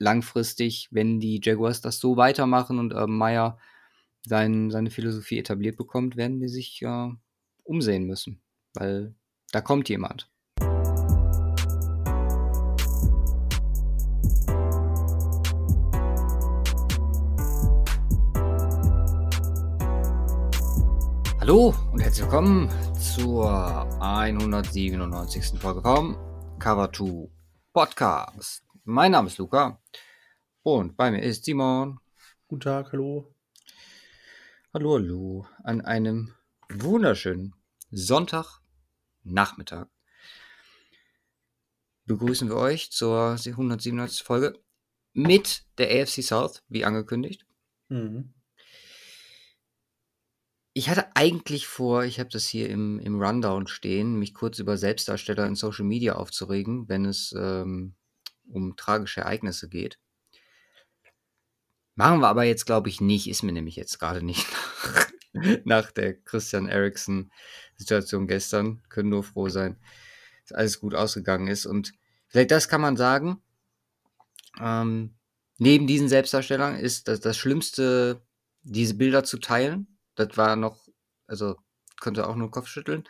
langfristig, wenn die Jaguars das so weitermachen und Urban Meyer sein, seine Philosophie etabliert bekommt, werden die sich äh, umsehen müssen, weil da kommt jemand. Hallo und herzlich willkommen zur 197. Folge vom Cover 2 Podcast. Mein Name ist Luca und bei mir ist Simon. Guten Tag, hallo. Hallo, hallo an einem wunderschönen Sonntagnachmittag. Begrüßen wir euch zur 197. Folge mit der AFC South, wie angekündigt. Mhm. Ich hatte eigentlich vor, ich habe das hier im, im Rundown stehen, mich kurz über Selbstdarsteller in Social Media aufzuregen, wenn es ähm, um tragische Ereignisse geht. Machen wir aber jetzt, glaube ich, nicht. Ist mir nämlich jetzt gerade nicht nach, nach der Christian Eriksen-Situation gestern. Können nur froh sein, dass alles gut ausgegangen ist. Und vielleicht das kann man sagen. Ähm, neben diesen Selbstdarstellern ist das, das Schlimmste, diese Bilder zu teilen das war noch, also konnte auch nur Kopf schütteln.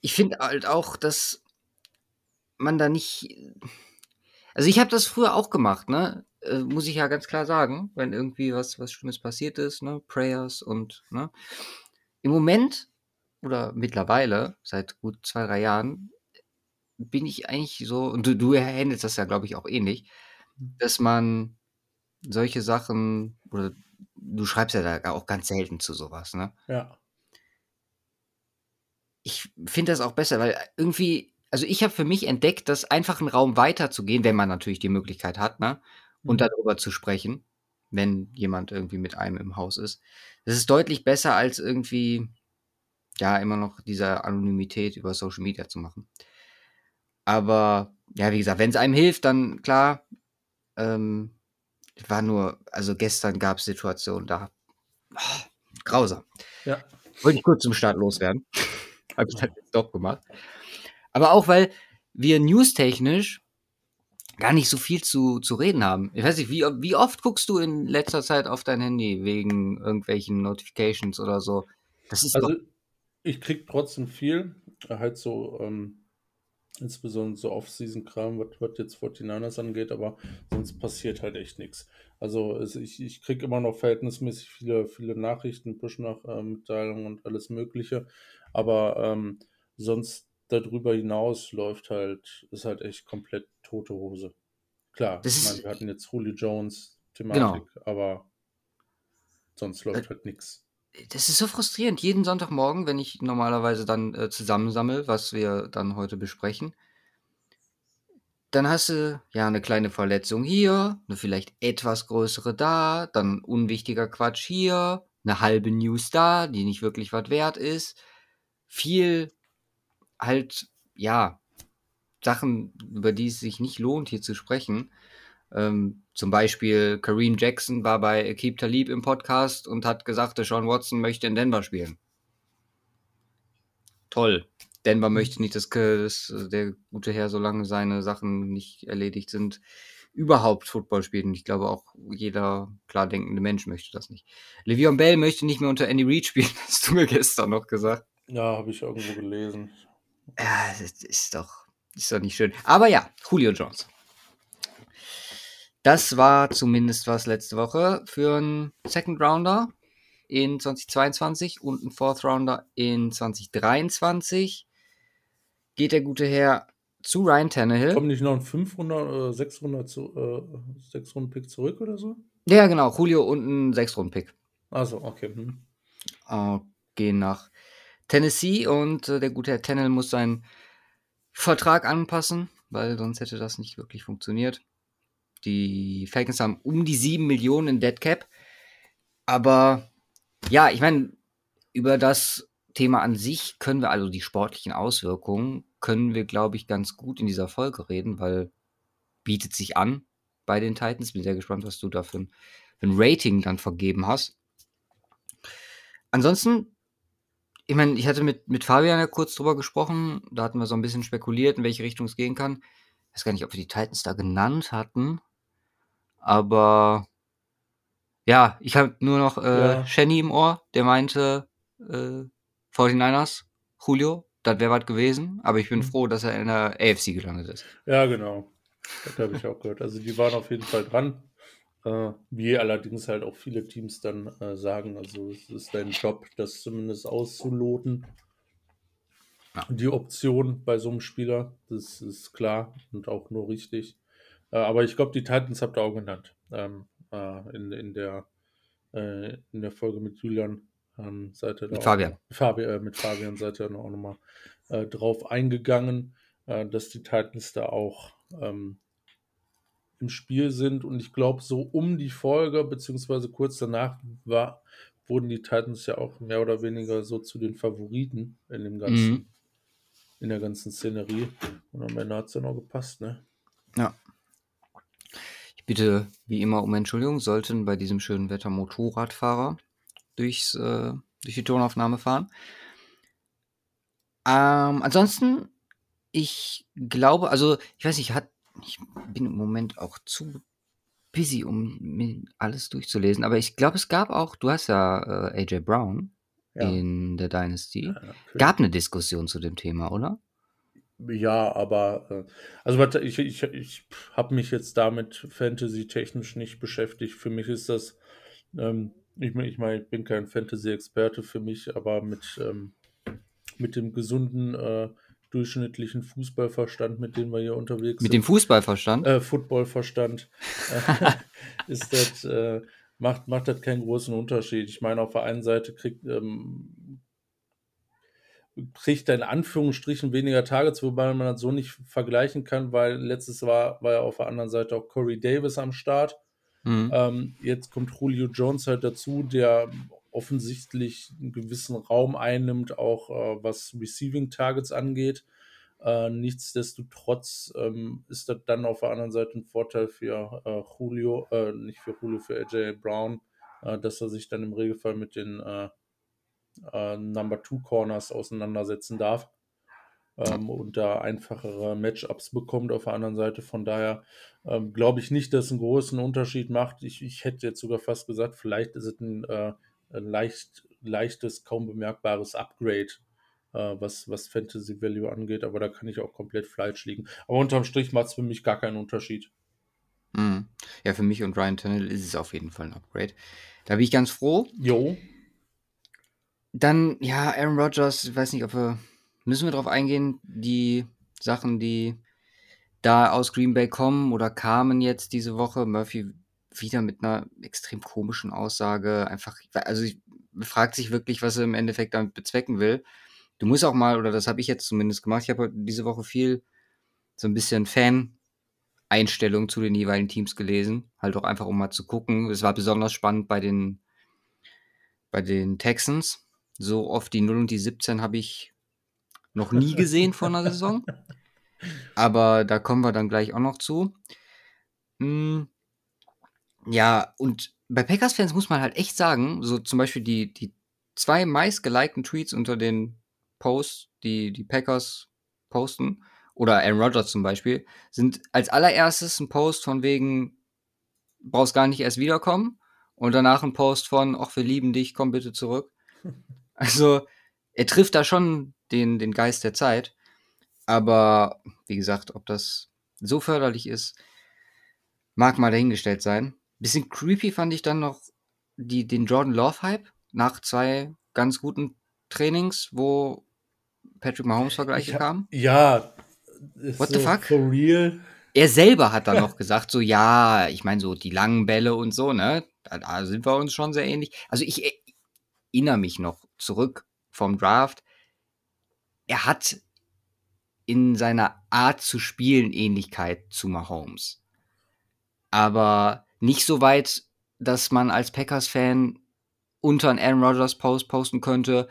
Ich finde halt auch, dass man da nicht. Also ich habe das früher auch gemacht, ne? Äh, muss ich ja ganz klar sagen, wenn irgendwie was, was Schlimmes passiert ist, ne? Prayers und, ne? Im Moment oder mittlerweile, seit gut zwei, drei Jahren, bin ich eigentlich so, und du, du handelst das ja, glaube ich, auch ähnlich, mhm. dass man solche Sachen oder du schreibst ja da auch ganz selten zu sowas, ne? Ja. Ich finde das auch besser, weil irgendwie, also ich habe für mich entdeckt, dass einfach einen Raum weiterzugehen, wenn man natürlich die Möglichkeit hat, ne? Und mhm. darüber zu sprechen, wenn jemand irgendwie mit einem im Haus ist. Das ist deutlich besser, als irgendwie, ja, immer noch diese Anonymität über Social Media zu machen. Aber, ja, wie gesagt, wenn es einem hilft, dann klar, ähm, war nur, also gestern gab es Situationen, da oh, grausam. Ja. Wollte ich kurz zum Start loswerden. Habe ich dann jetzt doch gemacht. Aber auch, weil wir newstechnisch gar nicht so viel zu, zu reden haben. Ich weiß nicht, wie, wie oft guckst du in letzter Zeit auf dein Handy wegen irgendwelchen Notifications oder so? Das ist also, ich krieg trotzdem viel. Halt so, ähm, Insbesondere so Off-Season-Kram, was, was jetzt 49ers angeht, aber sonst passiert halt echt nichts. Also ich, ich kriege immer noch verhältnismäßig viele, viele Nachrichten, Push-Nach-Mitteilungen äh, und alles Mögliche. Aber ähm, sonst darüber hinaus läuft halt, ist halt echt komplett tote Hose. Klar, das ich meine, wir hatten jetzt Julio Jones Thematik, genau. aber sonst läuft äh, halt nichts das ist so frustrierend. Jeden Sonntagmorgen, wenn ich normalerweise dann äh, zusammensammle, was wir dann heute besprechen, dann hast du ja eine kleine Verletzung hier, eine vielleicht etwas größere da, dann unwichtiger Quatsch hier, eine halbe News da, die nicht wirklich was wert ist. Viel halt, ja, Sachen, über die es sich nicht lohnt, hier zu sprechen. Ähm, zum Beispiel Kareem Jackson war bei Keep Talib im Podcast und hat gesagt, der Sean Watson möchte in Denver spielen. Toll. Denver möchte nicht, dass, dass der gute Herr, solange seine Sachen nicht erledigt sind, überhaupt Football spielt. Und ich glaube auch jeder klar denkende Mensch möchte das nicht. Le'Veon Bell möchte nicht mehr unter Andy Reid spielen, hast du mir gestern noch gesagt. Ja, habe ich irgendwo gelesen. Ja, das ist doch, ist doch nicht schön. Aber ja, Julio Jones. Das war zumindest was letzte Woche für einen Second Rounder in 2022 und einen Fourth Rounder in 2023. Geht der gute Herr zu Ryan Tannehill. Kommt nicht noch ein 500, äh, 600, zu, äh, 6 Runden Pick zurück oder so? Ja, genau. Julio und ein 6 Runden Pick. Also, okay. Hm. Uh, gehen nach Tennessee und äh, der gute Herr Tannehill muss seinen Vertrag anpassen, weil sonst hätte das nicht wirklich funktioniert. Die Falcons haben um die 7 Millionen in Dead Cap. Aber ja, ich meine, über das Thema an sich können wir, also die sportlichen Auswirkungen, können wir, glaube ich, ganz gut in dieser Folge reden, weil bietet sich an bei den Titans. Bin sehr gespannt, was du da für ein, für ein Rating dann vergeben hast. Ansonsten, ich meine, ich hatte mit, mit Fabian ja kurz drüber gesprochen, da hatten wir so ein bisschen spekuliert, in welche Richtung es gehen kann weiß gar nicht, ob wir die Titans da genannt hatten, aber ja, ich habe nur noch äh, Ja. Shenny im Ohr, der meinte, äh, 49ers, Julio, das wäre was gewesen, aber ich bin Mhm. froh, dass er in der AFC gelandet ist. Ja, genau. Das habe ich auch gehört. Also die waren auf jeden Fall dran. Äh, wie allerdings halt auch viele Teams dann äh, sagen, also es ist dein Job, das zumindest auszuloten. Ja. Die Option bei so einem Spieler, das ist klar und auch nur richtig. Äh, aber ich glaube, die Titans habt ihr auch genannt. Ähm, äh, in, in, der, äh, in der Folge mit Julian ähm, seid ihr Mit auch- Fabian. Fabi, äh, mit Fabian seid ihr auch nochmal drauf eingegangen, dass die Titans da auch ähm, im Spiel sind. Und ich glaube, so um die Folge, beziehungsweise kurz danach, war, wurden die Titans ja auch mehr oder weniger so zu den Favoriten in dem ganzen, Mhm. in der ganzen Szenerie. Und am Ende hat es dann auch gepasst, ne? Ja. Ich bitte wie immer um Entschuldigung, sollten bei diesem schönen Wetter Motorradfahrer durchs, äh, durch die Tonaufnahme fahren. Ähm, ansonsten, ich glaube, also ich weiß nicht, hat, ich bin im Moment auch zu busy, um mir alles durchzulesen, aber ich glaube, es gab auch, du hast ja äh, AJ Brown Ja. in der Dynasty. Ja. Gab eine Diskussion zu dem Thema, oder? Ja, aber äh, also ich, ich, ich habe mich jetzt damit fantasy-technisch nicht beschäftigt. Für mich ist das, ähm, ich meine, ich, mein, ich bin kein Fantasy-Experte für mich, aber mit, ähm, mit dem gesunden, äh, durchschnittlichen Fußballverstand, mit dem wir hier unterwegs Mit dem Fußballverstand? äh, Footballverstand ist das, äh, macht, macht das keinen großen Unterschied. Ich meine, auf der einen Seite kriegt, ähm, kriegt er in Anführungsstrichen weniger Targets, wobei man das so nicht vergleichen kann, weil letztes war, war ja auf der anderen Seite auch Corey Davis am Start. Mhm. Ähm, jetzt kommt Julio Jones halt dazu, der offensichtlich einen gewissen Raum einnimmt, auch äh, was Receiving Targets angeht. Äh, nichtsdestotrotz ähm, ist das dann auf der anderen Seite ein Vorteil für äh, Julio, äh, nicht für Julio, für AJ Brown, äh, dass er sich dann im Regelfall mit den äh, Number Two Corners auseinandersetzen darf ähm, und da einfachere Matchups bekommt auf der anderen Seite. Von daher ähm, glaube ich nicht, dass es einen großen Unterschied macht. Ich, ich hätte jetzt sogar fast gesagt, vielleicht ist es ein, äh, ein leicht, leichtes, kaum bemerkbares Upgrade, äh, was, was Fantasy Value angeht, aber da kann ich auch komplett falsch liegen. Aber unterm Strich macht es für mich gar keinen Unterschied. Mhm. Ja, für mich und Ryan Tannehill ist es auf jeden Fall ein Upgrade. Da bin ich ganz froh. Jo, Dann, ja, Aaron Rodgers, ich weiß nicht, ob wir, müssen wir drauf eingehen, die Sachen, die da aus Green Bay kommen oder kamen jetzt diese Woche. Murphy wieder mit einer extrem komischen Aussage. Einfach, also ich fragt sich wirklich, was er im Endeffekt damit bezwecken will. Du musst auch mal, oder das habe ich jetzt zumindest gemacht, ich habe diese Woche viel so ein bisschen Fan-Einstellung zu den jeweiligen Teams gelesen. Halt auch einfach, um mal zu gucken. Es war besonders spannend bei den, bei den Texans. So oft die 0 und die 17 habe ich noch nie gesehen vor einer Saison. Aber da kommen wir dann gleich auch noch zu. Hm, ja, und bei Packers-Fans muss man halt echt sagen, so zum Beispiel die, die zwei meistgelikten Tweets unter den Posts, die die Packers posten, oder Aaron Rodgers zum Beispiel, sind als allererstes ein Post von wegen, brauchst gar nicht erst wiederkommen, und danach ein Post von, ach, wir lieben dich, komm bitte zurück. Also, er trifft da schon den, den Geist der Zeit. Aber wie gesagt, ob das so förderlich ist, mag mal dahingestellt sein. Bisschen creepy fand ich dann noch die, den Jordan Love Hype nach zwei ganz guten Trainings, wo Patrick Mahomes Vergleiche Ich hab- kamen. ja. What the fuck? For real? Er selber hat dann noch gesagt, so ja, ich meine so die langen Bälle und so, ne? Da, da sind wir uns schon sehr ähnlich. Also ich erinnere mich noch zurück vom Draft. Er hat in seiner Art zu spielen Ähnlichkeit zu Mahomes. Aber nicht so weit, dass man als Packers-Fan unter einen Aaron Rodgers Post posten könnte,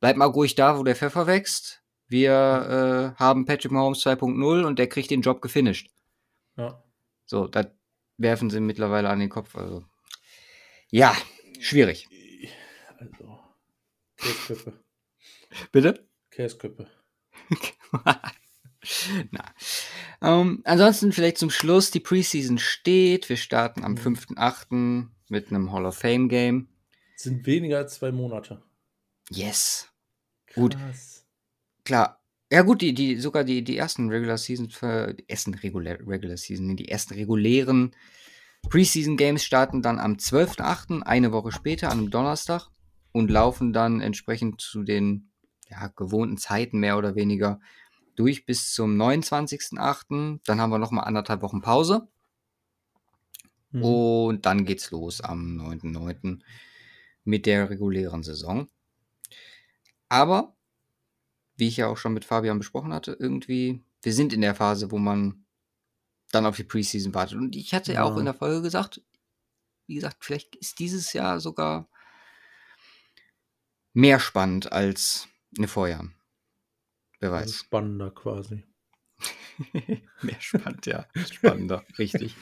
bleib mal ruhig da, wo der Pfeffer wächst. Wir äh, haben Patrick Mahomes 2.0 und der kriegt den Job gefinisht. Ja. So, das werfen sie mittlerweile an den Kopf. Also, ja, schwierig. Also, Käsköppe. Bitte? Käsköppe. Na. Ähm, ansonsten vielleicht zum Schluss, die Preseason steht. Wir starten am Mhm. 5.8. mit einem Hall of Fame Game. Sind weniger als zwei Monate. Yes. Gut. Krass. Klar. Ja gut, die, die, sogar die, die ersten Regular Season, für, die ersten Regular, Regular Season, die ersten regulären Preseason Games starten dann am 12.8., eine Woche später, an einem Donnerstag und laufen dann entsprechend zu den ja, gewohnten Zeiten mehr oder weniger durch bis zum 29.8. Dann haben wir nochmal anderthalb Wochen Pause Mhm. und dann geht's los am 9.9. mit der regulären Saison. Aber, wie ich ja auch schon mit Fabian besprochen hatte, irgendwie, wir sind in der Phase, wo man dann auf die Preseason wartet. Und ich hatte ja auch in der Folge gesagt, wie gesagt, vielleicht ist dieses Jahr sogar mehr spannend als in den Wer Also weiß. spannender quasi. mehr spannend, ja. Spannender, richtig.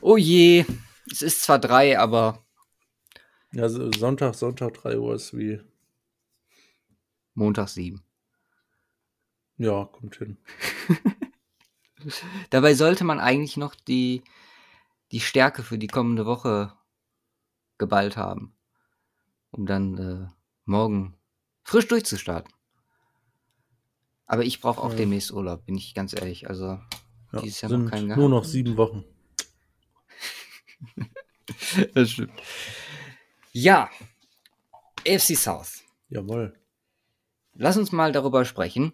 Oh je, es ist zwar drei, aber Ja, also Sonntag, Sonntag 3 Uhr ist wie, Montag sieben. ja, kommt hin. Dabei sollte man eigentlich noch die, die Stärke für die kommende Woche geballt haben, um dann äh, morgen frisch durchzustarten. Aber ich brauche auch Ja. demnächst Urlaub, bin ich ganz ehrlich. Also Ja, Dieses Jahr noch keinen nur gehabt. noch sieben Wochen. das stimmt. Ja, AFC South. Jawohl. Lass uns mal darüber sprechen.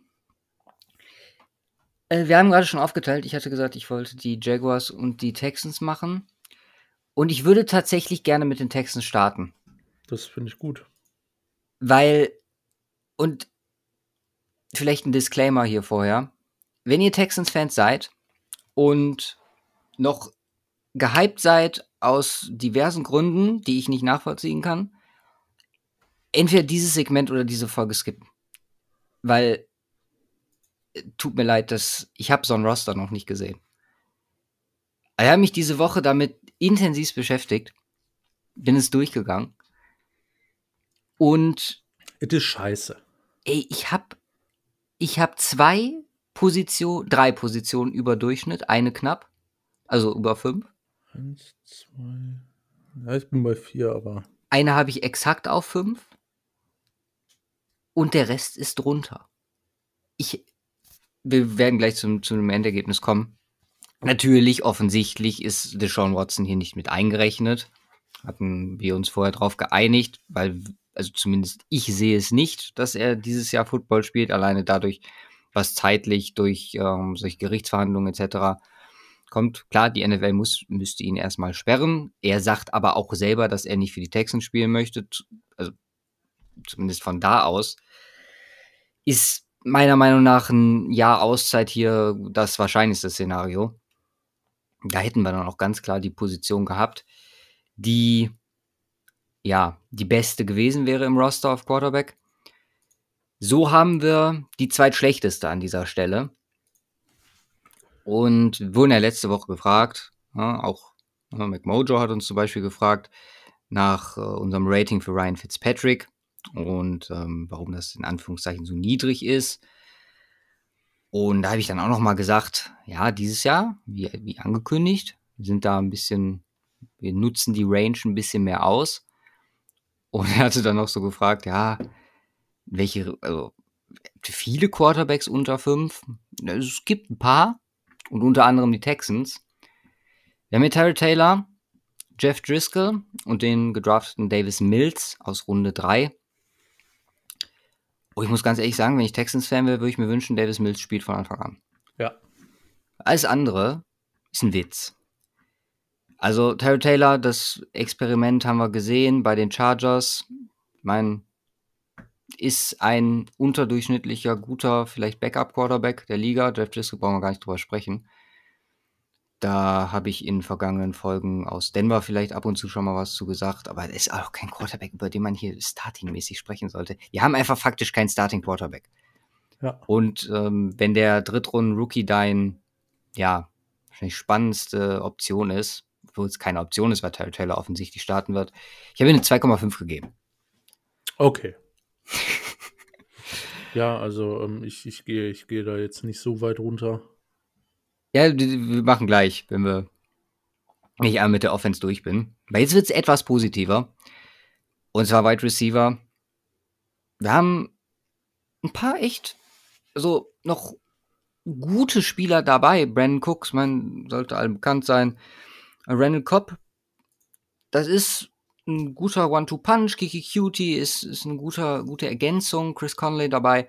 Äh, wir haben gerade schon aufgeteilt. Ich hatte gesagt, ich wollte die Jaguars und die Texans machen. Und ich würde tatsächlich gerne mit den Texans starten. Das finde ich gut. Weil, und vielleicht ein Disclaimer hier vorher. Wenn ihr Texans-Fans seid und noch gehypt seid aus diversen Gründen, die ich nicht nachvollziehen kann, entweder dieses Segment oder diese Folge skippen. Weil, äh, tut mir leid, dass ich habe so ein Roster noch nicht gesehen. Ich habe mich diese Woche damit intensiv beschäftigt, bin es durchgegangen und Es ist scheiße. Ey, ich hab, ich hab zwei Positionen, drei Positionen über Durchschnitt, eine knapp, also über fünf. Eins, zwei. Ja, ich bin bei vier, aber Eine habe ich exakt auf fünf und der Rest ist drunter. Ich, wir werden gleich zum, zu einem Endergebnis kommen. Natürlich, offensichtlich ist Deshaun Watson hier nicht mit eingerechnet. Hatten wir uns vorher drauf geeinigt, weil, also zumindest ich sehe es nicht, dass er dieses Jahr Football spielt, alleine dadurch, was zeitlich durch ähm, solche Gerichtsverhandlungen etc. kommt. Klar, die NFL muss, müsste ihn erstmal sperren. Er sagt aber auch selber, dass er nicht für die Texans spielen möchte. Also zumindest von da aus ist meiner Meinung nach ein Jahr Auszeit hier das wahrscheinlichste Szenario. Da hätten wir dann auch ganz klar die Position gehabt, die ja die beste gewesen wäre im Roster auf Quarterback. So haben wir die zweitschlechteste an dieser Stelle. Und wurden ja letzte Woche gefragt, ja, auch ja, McMojo hat uns zum Beispiel gefragt nach äh, unserem Rating für Ryan Fitzpatrick und ähm, warum das in Anführungszeichen so niedrig ist. Und da habe ich dann auch noch mal gesagt, ja, dieses Jahr, wie, wie angekündigt, sind da ein bisschen, wir nutzen die Range ein bisschen mehr aus. Und er hatte dann noch so gefragt, ja, welche, also viele Quarterbacks unter fünf. Es gibt ein paar und unter anderem die Texans. Wir haben hier Terry Taylor, Jeff Driscoll und den gedrafteten Davis Mills aus Runde 3. Und ich muss ganz ehrlich sagen, wenn ich Texans-Fan wäre, würde ich mir wünschen, Davis Mills spielt von Anfang an. ja. Alles andere ist ein Witz. Also Terry Taylor, das Experiment haben wir gesehen bei den Chargers. Ich meine, ist ein unterdurchschnittlicher, guter, vielleicht Backup-Quarterback der Liga. Jeff Driscoll brauchen wir gar nicht drüber sprechen. Da habe ich in vergangenen Folgen aus Denver vielleicht ab und zu schon mal was zu gesagt, aber es ist auch kein Quarterback, über den man hier startingmäßig sprechen sollte. Wir haben einfach faktisch keinen Starting-Quarterback. Ja. Und ähm, wenn der Drittrunden-Rookie dein, ja, wahrscheinlich spannendste Option ist, obwohl es keine Option ist, weil Terry Taylor offensichtlich starten wird, ich habe ihm eine 2,5 gegeben. Okay. ja, also ähm, ich, ich gehe ich gehe da jetzt nicht so weit runter. Ja, wir machen gleich, wenn wir ich einmal mit der Offense durch bin. Weil jetzt wird es etwas positiver. Und zwar Wide Receiver. Wir haben ein paar echt, also noch gute Spieler dabei. Brandon Cooks, man sollte allen bekannt sein. Randall Cobb, das ist ein guter One-Two-Punch. Kiki Cutie ist, ist eine guter, gute Ergänzung. Chris Conley dabei.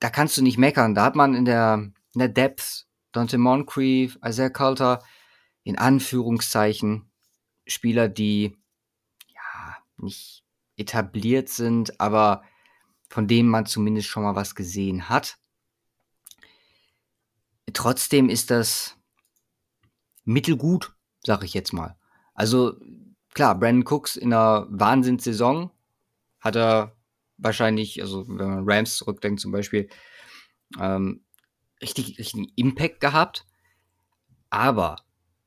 Da kannst du nicht meckern. Da hat man in der, in der Depth Dante Moncrief, Isaiah Coulter, in Anführungszeichen Spieler, die ja nicht etabliert sind, aber von denen man zumindest schon mal was gesehen hat. Trotzdem ist das mittelgut, sag ich jetzt mal. Also klar, Brandon Cooks in einer Wahnsinnssaison hat er wahrscheinlich, also wenn man Rams zurückdenkt zum Beispiel, ähm, richtig, richtigen Impact gehabt. Aber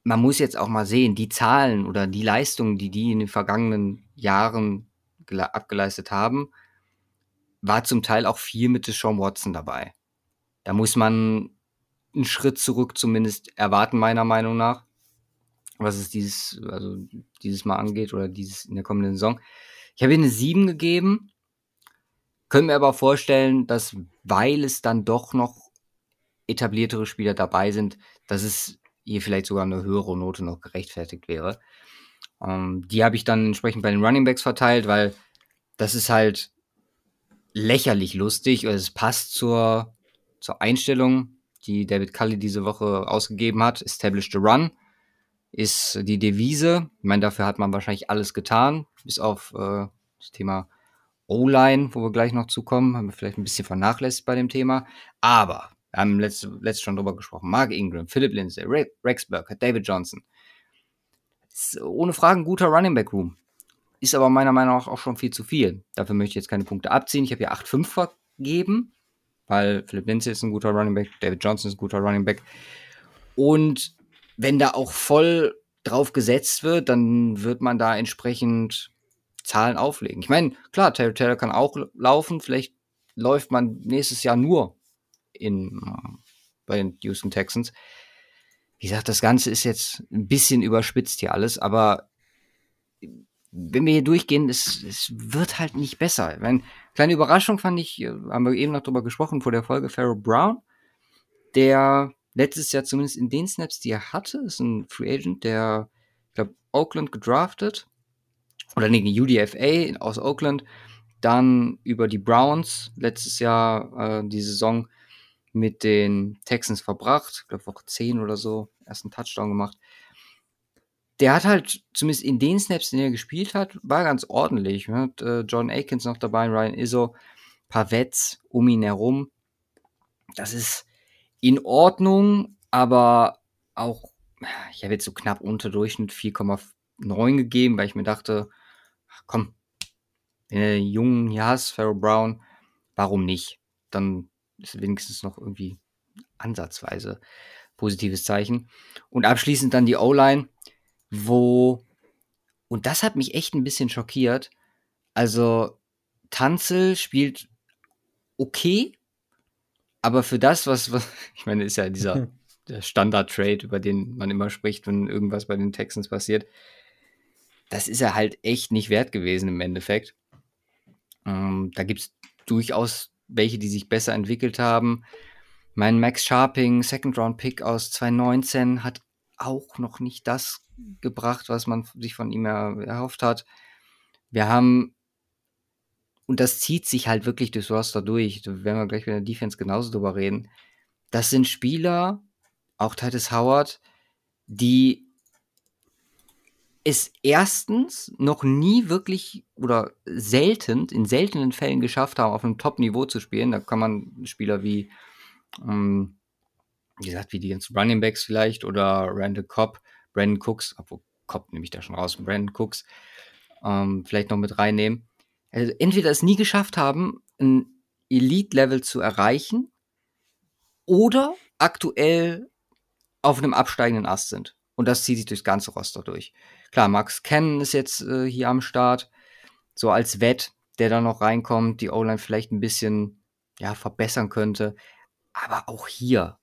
man muss jetzt auch mal sehen, die Zahlen oder die Leistungen, die die in den vergangenen Jahren abgeleistet haben, war zum Teil auch viel mit Deshaun Watson dabei. Da muss man einen Schritt zurück zumindest erwarten, meiner Meinung nach, was es dieses, also dieses Mal angeht oder dieses in der kommenden Saison. Ich habe ihm eine 7 gegeben, können mir aber vorstellen, dass, weil es dann doch noch etabliertere Spieler dabei sind, dass es hier vielleicht sogar eine höhere Note noch gerechtfertigt wäre. Ähm, die habe ich dann entsprechend bei den Running Backs verteilt, weil das ist halt lächerlich lustig. Es passt zur, zur Einstellung, die David Cully diese Woche ausgegeben hat. Establish the Run ist die Devise. Ich meine, dafür hat man wahrscheinlich alles getan, bis auf äh, das Thema O-Line, wo wir gleich noch zukommen. Haben wir vielleicht ein bisschen vernachlässigt bei dem Thema. Aber wir haben letzte, letzte schon drüber gesprochen. Mark Ingram, Philip Lindsay, Rex Burkett, David Johnson. Ist ohne Fragen guter Running Back Room. Ist aber meiner Meinung nach auch schon viel zu viel. Dafür möchte ich jetzt keine Punkte abziehen. Ich habe hier 8-5 vergeben, weil Philip Lindsay ist ein guter Running Back, David Johnson ist ein guter Running Back. Und wenn da auch voll drauf gesetzt wird, dann wird man da entsprechend Zahlen auflegen. Ich meine, klar, Terry Taylor kann auch laufen. Vielleicht läuft man nächstes Jahr nur in, bei den Houston Texans. Wie gesagt, das Ganze ist jetzt ein bisschen überspitzt hier alles, aber wenn wir hier durchgehen, es, es wird halt nicht besser. Meine, kleine Überraschung fand ich, haben wir eben noch drüber gesprochen vor der Folge, Pharaoh Brown, der letztes Jahr zumindest in den Snaps, die er hatte, ist ein Free Agent, der, ich glaube, Oakland gedraftet, oder nee, UDFA aus Oakland, dann über die Browns letztes Jahr äh, die Saison mit den Texans verbracht. Ich glaube, Woche 10 oder so, ersten Touchdown gemacht. Der hat halt, zumindest in den Snaps, den er gespielt hat, war ganz ordentlich. Man hat äh, John Akins noch dabei, Ryan Izzo, paar Vets um ihn herum. Das ist in Ordnung, aber auch, ich habe jetzt so knapp unter Durchschnitt 4,9 gegeben, weil ich mir dachte, komm, wenn du den Jungen hast, Pharaoh Brown, warum nicht? Dann ist wenigstens noch irgendwie ansatzweise positives Zeichen. Und abschließend dann die O-Line, wo, und das hat mich echt ein bisschen schockiert. Also, Tanzel spielt okay, aber für das, was, was ich meine, ist ja dieser Standard-Trade, über den man immer spricht, wenn irgendwas bei den Texans passiert. Das ist er halt echt nicht wert gewesen im Endeffekt. Ähm, da gibt es durchaus welche, die sich besser entwickelt haben. Mein Max Sharping, Second Round Pick aus 2019, hat auch noch nicht das gebracht, was man sich von ihm erhofft hat. Wir haben, und das zieht sich halt wirklich durchs Roster durch, da werden wir gleich mit der Defense genauso drüber reden. Das sind Spieler, auch Titus Howard, die es erstens noch nie wirklich oder selten, in seltenen Fällen geschafft haben, auf einem Top-Niveau zu spielen. Da kann man Spieler wie, ähm, wie gesagt, wie die ganzen Running Backs vielleicht oder Randall Cobb, Brandon Cooks, obwohl Cobb nehme ich da schon raus, Brandon Cooks, ähm, vielleicht noch mit reinnehmen. Also entweder es nie geschafft haben, ein Elite-Level zu erreichen oder aktuell auf einem absteigenden Ast sind. Und das zieht sich durchs ganze Roster durch. Klar, Max Cannon ist jetzt äh, hier am Start, so als Wett, der da noch reinkommt, die O-Line vielleicht ein bisschen ja, verbessern könnte. Aber auch hier,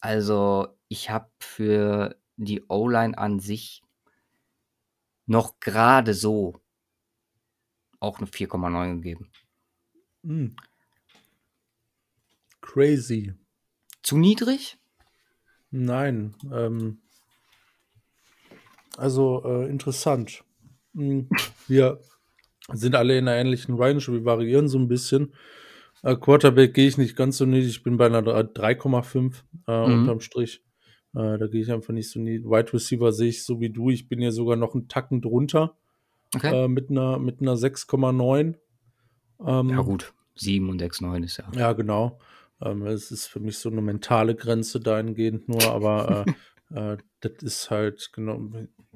also ich habe für die O-Line an sich noch gerade so auch eine 4,9 gegeben. Hm. Crazy. Zu niedrig? Nein. Ähm, also äh, interessant. Hm, Wir sind alle in einer ähnlichen Range. Wir variieren so ein bisschen. Äh, Quarterback gehe ich nicht ganz so niedrig. Ich bin bei einer 3,5 äh, Mhm. unterm Strich. Äh, da gehe ich einfach nicht so niedrig. Wide Receiver sehe ich so wie du. Ich bin ja sogar noch einen Tacken drunter Okay. äh, mit einer, mit einer 6,9. Ähm, ja, gut. 7 und 6, 9 ist ja. Ja, genau. Ähm, es ist für mich so eine mentale Grenze dahingehend nur, aber äh, äh, das ist halt genau,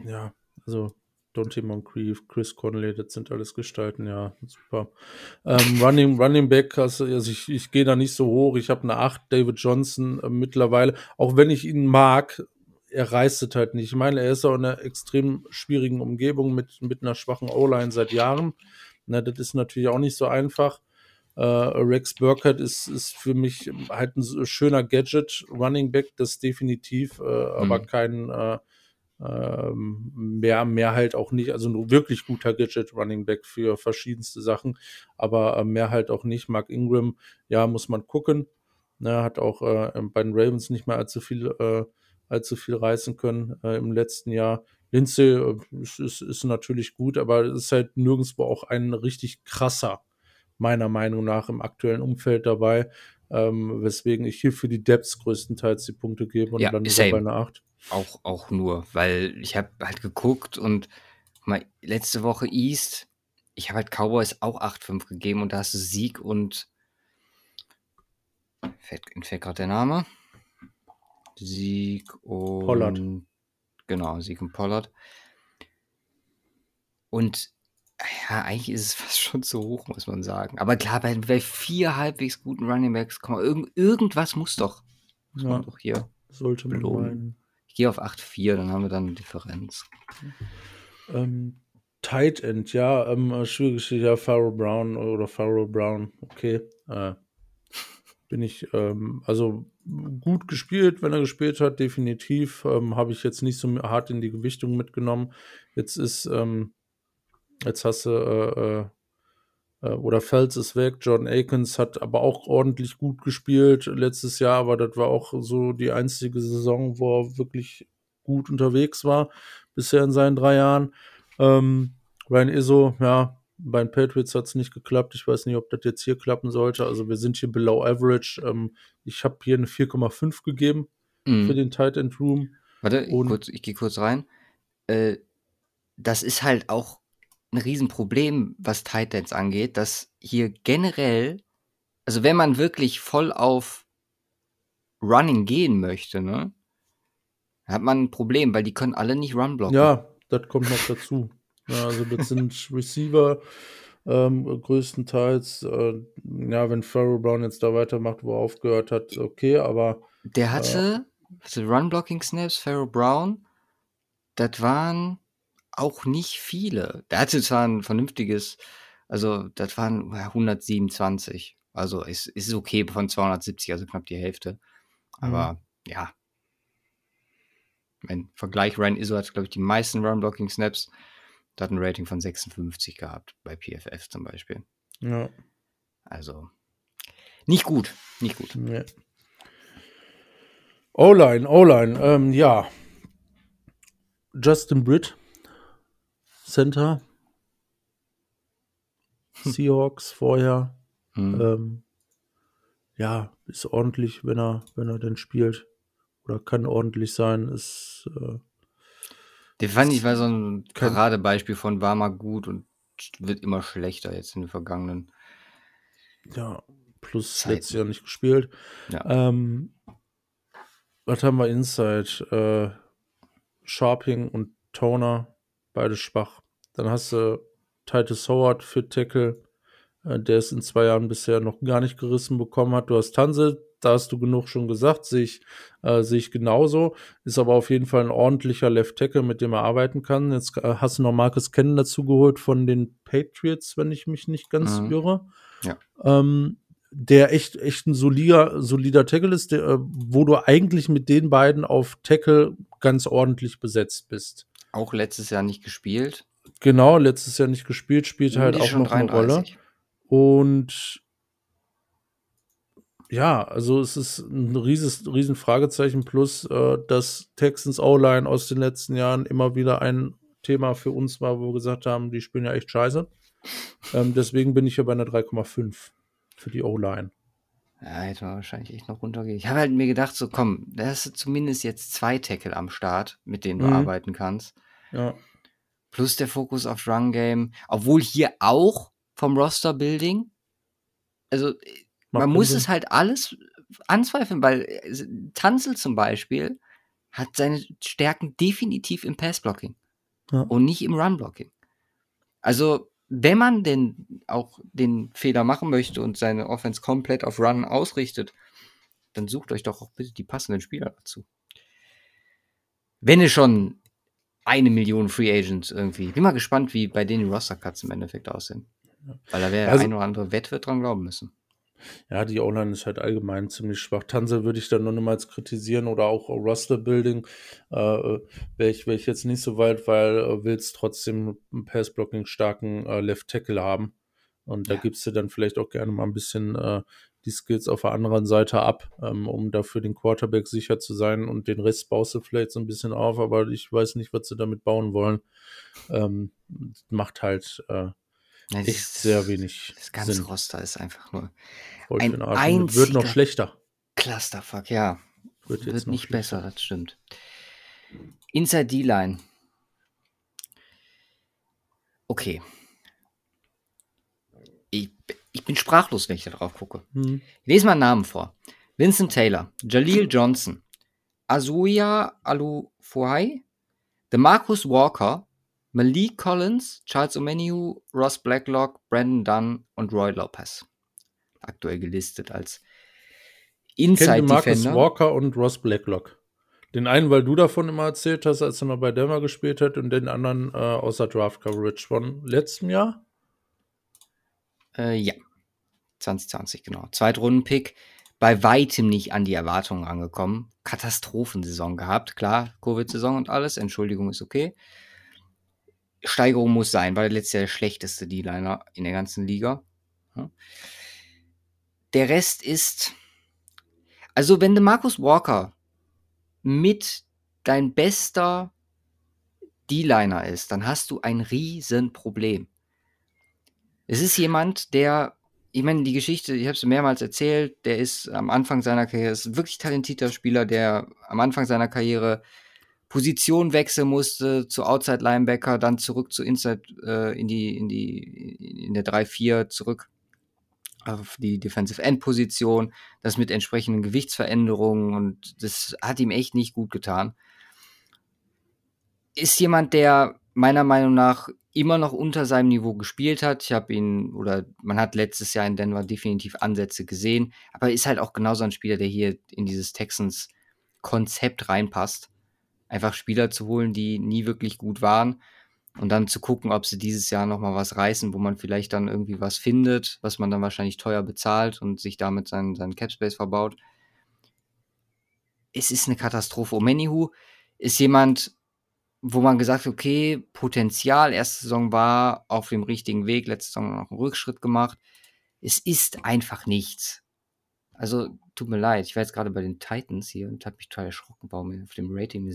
ja, also Dante Moncrief, Chris Conley, das sind alles Gestalten, ja, super. Ähm, Running, Running Back, also, also ich, ich gehe da nicht so hoch. Ich habe eine 8, David Johnson äh, mittlerweile, auch wenn ich ihn mag, er reißt es halt nicht. Ich meine, er ist auch in einer extrem schwierigen Umgebung mit, mit einer schwachen O-Line seit Jahren. Ne, das ist natürlich auch nicht so einfach. Äh, Rex Burkhardt ist, ist für mich halt ein schöner Gadget, Running Back, das definitiv, äh, aber Mhm. kein ähm, mehr, mehr halt auch nicht, also ein wirklich guter Gadget Running Back für verschiedenste Sachen, aber mehr halt auch nicht. Mark Ingram, ja, muss man gucken. Ne, hat auch bei den Ravens nicht mehr allzu viel, allzu viel reißen können äh, im letzten Jahr. Lindsay äh, ist, ist, ist natürlich gut, aber es ist halt nirgendwo auch ein richtig krasser, meiner Meinung nach, im aktuellen Umfeld dabei. Ähm, weswegen ich hier für die Depths größtenteils die Punkte gebe und Ja, dann same. bei einer 8. Auch, auch nur, weil ich habe halt geguckt und mal letzte Woche East, ich habe halt Cowboys auch 8,5 gegeben und da hast du Sieg und fällt, entfällt gerade der Name. Sieg und Pollard. Genau, Sieg und Pollard. Und ja, eigentlich ist es fast schon zu hoch, muss man sagen. Aber klar, bei, bei vier halbwegs guten Running Backs, komm, irgend, irgendwas muss doch, muss Ja. man doch hier. Sollte man Belohnen. meinen. Ich gehe auf 8,4, dann haben wir dann eine Differenz. Ähm, Tight End, ja, ähm, äh, schwierig, ja, Pharaoh Brown oder Pharaoh Brown, okay. Äh, bin ich, ähm, also gut gespielt, wenn er gespielt hat, definitiv. Ähm, Habe ich jetzt nicht so hart in die Gewichtung mitgenommen. Jetzt ist, ähm, jetzt hast du, äh, äh, äh, oder Phelps ist weg, John Akins hat aber auch ordentlich gut gespielt letztes Jahr, aber das war auch so die einzige Saison, wo er wirklich gut unterwegs war, bisher in seinen drei Jahren. Ähm, Ryan Izzo, ja, bei den Patriots hat es nicht geklappt. Ich weiß nicht, ob das jetzt hier klappen sollte. Also wir sind hier below average. Ähm, ich habe hier eine 4,5 gegeben Mhm. für den Tight End Room. Warte, ich, kurz, ich gehe kurz rein. Äh, das ist halt auch ein Riesenproblem, was Tight Ends angeht, dass hier generell, also wenn man wirklich voll auf Running gehen möchte, ne, hat man ein Problem, weil die können alle nicht Run blocken. Ja, das kommt noch dazu. Ja, also das sind Receiver ähm, größtenteils. Äh, ja, wenn Pharaoh Brown jetzt da weitermacht, wo er aufgehört hat, okay, aber Der hatte, also Run-Blocking-Snaps, Pharaoh Brown, das waren auch nicht viele. Der hatte zwar ein vernünftiges, also das waren ja, 127. Also ist, ist okay von 270, also knapp die Hälfte. Aber ja. Mein Vergleich, Ryan Izzo hat, glaube ich, die meisten Run-Blocking-Snaps. Der hat ein Rating von 56 gehabt, bei PFF zum Beispiel. ja, Also nicht gut, nicht gut. nee. O-Line, O-Line, ähm, ja. Justin Britt, Center. Seahawks vorher. Hm. Ähm, ja, ist ordentlich, wenn er, wenn er denn spielt. Oder kann ordentlich sein. Ist, äh, Der fand ich war so ein Paradebeispiel von war mal gut und wird immer schlechter jetzt in den vergangenen. ja, plus Zeiten. letztes Jahr nicht gespielt. Ja. Ähm, was haben wir Inside? Äh, Sharping und Toner, beide schwach. Dann hast du Titus Howard für Tackle, äh, der es in zwei Jahren bisher noch gar nicht gerissen bekommen hat. Du hast Tanse, da hast du genug schon gesagt, sehe ich, äh, sehe ich genauso. Ist aber auf jeden Fall ein ordentlicher Left Tackle, mit dem er arbeiten kann. Jetzt äh, hast du noch Marcus Kennen dazu geholt von den Patriots, wenn ich mich nicht ganz Mhm. irre. Ja. Ähm, der echt, echt ein solider, solider Tackle ist, der, äh, wo du eigentlich mit den beiden auf Tackle ganz ordentlich besetzt bist. Auch letztes Jahr nicht gespielt. Genau, letztes Jahr nicht gespielt, spielt halt auch noch 33. eine Rolle. Und ja, also es ist ein rieses, riesen Fragezeichen plus, äh, dass Texans O-Line aus den letzten Jahren immer wieder ein Thema für uns war, wo wir gesagt haben, die spielen ja echt scheiße. Ähm, deswegen bin ich hier bei einer 3,5 für die O-Line. Ja, hätte man wahrscheinlich echt noch runtergehen. Ich habe halt mir gedacht, so komm, da hast du zumindest jetzt zwei Tackle am Start, mit denen du mhm. arbeiten kannst. Ja. Plus der Fokus auf Run Game. Obwohl hier auch vom Roster-Building, also man muss Sinn. es halt alles anzweifeln, weil äh, Tanzel zum Beispiel hat seine Stärken definitiv im Passblocking ja. und nicht im Runblocking. Also, wenn man denn auch den Fehler machen möchte und seine Offense komplett auf Run ausrichtet, dann sucht euch doch auch bitte die passenden Spieler dazu. Wenn ihr schon eine Million Free Agents irgendwie. Bin mal gespannt, wie bei denen die Roster Cuts im Endeffekt aussehen. Weil da wäre also, ein oder andere Wett wird dran glauben müssen. Ja, die O-Line ist halt allgemein ziemlich schwach. Tansel würde ich dann noch niemals kritisieren oder auch Roster-Building äh, wäre ich, wär ich jetzt nicht so weit, weil äh, willst trotzdem einen Pass-Blocking starken äh, Left-Tackle haben. Und da ja. gibst du dann vielleicht auch gerne mal ein bisschen äh, die Skills auf der anderen Seite ab, ähm, um dafür den Quarterback sicher zu sein und den Rest baust du vielleicht so ein bisschen auf, aber ich weiß nicht, was sie damit bauen wollen. Ähm, macht halt äh, ja, echt sehr wenig. Das ganze Sinn. Roster ist einfach nur Voll ein einziger wird noch schlechter. Clusterfuck, ja. Wird, wird nicht schlechter. besser, das stimmt. Inside D-Line. Okay. Ich, ich bin sprachlos, wenn ich da drauf gucke. Hm. Ich lese mal einen Namen vor. Vincent Taylor, Jaleel Johnson, Azuya Alufuhai, DeMarcus Walker, Malik Collins, Charles Omeniu, Ross Blacklock, Brandon Dunn und Roy Lopez. Aktuell gelistet als Inside Defender. Marcus Walker und Ross Blacklock. Den einen, weil du davon immer erzählt hast, als er noch bei Denver gespielt hat, und den anderen äh, außer Draft Coverage von letztem Jahr? Äh, ja. 2020, genau. Zweitrunden-Pick. Bei weitem nicht an die Erwartungen angekommen. Katastrophensaison gehabt. Klar, Covid-Saison und alles. Entschuldigung ist okay. Steigerung muss sein, weil letztes Jahr der schlechteste D-Liner in der ganzen Liga. Der Rest ist. Also, wenn der Markus Walker mit dein bester D-Liner ist, dann hast du ein Riesenproblem. Es ist jemand, der, ich meine, die Geschichte, ich habe es mehrmals erzählt, der ist am Anfang seiner Karriere, ist wirklich talentierter Spieler, der am Anfang seiner Karriere Position wechseln musste zu Outside Linebacker, dann zurück zu Inside äh, in die in die in der 3-4 zurück auf die Defensive End Position, das mit entsprechenden Gewichtsveränderungen und das hat ihm echt nicht gut getan. Ist jemand, der meiner Meinung nach immer noch unter seinem Niveau gespielt hat. Ich habe ihn, oder man hat letztes Jahr in Denver definitiv Ansätze gesehen, aber ist halt auch genauso ein Spieler, der hier in dieses Texans-Konzept reinpasst. Einfach Spieler zu holen, die nie wirklich gut waren und dann zu gucken, ob sie dieses Jahr nochmal was reißen, wo man vielleicht dann irgendwie was findet, was man dann wahrscheinlich teuer bezahlt und sich damit seinen, seinen Capspace verbaut. Es ist eine Katastrophe. Omenihu ist jemand, wo man gesagt hat, okay, Potenzial, erste Saison war auf dem richtigen Weg, letzte Saison noch einen Rückschritt gemacht. Es ist einfach nichts. Also, tut mir leid, ich war jetzt gerade bei den Titans hier und habe mich total erschrocken, warum auf dem Rating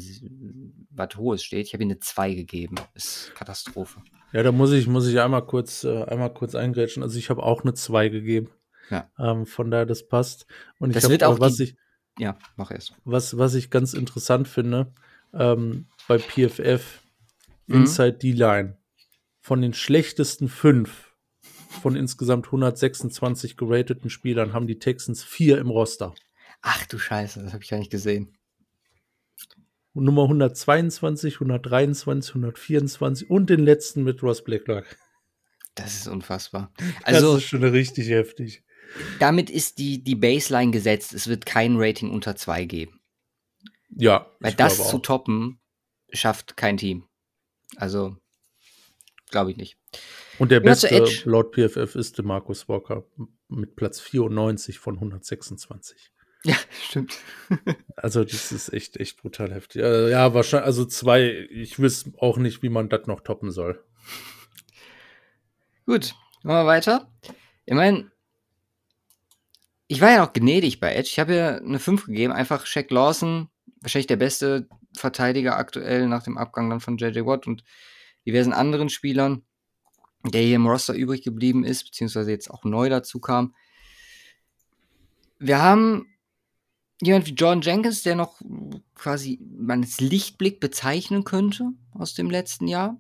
was Hohes steht. Ich habe ihnen eine 2 gegeben. Das ist Katastrophe. Ja, da muss ich, muss ich einmal kurz, äh, einmal kurz eingrätschen. Also, ich habe auch eine 2 gegeben. Ja. Ähm, von daher, das passt. Und das ich wird auch, was die, ich, ja, mach erst. Was, was ich ganz interessant finde, ähm, bei PFF mhm. Inside D-Line. Von den schlechtesten fünf von insgesamt 126 gerateten Spielern haben die Texans vier im Roster. Ach du Scheiße, das habe ich gar nicht gesehen. Und Nummer 122, 123, 124 und den letzten mit Ross Blacklock. Das ist unfassbar. Also, das ist schon richtig heftig. Damit ist die, die Baseline gesetzt. Es wird kein Rating unter 2 geben. Ja. Weil das zu toppen, schafft kein Team. Also, glaube ich nicht. Und der beste laut PFF ist der Markus Walker. mit Platz 94 von 126. Ja, stimmt. also, das ist echt, echt brutal heftig. Äh, ja, wahrscheinlich, also zwei, ich wüsste auch nicht, wie man das noch toppen soll. Gut, machen wir weiter. Ich meine, ich war ja noch gnädig bei Edge. Ich habe ja eine 5 gegeben. Einfach Shaq Lawson, wahrscheinlich der beste Verteidiger aktuell nach dem Abgang dann von JJ Watt und diversen anderen Spielern, der hier im Roster übrig geblieben ist, beziehungsweise jetzt auch neu dazu kam. Wir haben jemand wie John Jenkins, der noch quasi man als Lichtblick bezeichnen könnte aus dem letzten Jahr.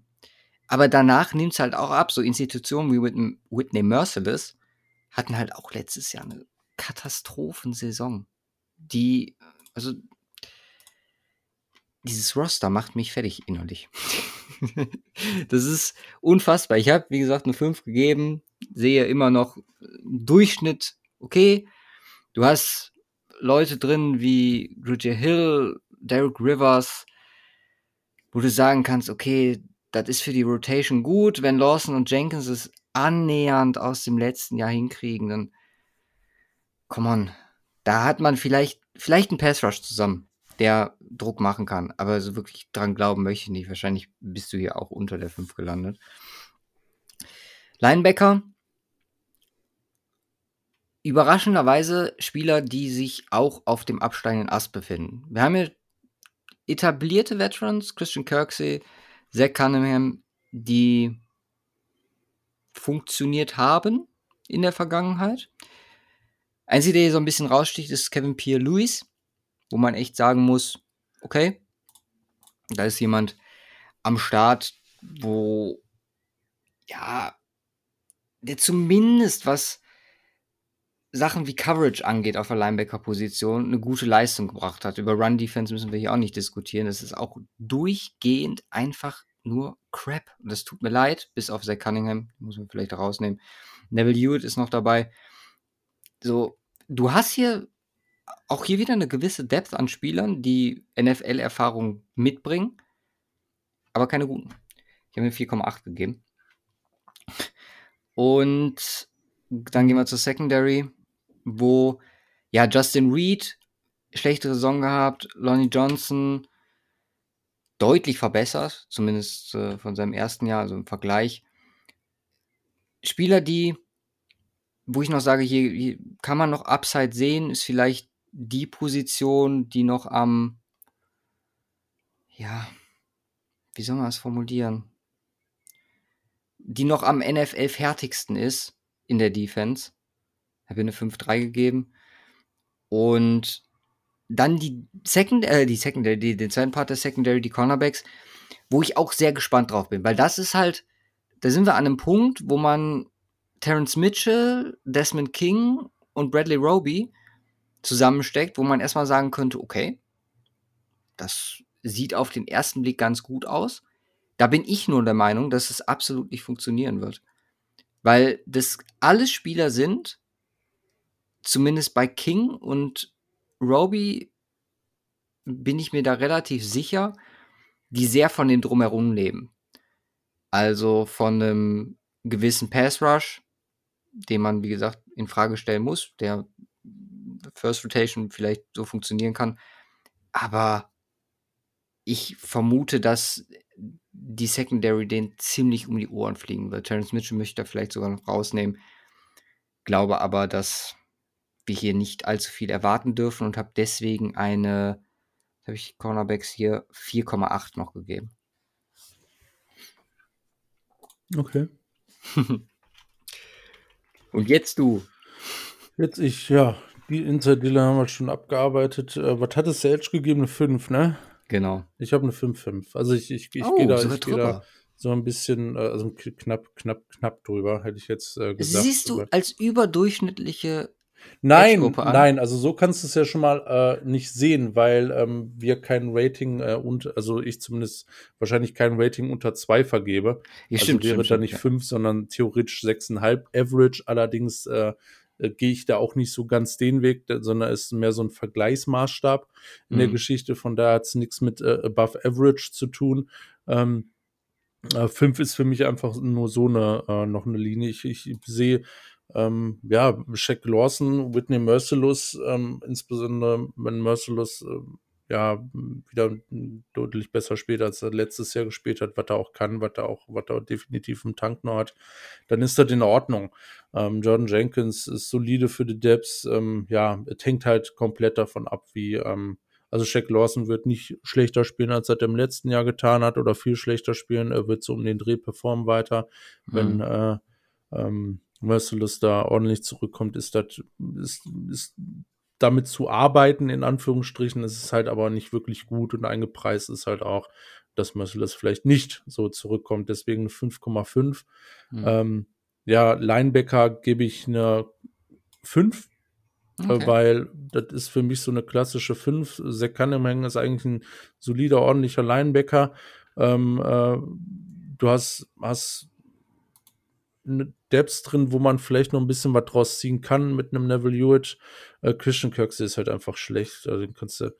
Aber danach nimmt es halt auch ab. So Institutionen wie Whitney Merciless hatten halt auch letztes Jahr eine Katastrophensaison. Die, also, dieses Roster macht mich fertig innerlich. das ist unfassbar. Ich habe, wie gesagt, eine 5 gegeben, sehe immer noch Durchschnitt okay. Du hast Leute drin wie Bridget Hill, Derek Rivers, wo du sagen kannst, okay, das ist für die Rotation gut. Wenn Lawson und Jenkins es annähernd aus dem letzten Jahr hinkriegen, dann come on. Da hat man vielleicht, vielleicht einen Pass Rush zusammen, der Druck machen kann. Aber so wirklich dran glauben möchte ich nicht. Wahrscheinlich bist du hier auch unter der 5 gelandet. Linebacker. Überraschenderweise Spieler, die sich auch auf dem absteigenden Ast befinden. Wir haben hier etablierte Veterans, Christian Kirksey, Zach Cunningham, die funktioniert haben in der Vergangenheit. Einzige, der hier so ein bisschen raussticht, ist Kevin Pierre Lewis, wo man echt sagen muss, okay, da ist jemand am Start, wo, ja, der zumindest was Sachen wie Coverage angeht auf der Linebacker-Position, eine gute Leistung gebracht hat. Über Run-Defense müssen wir hier auch nicht diskutieren. Das ist auch durchgehend einfach nur Crap. Das tut mir leid, bis auf Zach Cunningham, muss man vielleicht rausnehmen. Neville Hewitt ist noch dabei so, du hast hier auch hier wieder eine gewisse Depth an Spielern, die NFL-Erfahrung mitbringen, aber keine guten. Ich habe mir 4,8 gegeben. Und dann gehen wir zur Secondary, wo ja Justin Reed schlechte Saison gehabt, Lonnie Johnson deutlich verbessert, zumindest äh, von seinem ersten Jahr, also im Vergleich. Spieler, die wo ich noch sage, hier, hier kann man noch Upside sehen, ist vielleicht die Position, die noch am, ja, wie soll man das formulieren? Die noch am NFL fertigsten ist in der Defense. Habe eine 5-3 gegeben. Und dann die Second, äh, die Secondary, die, den zweiten Part der Secondary, die Cornerbacks, wo ich auch sehr gespannt drauf bin, weil das ist halt, da sind wir an einem Punkt, wo man Terence Mitchell, Desmond King und Bradley Roby zusammensteckt, wo man erstmal sagen könnte, okay, das sieht auf den ersten Blick ganz gut aus. Da bin ich nur der Meinung, dass es absolut nicht funktionieren wird. Weil das alles Spieler sind, zumindest bei King und Roby bin ich mir da relativ sicher, die sehr von dem Drumherum leben. Also von einem gewissen Pass Rush, den man, wie gesagt, in Frage stellen muss, der First Rotation vielleicht so funktionieren kann. Aber ich vermute, dass die Secondary den ziemlich um die Ohren fliegen wird. Terence Mitchell möchte da vielleicht sogar noch rausnehmen. Glaube aber, dass wir hier nicht allzu viel erwarten dürfen und habe deswegen eine, habe ich Cornerbacks hier 4,8 noch gegeben. Okay. Und jetzt du. Jetzt ich, ja. Die Inside-Dealer haben wir schon abgearbeitet. Äh, was hat es der Edge gegeben? Eine 5, ne? Genau. Ich habe eine 5-5. Also ich, ich, ich oh, gehe da, ich geh da so ein bisschen, äh, also knapp, knapp, knapp drüber, hätte ich jetzt äh, gesagt. Siehst du als überdurchschnittliche Nein, nein, also so kannst du es ja schon mal äh, nicht sehen, weil ähm, wir kein Rating äh, und also ich zumindest wahrscheinlich kein Rating unter zwei vergebe. Ja, also stimmt, wäre stimmt, da nicht ja. fünf, sondern theoretisch sechseinhalb Average. Allerdings äh, äh, gehe ich da auch nicht so ganz den Weg, sondern ist mehr so ein Vergleichsmaßstab in mhm. der Geschichte. Von daher hat es nichts mit äh, Above Average zu tun. Ähm, äh, fünf ist für mich einfach nur so eine äh, noch eine Linie. Ich, ich sehe ähm, ja, Shaq Lawson, Whitney Merciless, ähm, insbesondere wenn Merciless äh, ja wieder deutlich besser spielt, als er letztes Jahr gespielt hat, was er auch kann, was er auch, was er definitiv im Tank noch hat, dann ist das in Ordnung. Ähm, Jordan Jenkins ist solide für die Depths. Ähm, ja, es hängt halt komplett davon ab, wie, ähm, also Shaq Lawson wird nicht schlechter spielen, als er im letzten Jahr getan hat oder viel schlechter spielen. Er wird so um den Dreh performen weiter. Mhm. Wenn äh, ähm, Merciless da ordentlich zurückkommt, ist das ist, ist damit zu arbeiten, in Anführungsstrichen. Es ist halt aber nicht wirklich gut und eingepreist ist halt auch, dass Merciless vielleicht nicht so zurückkommt. Deswegen eine 5,5. Mhm. Ähm, ja, Linebacker gebe ich eine 5, äh, okay. weil das ist für mich so eine klassische 5. Zach Cunningham ist eigentlich ein solider, ordentlicher Linebacker. Ähm, äh, du hast, hast Depths drin, wo man vielleicht noch ein bisschen was draus ziehen kann mit einem Neville Hewitt. Äh, Christian Kirksey ist halt einfach schlecht. Also den kannst du,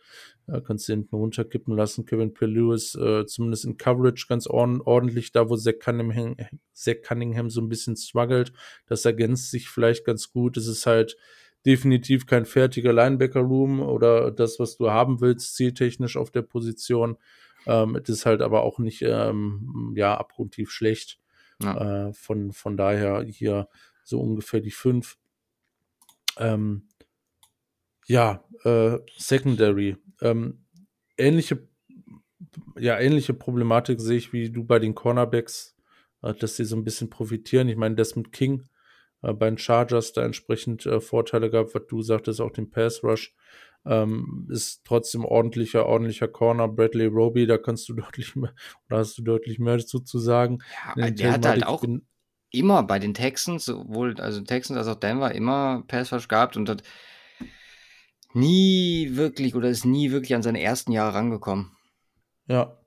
äh, kannst du hinten runterkippen lassen. Kevin Pellew ist äh, zumindest in Coverage ganz ordentlich da, wo Zach Cunningham, Zach Cunningham so ein bisschen struggelt. Das ergänzt sich vielleicht ganz gut. Es ist halt definitiv kein fertiger Linebacker-Room oder das, was du haben willst, zieltechnisch auf der Position. Ähm, es ist halt aber auch nicht ähm, ja, abgrundtief schlecht. Ja. Äh, von, von daher hier so ungefähr die fünf. Ähm, ja, äh, Secondary. Ähm, ähnliche, ja, ähnliche Problematik sehe ich wie du bei den Cornerbacks, äh, dass sie so ein bisschen profitieren. Ich meine, Desmond King äh, bei den Chargers da entsprechend äh, Vorteile gab, was du sagtest, auch den Pass Rush. Ähm, ist trotzdem ordentlicher, ordentlicher Corner. Bradley Roby, da kannst du deutlich mehr, oder hast du deutlich mehr dazu zu sagen. Ja, der hat halt auch immer bei den Texans, sowohl also Texans als auch Denver, immer Pass Rush gehabt und hat nie wirklich oder ist nie wirklich an seine ersten Jahre rangekommen. Ja.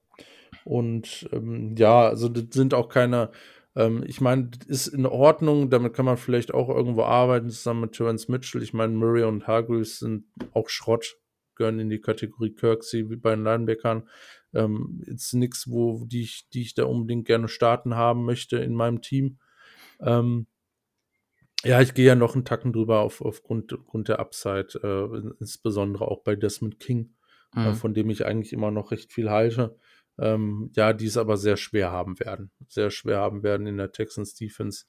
Und ähm, ja, also das sind auch keine ähm, ich meine, ist in Ordnung, damit kann man vielleicht auch irgendwo arbeiten, zusammen mit Terence Mitchell. Ich meine, Murray und Hargreaves sind auch Schrott, gehören in die Kategorie Kirksey wie bei den Linebackern. Ähm, ist nichts, wo die ich, die ich da unbedingt gerne starten haben möchte in meinem Team. Ähm, ja, ich gehe ja noch einen Tacken drüber auf, aufgrund, aufgrund der Upside, äh, insbesondere auch bei Desmond King, äh, mhm. äh, von dem ich eigentlich immer noch recht viel halte ähm, ja, die es aber sehr schwer haben werden. Sehr schwer haben werden in der Texans Defense.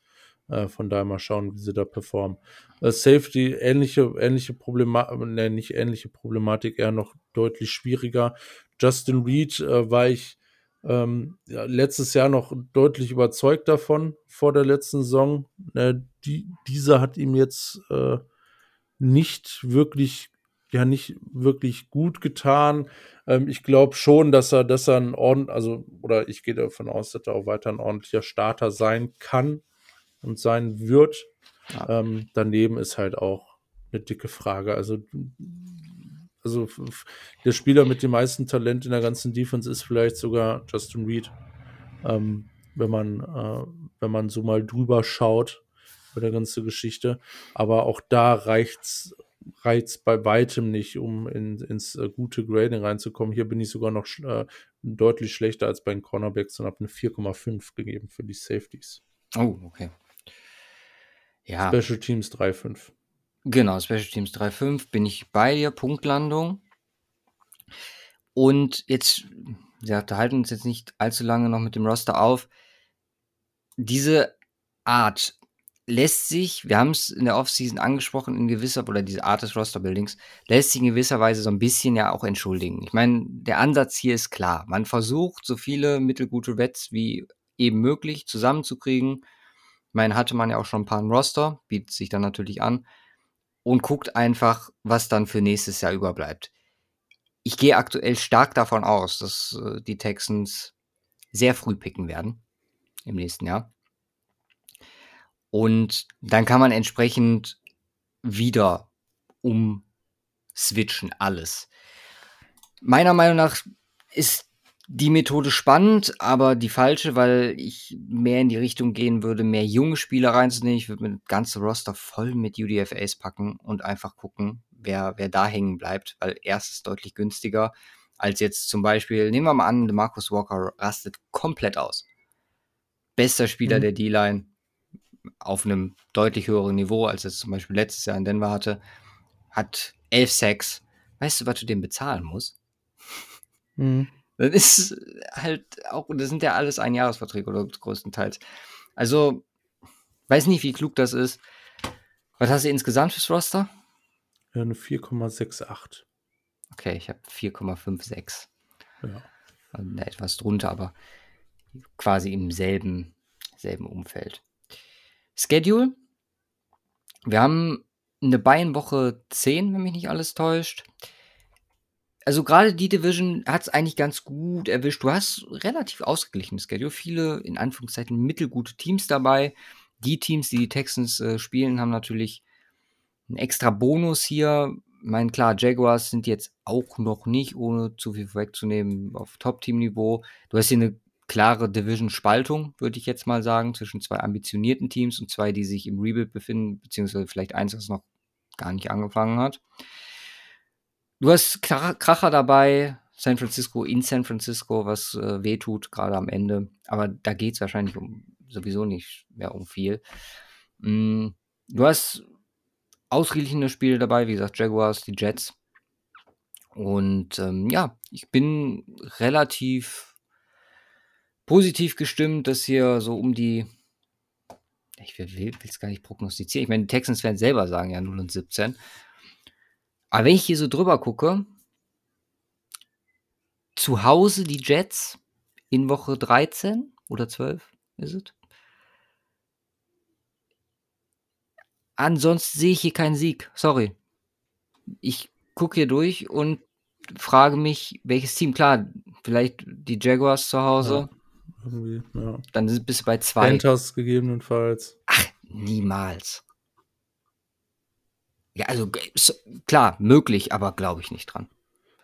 Äh, von daher mal schauen, wie sie da performen. Äh, Safety, ähnliche, ähnliche Problematik, ne, nicht ähnliche Problematik, eher noch deutlich schwieriger. Justin Reed äh, war ich ähm, ja, letztes Jahr noch deutlich überzeugt davon, vor der letzten Saison. Äh, die, dieser hat ihm jetzt äh, nicht wirklich ja nicht wirklich gut getan. Ähm, ich glaube schon, dass er, dass er ein ordentlich, also, oder ich gehe davon aus, dass er auch weiter ein ordentlicher Starter sein kann und sein wird. Ja. Ähm, daneben ist halt auch eine dicke Frage. Also, also der Spieler mit dem meisten Talent in der ganzen Defense ist vielleicht sogar Justin Reed. Ähm, wenn man, äh, wenn man so mal drüber schaut bei der ganzen Geschichte. Aber auch da reicht's reizt bei weitem nicht, um in, ins äh, gute Grading reinzukommen. Hier bin ich sogar noch äh, deutlich schlechter als bei den Cornerbacks und habe eine 4,5 gegeben für die Safeties. Oh, okay. Ja. Special Teams 3,5. Genau, Special Teams 3,5 bin ich bei dir, Punktlandung. Und jetzt, ja, da halten uns jetzt nicht allzu lange noch mit dem Roster auf. Diese Art lässt sich, wir haben es in der Offseason angesprochen, in gewisser, oder diese Art des Roster-Buildings, lässt sich in gewisser Weise so ein bisschen ja auch entschuldigen. Ich meine, der Ansatz hier ist klar. Man versucht, so viele mittelgute Wets wie eben möglich zusammenzukriegen. Ich meine, hatte man ja auch schon ein paar im Roster, bietet sich dann natürlich an und guckt einfach, was dann für nächstes Jahr überbleibt. Ich gehe aktuell stark davon aus, dass äh, die Texans sehr früh picken werden im nächsten Jahr. Und dann kann man entsprechend wieder umswitchen, alles. Meiner Meinung nach ist die Methode spannend, aber die falsche, weil ich mehr in die Richtung gehen würde, mehr junge Spieler reinzunehmen. Ich würde mit ganze Roster voll mit UDFAs packen und einfach gucken, wer, wer da hängen bleibt, weil erstes deutlich günstiger als jetzt zum Beispiel, nehmen wir mal an, Marcus Walker rastet komplett aus. Bester Spieler mhm. der D-Line, auf einem deutlich höheren Niveau, als es zum Beispiel letztes Jahr in Denver hatte, hat elf Sacks. Weißt du, was du dem bezahlen musst? Mhm. Das ist halt auch, das sind ja alles Einjahresverträge oder größtenteils. Also, weiß nicht, wie klug das ist. Was hast du insgesamt fürs Roster? Ja, eine 4,68. Okay, ich habe 4,56. Ja. Also, etwas drunter, aber quasi im selben, selben Umfeld. Schedule. Wir haben eine Bayern-Woche 10, wenn mich nicht alles täuscht. Also gerade die Division hat es eigentlich ganz gut erwischt. Du hast relativ ausgeglichenes Schedule. Viele, in Anführungszeichen, mittelgute Teams dabei. Die Teams, die die Texans äh, spielen, haben natürlich einen extra Bonus hier. Ich meine, klar, Jaguars sind jetzt auch noch nicht, ohne zu viel vorwegzunehmen, auf Top-Team-Niveau. Du hast hier eine klare Division-Spaltung, würde ich jetzt mal sagen, zwischen zwei ambitionierten Teams und zwei, die sich im Rebuild befinden, beziehungsweise vielleicht eins, das noch gar nicht angefangen hat. Du hast Kracher dabei, San Francisco in San Francisco, was äh, wehtut, gerade am Ende. Aber da geht es wahrscheinlich um, sowieso nicht mehr um viel. Mm, du hast ausgeglichene Spiele dabei, wie gesagt, Jaguars, die Jets. Und ähm, ja, ich bin relativ positiv gestimmt, dass hier so um die, ich will es gar nicht prognostizieren, ich meine, die Texans werden selber sagen, ja 0 und 17. Aber wenn ich hier so drüber gucke, zu Hause die Jets in Woche 13 oder 12 ist es. Ansonsten sehe ich hier keinen Sieg. Sorry. Ich gucke hier durch und frage mich, welches Team, klar, vielleicht die Jaguars zu Hause. Ja. Irgendwie, ja. Dann bist du bei zwei. Panthers gegebenenfalls. Ach, niemals. Ja, also klar, möglich, aber glaube ich nicht dran.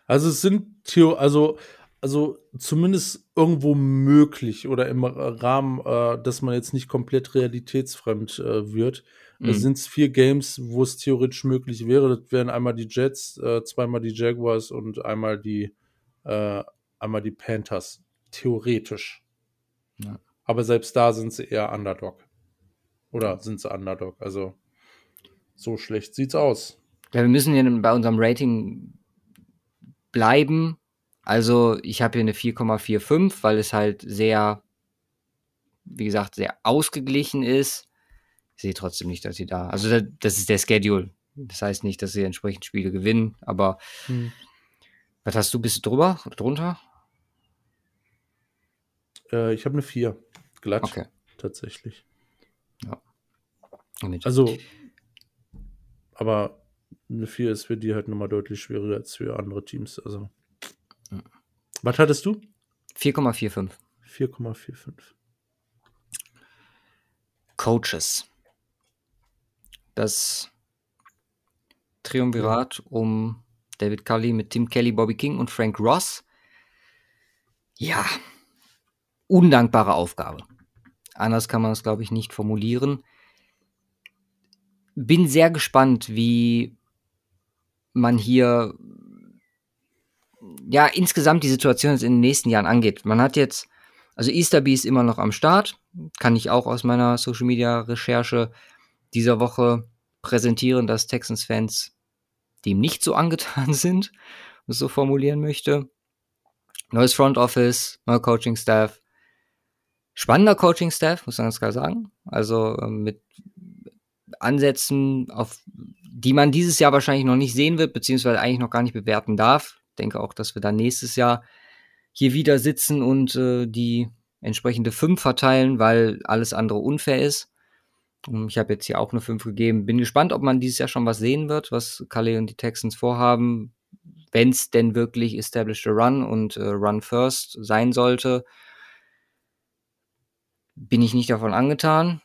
Also es sind Theo, also, also zumindest irgendwo möglich oder im Rahmen, äh, dass man jetzt nicht komplett realitätsfremd äh, wird. Mhm. Sind es vier Games, wo es theoretisch möglich wäre. Das wären einmal die Jets, äh, zweimal die Jaguars und einmal die, äh, einmal die Panthers. Theoretisch. Ja. Aber selbst da sind sie eher Underdog. Oder sind sie Underdog? Also so schlecht sieht's aus. Ja, wir müssen ja bei unserem Rating bleiben. Also ich habe hier eine 4,45, weil es halt sehr, wie gesagt, sehr ausgeglichen ist. Ich sehe trotzdem nicht, dass sie da. Also das ist der Schedule. Das heißt nicht, dass sie entsprechend Spiele gewinnen, aber hm. was hast du? Bist du drüber oder drunter? Äh, ich habe eine 4. Glatt. Okay. Tatsächlich. Ja. Also, aber eine 4 ist für die halt nochmal deutlich schwieriger als für andere Teams. Also. Ja. Was hattest du? 4,45. 4,45. Coaches. Das Triumvirat um David Cully mit Tim Kelly, Bobby King und Frank Ross. Ja, undankbare Aufgabe. Anders kann man es, glaube ich, nicht formulieren. Bin sehr gespannt, wie man hier ja insgesamt die Situation jetzt in den nächsten Jahren angeht. Man hat jetzt, also Easterby ist immer noch am Start, kann ich auch aus meiner Social Media Recherche dieser Woche präsentieren, dass Texans-Fans dem nicht so angetan sind, so formulieren möchte. Neues Front Office, neuer Coaching-Staff, spannender Coaching-Staff, muss man ganz klar sagen. Also ähm, mit Ansätzen, auf die man dieses Jahr wahrscheinlich noch nicht sehen wird, beziehungsweise eigentlich noch gar nicht bewerten darf. Ich denke auch, dass wir dann nächstes Jahr hier wieder sitzen und äh, die entsprechende 5 verteilen, weil alles andere unfair ist. Ich habe jetzt hier auch eine 5 gegeben. Bin gespannt, ob man dieses Jahr schon was sehen wird, was Calais und die Texans vorhaben. Wenn es denn wirklich Established a Run und äh, Run First sein sollte, bin ich nicht davon angetan.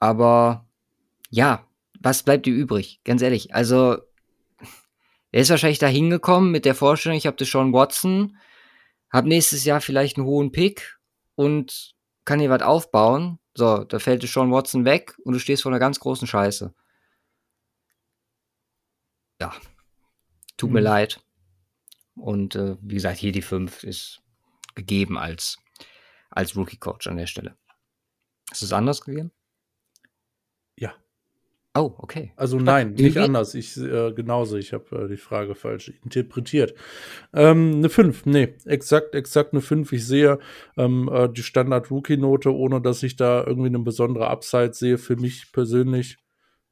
Aber ja, was bleibt dir übrig? Ganz ehrlich. Also, er ist wahrscheinlich da hingekommen mit der Vorstellung, ich habe das Sean Watson, habe nächstes Jahr vielleicht einen hohen Pick und kann hier was aufbauen. So, da fällt Sean Watson weg und du stehst vor einer ganz großen Scheiße. Ja, tut mhm. mir leid. Und äh, wie gesagt, hier die 5 ist gegeben als, als Rookie-Coach an der Stelle. Hast du es anders gegeben? Ja. Oh, okay. Also nein, nicht anders. Ich äh, genauso. Ich habe äh, die Frage falsch interpretiert. Ähm, eine 5. Nee, exakt, exakt eine 5. Ich sehe ähm, äh, die Standard-Rookie-Note, ohne dass ich da irgendwie eine besondere Upside sehe für mich persönlich.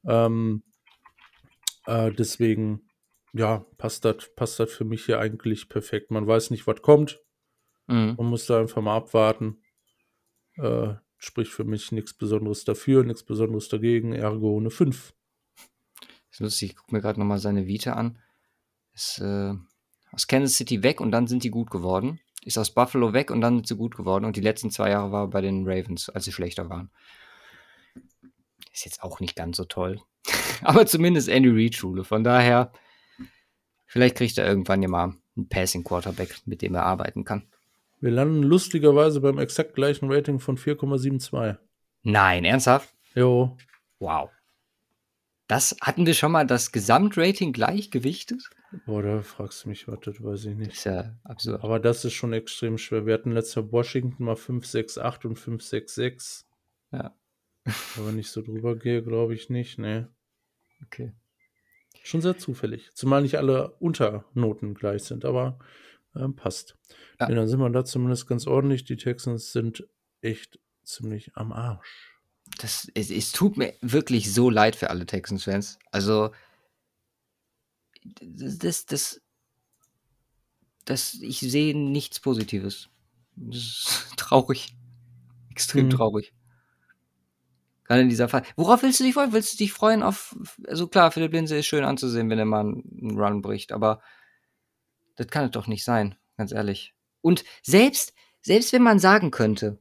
Ähm, äh, deswegen, ja, passt das passt für mich hier eigentlich perfekt. Man weiß nicht, was kommt. Mhm. Man muss da einfach mal abwarten. Spricht für mich nichts Besonderes dafür, nichts Besonderes dagegen. Ergo eine 5. ist lustig, ich gucke mir gerade nochmal seine Vita an. Ist äh, aus Kansas City weg und dann sind die gut geworden. Ist aus Buffalo weg und dann sind sie gut geworden. Und die letzten zwei Jahre war er bei den Ravens, als sie schlechter waren. Ist jetzt auch nicht ganz so toll. Aber zumindest Andy Reid Schule. Von daher, vielleicht kriegt er irgendwann ja mal einen Passing Quarterback, mit dem er arbeiten kann. Wir landen lustigerweise beim exakt gleichen Rating von 4,72. Nein, ernsthaft? Jo, Wow. Das hatten wir schon mal das Gesamtrating gleich gewichtet? boah, da fragst du mich, was, das weiß ich nicht. Ist ja absurd. Aber das ist schon extrem schwer. Wir hatten letzter Washington mal 5,68 und 5,66. Ja. Aber wenn ich so drüber gehe, glaube ich nicht. Nee. Okay. Schon sehr zufällig. Zumal nicht alle Unternoten gleich sind, aber ähm, passt. Ja. Ja. dann sind wir da zumindest ganz ordentlich. Die Texans sind echt ziemlich am Arsch. Das, es, es tut mir wirklich so leid für alle Texans-Fans. Also, das, das, das, ich sehe nichts Positives. Das ist traurig. Extrem Mhm. traurig. Gerade in dieser Fall. Worauf willst du dich freuen? Willst du dich freuen auf, also klar, Philipp Lindsay ist schön anzusehen, wenn er mal einen Run bricht, aber das kann es doch nicht sein, ganz ehrlich. Und selbst, selbst wenn man sagen könnte,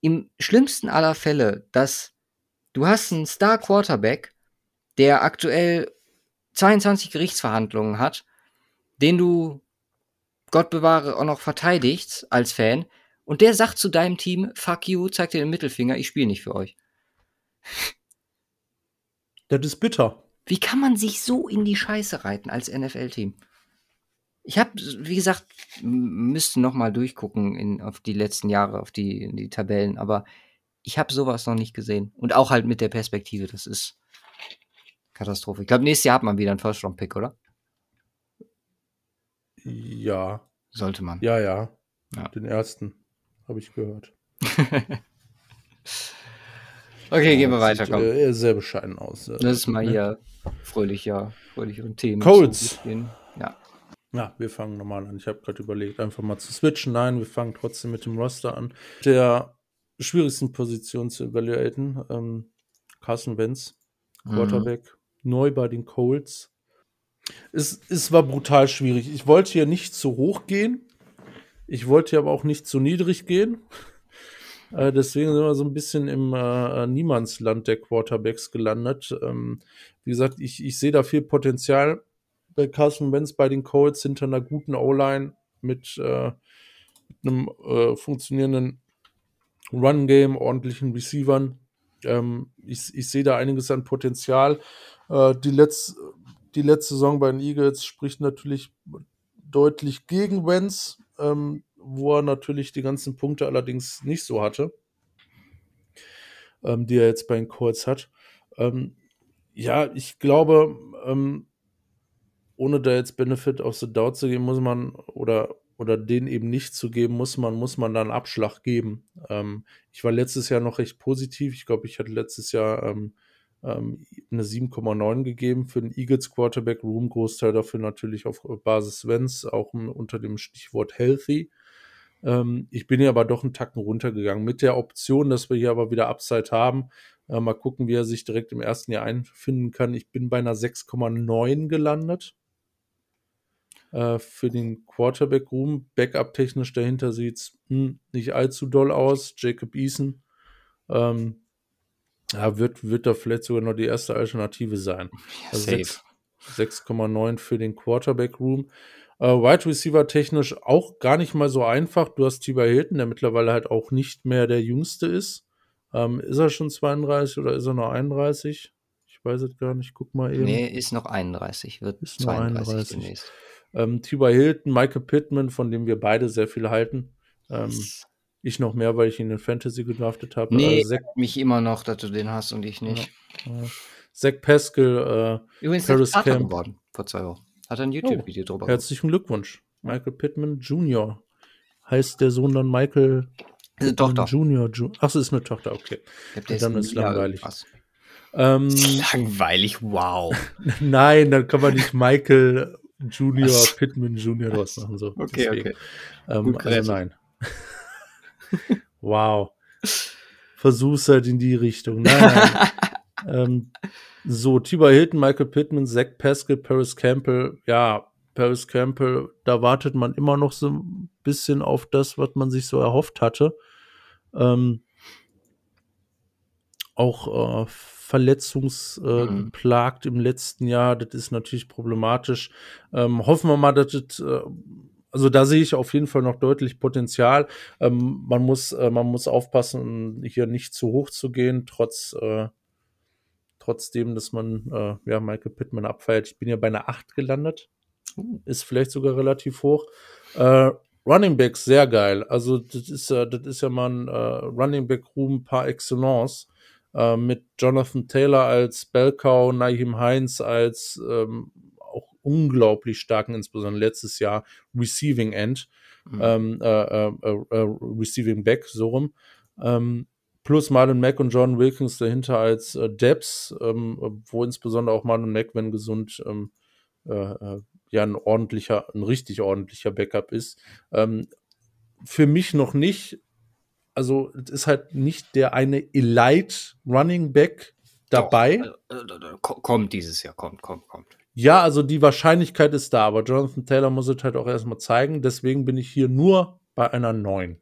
im schlimmsten aller Fälle, dass du hast einen Star Quarterback, der aktuell 22 Gerichtsverhandlungen hat, den du, Gott bewahre, auch noch verteidigst als Fan, und der sagt zu deinem Team, fuck you, zeigt dir den Mittelfinger, ich spiele nicht für euch. Das ist bitter. Wie kann man sich so in die Scheiße reiten als NFL-Team? Ich habe, wie gesagt, müsste noch mal durchgucken in, auf die letzten Jahre, auf die, die Tabellen, aber ich habe sowas noch nicht gesehen. Und auch halt mit der Perspektive, das ist Katastrophe. Ich glaube, nächstes Jahr hat man wieder einen First-Round-Pick, oder? Ja, Sollte man. ja, ja. Ja. Den ersten habe ich gehört. Okay, gehen wir Ja, weiter, sieht, komm. Äh, sehr bescheiden aus. äh, Lass mal ne? hier fröhlicher, fröhlicheren Themen Colts. Ja. Ja, wir fangen nochmal an. Ich habe gerade überlegt, einfach mal zu switchen. Nein, wir fangen trotzdem mit dem Roster an. Der schwierigsten Position zu evaluaten. Ähm, Carson Wentz, Quarterback, neu bei den Colts. Es, es war brutal schwierig. Ich wollte hier nicht zu hoch gehen. Ich wollte hier aber auch nicht zu niedrig gehen. Äh, deswegen sind wir so ein bisschen im äh, Niemandsland der Quarterbacks gelandet. Ähm, wie gesagt, ich, ich sehe da viel Potenzial bei Carson Wentz bei den Colts hinter einer guten O-Line mit, äh, mit einem äh, funktionierenden Run-Game, ordentlichen Receivern. Ähm, ich, ich sehe da einiges an Potenzial. Äh, die, letz, die letzte Saison bei den Eagles spricht natürlich deutlich gegen Wentz, ähm, wo er natürlich die ganzen Punkte allerdings nicht so hatte, ähm, die er jetzt bei den Colts hat. Ähm, ja, ich glaube, ähm, ohne da jetzt Benefit of the Doubt zu geben, muss man oder oder den eben nicht zu geben, muss man, muss man dann Abschlag geben. Ähm, ich war letztes Jahr noch recht positiv. Ich glaube, ich hatte letztes Jahr ähm, ähm, eine 7,9 gegeben für den Eagles Quarterback Room, Großteil dafür natürlich auf Basis Wenz, auch unter dem Stichwort Healthy. Ähm, ich bin hier aber doch einen Tacken runtergegangen mit der Option, dass wir hier aber wieder Upside haben. Äh, mal gucken, wie er sich direkt im ersten Jahr einfinden kann. Ich bin bei einer 6,9 gelandet äh, für den Quarterback-Room. Backup-technisch dahinter sieht es nicht allzu doll aus. Jacob Eason ähm, ja, wird, wird da vielleicht sogar noch die erste Alternative sein. Also Safe. 6,9 für den Quarterback-Room. Äh, Wide Receiver technisch auch gar nicht mal so einfach. Du hast T.Y. Hilton, der mittlerweile halt auch nicht mehr der Jüngste ist. Ähm, ist er schon 32 oder ist er noch 31? Ich weiß es gar nicht. Guck mal eben. Nee, ist noch 31, wird Ist noch 32 31. demnächst. Ähm, T.Y. Hilton, Michael Pittman, von dem wir beide sehr viel halten. Ähm, Ich noch mehr, weil ich ihn in Fantasy gedraftet habe. Nee, Äh, Zach, mich immer noch, dass du den hast und ich nicht. äh, Zach Pascal, äh, Übrigens Paris ist Camp. geworden vor zwei Wochen. Hat ein YouTube-Video drüber gemacht. herzlichen Glückwunsch. Michael Pittman Jr. Heißt der Sohn dann Michael ist Tochter. Junior? Ju Ach, es ist eine Tochter, okay. Glaub, Dann ist mega langweilig. Ähm, Langweilig, wow. nein, dann kann man nicht Michael Junior, Ach so. Pittman Junior draus machen. So. Okay, Deswegen. okay. Ähm, also nein. wow. Versuch's halt in die Richtung. Nein, nein. ähm, so, Tiber Hilton, Michael Pittman, Zach Pascal, Paris Campbell. Ja, Paris Campbell, da wartet man immer noch so ein bisschen auf das, was man sich so erhofft hatte. Ähm, auch äh, verletzungsgeplagt im letzten Jahr, das ist natürlich problematisch. Ähm, hoffen wir mal, dass das, äh, also da sehe ich auf jeden Fall noch deutlich Potenzial. Ähm, man muss, äh, man muss aufpassen, hier nicht zu hoch zu gehen, trotz, äh, trotzdem, dass man, äh, ja, Michael Pittman abfeiert. Ich bin ja bei einer 8 gelandet. Uh. Ist vielleicht sogar relativ hoch. Äh, Running Backs, sehr geil. Also, das ist, äh, das ist ja mal ein äh, Running Back Room par excellence. Äh, mit Jonathan Taylor als Bellcow, Naheem Heinz als ähm, auch unglaublich starken, insbesondere letztes Jahr, Receiving End, Mhm. ähm, äh, äh, äh, äh, Receiving Back, so rum. Ähm, plus Marlon Mack und John Wilkins dahinter als äh, Debs, ähm, wo insbesondere auch Marlon Mack, wenn gesund, ähm, äh, äh, ja ein ordentlicher, ein richtig ordentlicher Backup ist. Ähm, für mich noch nicht. Also es ist halt nicht der eine Elite Running Back dabei. Doch, äh, äh, äh, ko- kommt dieses Jahr, kommt, kommt, kommt. Ja, also die Wahrscheinlichkeit ist da, aber Jonathan Taylor muss es halt auch erstmal zeigen. Deswegen bin ich hier nur bei einer 9.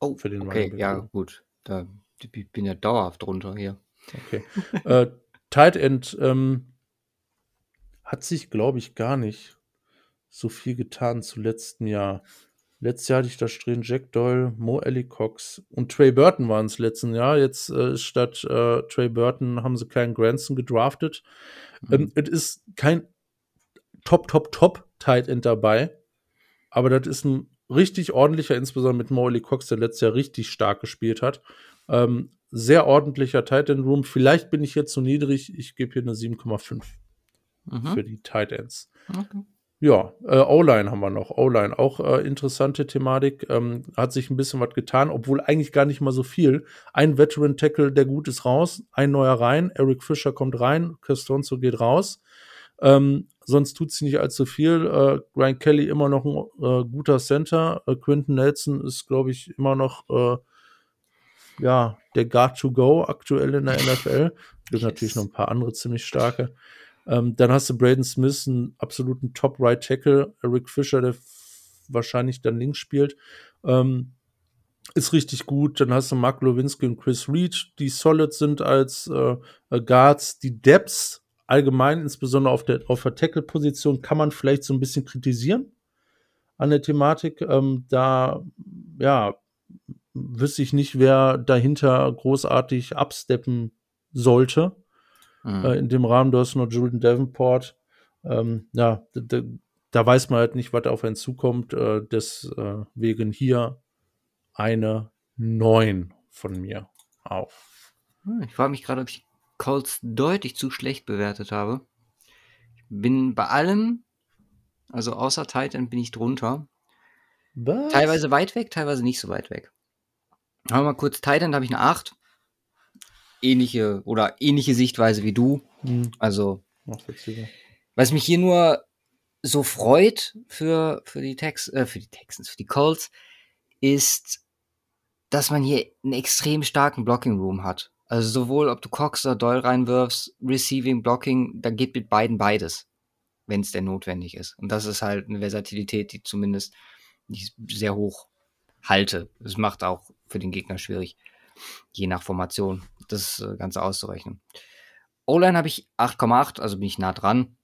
Oh, Für den okay, Running Back, ja, ja. gut. Da, ich bin ja dauerhaft drunter hier. Okay. äh, Tight End ähm, hat sich, glaube ich, gar nicht so viel getan zu letzten Jahr. Letztes Jahr hatte ich da stehen Jack Doyle, Mo Ellie Cox und Trey Burton waren es letzten Jahr. Jetzt äh, statt äh, Trey Burton haben sie keinen Granson gedraftet. Ähm, es ist kein Top, Top, Top Tight End dabei, aber das ist ein richtig ordentlicher, insbesondere mit Mo Ellie Cox, der letztes Jahr richtig stark gespielt hat. Ähm, sehr ordentlicher Tight End Room. Vielleicht bin ich jetzt zu niedrig. Ich gebe hier eine 7,5 Mhm. für die Tight Ends. Okay. Ja, äh, O-Line haben wir noch. O-Line, auch äh, interessante Thematik. Ähm, hat sich ein bisschen was getan, obwohl eigentlich gar nicht mal so viel. Ein Veteran-Tackle, der gut ist, raus. Ein neuer rein. Eric Fischer kommt rein. Castonzo geht raus. Ähm, sonst tut sie nicht allzu viel. Äh, Ryan Kelly immer noch ein äh, guter Center. Äh, Quentin Nelson ist, glaube ich, immer noch äh, ja, der Guard to go aktuell in der NFL. Gibt Yes. natürlich noch ein paar andere ziemlich starke. Ähm, dann hast du Braden Smith, einen absoluten Top-Right Tackle. Eric Fischer, der wahrscheinlich dann links spielt. Ähm, ist richtig gut. Dann hast du Mark Lewinsky und Chris Reed, die solid sind als äh, äh, Guards. Die Depths allgemein, insbesondere auf der, auf der Tackle-Position, kann man vielleicht so ein bisschen kritisieren an der Thematik. Ähm, da, ja, wüsste ich nicht, wer dahinter großartig absteppen sollte. Mhm. Äh, in dem Rahmen, du hast noch Jordan Davenport. Ähm, ja, da weiß man halt nicht, was auf einen zukommt. Äh, deswegen hier eine 9 von mir auf. Hm, Ich frage mich gerade, ob ich Colts deutlich zu schlecht bewertet habe. Ich bin bei allem, also außer Titan bin ich drunter. Was? Teilweise weit weg, teilweise nicht so weit weg. Haben wir mal kurz Titan, da habe ich eine 8. Ähnliche oder ähnliche Sichtweise wie du. Hm, Also, was mich hier nur so freut für, für die Tex äh, für die Texans, für die Colts, ist, dass man hier einen extrem starken Blocking Room hat. Also sowohl, ob du Cox oder Doyle reinwirfst, Receiving, Blocking, da geht mit beiden beides, wenn es denn notwendig ist. Und das ist halt eine Versatilität, die zumindest ich sehr hoch halte. Es macht auch für den Gegner schwierig, je nach Formation, das äh, Ganze auszurechnen. O-Line habe ich 8,8, also bin ich nah dran.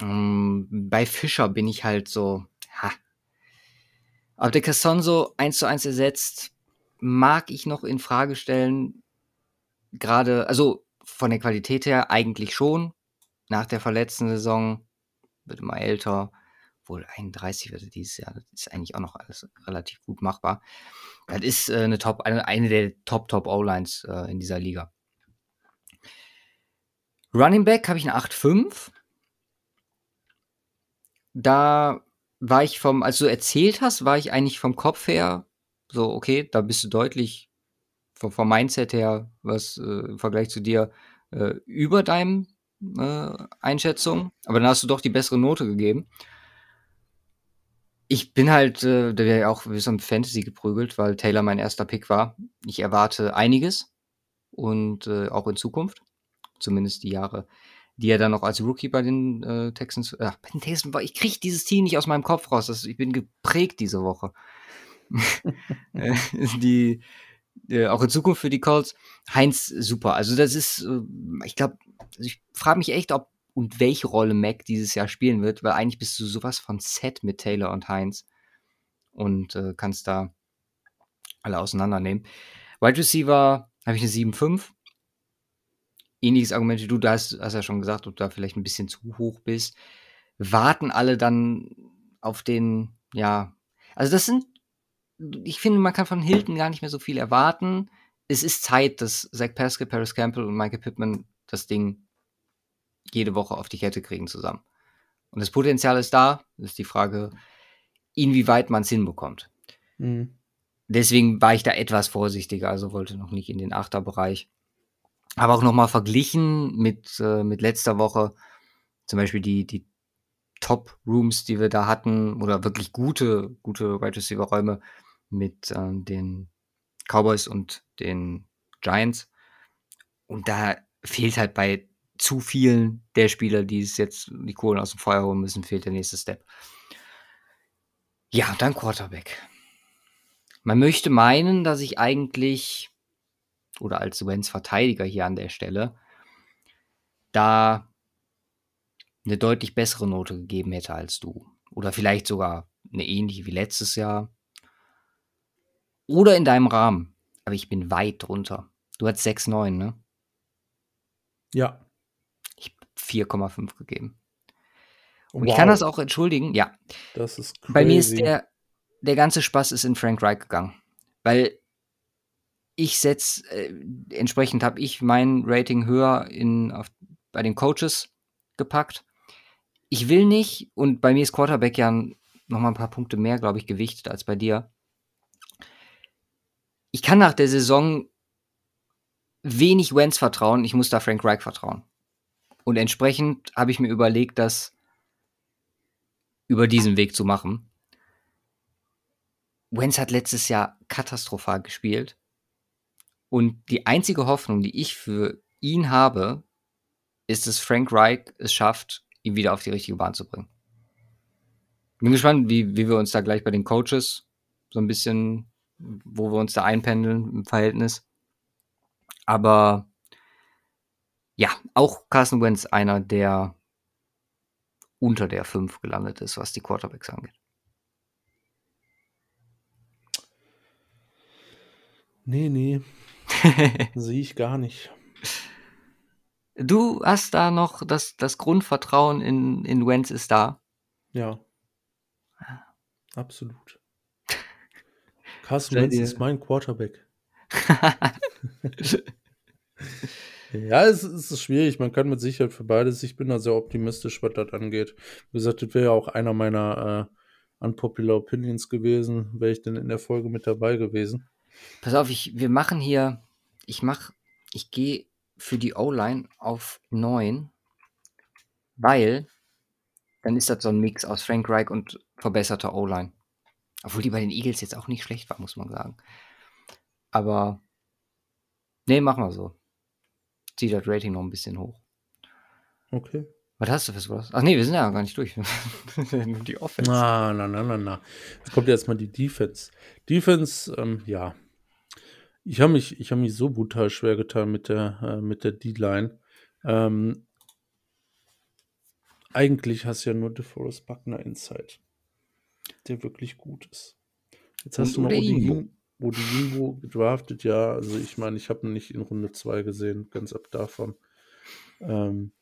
Ähm, bei Fischer bin ich halt so, ha. Ob der Cassonso 1 zu 1 ersetzt, mag ich noch in Frage stellen. Gerade, also von der Qualität her eigentlich schon. Nach der verletzten Saison wird immer älter. Wohl 31 wird er dieses Jahr. Das ist eigentlich auch noch alles relativ gut machbar. Das ist äh, eine Top, eine, eine der Top, Top O-Lines äh, in dieser Liga. Running Back habe ich eine 8,5. Da war ich vom, als du erzählt hast, war ich eigentlich vom Kopf her so, okay, da bist du deutlich vom, vom Mindset her, was äh, im Vergleich zu dir äh, über deinem äh, Einschätzung. Aber dann hast du doch die bessere Note gegeben. Ich bin halt, äh, da wäre ja auch wie so ein Fantasy geprügelt, weil Taylor mein erster Pick war. Ich erwarte einiges und äh, auch in Zukunft. Zumindest die Jahre, die er dann noch als Rookie bei den äh, Texans. Äh, bei den Texans ich kriege dieses Team nicht aus meinem Kopf raus. Das, ich bin geprägt diese Woche. Die, äh, auch in Zukunft für die Colts. Heinz, super. Also, das ist, äh, ich glaube, also ich frage mich echt, ob und welche Rolle Mac dieses Jahr spielen wird, weil eigentlich bist du sowas von set mit Taylor und Heinz und äh, kannst da alle auseinandernehmen. Wide Receiver habe ich eine 7,5. Ähnliches Argument wie du, da hast, hast ja schon gesagt, ob du da vielleicht ein bisschen zu hoch bist. Warten alle dann auf den, ja, also das sind, ich finde, man kann von Hilton gar nicht mehr so viel erwarten. Es ist Zeit, dass Zach Pascal, Paris Campbell und Michael Pittman das Ding jede Woche auf die Kette kriegen zusammen. Und das Potenzial ist da. Das ist die Frage, inwieweit man es hinbekommt. Mhm. Deswegen war ich da etwas vorsichtiger, also wollte noch nicht in den Achterbereich. Aber auch nochmal verglichen mit, äh, mit letzter Woche, zum Beispiel die, die Top-Rooms, die wir da hatten, oder wirklich gute, gute Wide Receiver-Räume mit äh, den Cowboys und den Giants. Und da fehlt halt bei zu vielen der Spieler, die es jetzt die Kohlen aus dem Feuer holen müssen, fehlt der nächste Step. Ja, dann Quarterback. Man möchte meinen, dass ich eigentlich, oder als Wenz Verteidiger hier an der Stelle, da eine deutlich bessere Note gegeben hätte als du. Oder vielleicht sogar eine ähnliche wie letztes Jahr. Oder in deinem Rahmen. Aber ich bin weit drunter. Du hast 6,9, ne? Ja. 4,5 gegeben. Und wow. ich kann das auch entschuldigen, ja. Das ist crazy. Bei mir ist der, der ganze Spaß ist in Frank Reich gegangen. Weil ich setze, äh, entsprechend habe ich mein Rating höher in, auf, bei den Coaches gepackt. Ich will nicht, und bei mir ist Quarterback ja noch mal ein paar Punkte mehr, glaube ich, gewichtet als bei dir. Ich kann nach der Saison wenig Wentz vertrauen, ich muss da Frank Reich vertrauen. Und entsprechend habe ich mir überlegt, das über diesen Weg zu machen. Wenz hat letztes Jahr katastrophal gespielt. Und die einzige Hoffnung, die ich für ihn habe, ist, dass Frank Reich es schafft, ihn wieder auf die richtige Bahn zu bringen. Bin gespannt, wie, wie wir uns da gleich bei den Coaches so ein bisschen, wo wir uns da einpendeln im Verhältnis. Aber ja, auch Carson Wentz einer, der unter der 5 gelandet ist, was die Quarterbacks angeht. Nee, nee. Sehe ich gar nicht. Du hast da noch das, das Grundvertrauen in, in Wentz ist da. Ja. Absolut. Carson Wentz ist mein Quarterback. Ja, es, es, ist schwierig. Man kann mit Sicherheit für beides. Ich bin da sehr optimistisch, was das angeht. Wie gesagt, das wäre ja auch einer meiner äh, unpopular Opinions gewesen. Wäre ich denn in der Folge mit dabei gewesen? Pass auf, ich, wir machen hier, ich mach, ich gehe für die O-Line auf 9, weil dann ist das so ein Mix aus Frank Reich und verbesserter O-Line. Obwohl die bei den Eagles jetzt auch nicht schlecht war, muss man sagen. Aber, nee, machen wir so zieht das Rating noch ein bisschen hoch. Okay. Was hast du für sowas? Ach nee, wir sind ja gar nicht durch. Nur die Offense. Na, na, na, na, na. Jetzt kommt jetzt mal die Defense. Defense, ähm, ja. Ich habe mich, ich mich so brutal schwer getan mit der, äh, mit der D-Line. Ähm, eigentlich hast du ja nur DeForest Buckner Inside, der wirklich gut ist. Jetzt hast Und du noch Odin, Odingo gedraftet, ja. Also ich meine, ich habe ihn nicht in Runde 2 gesehen, ganz ab davon. Ähm,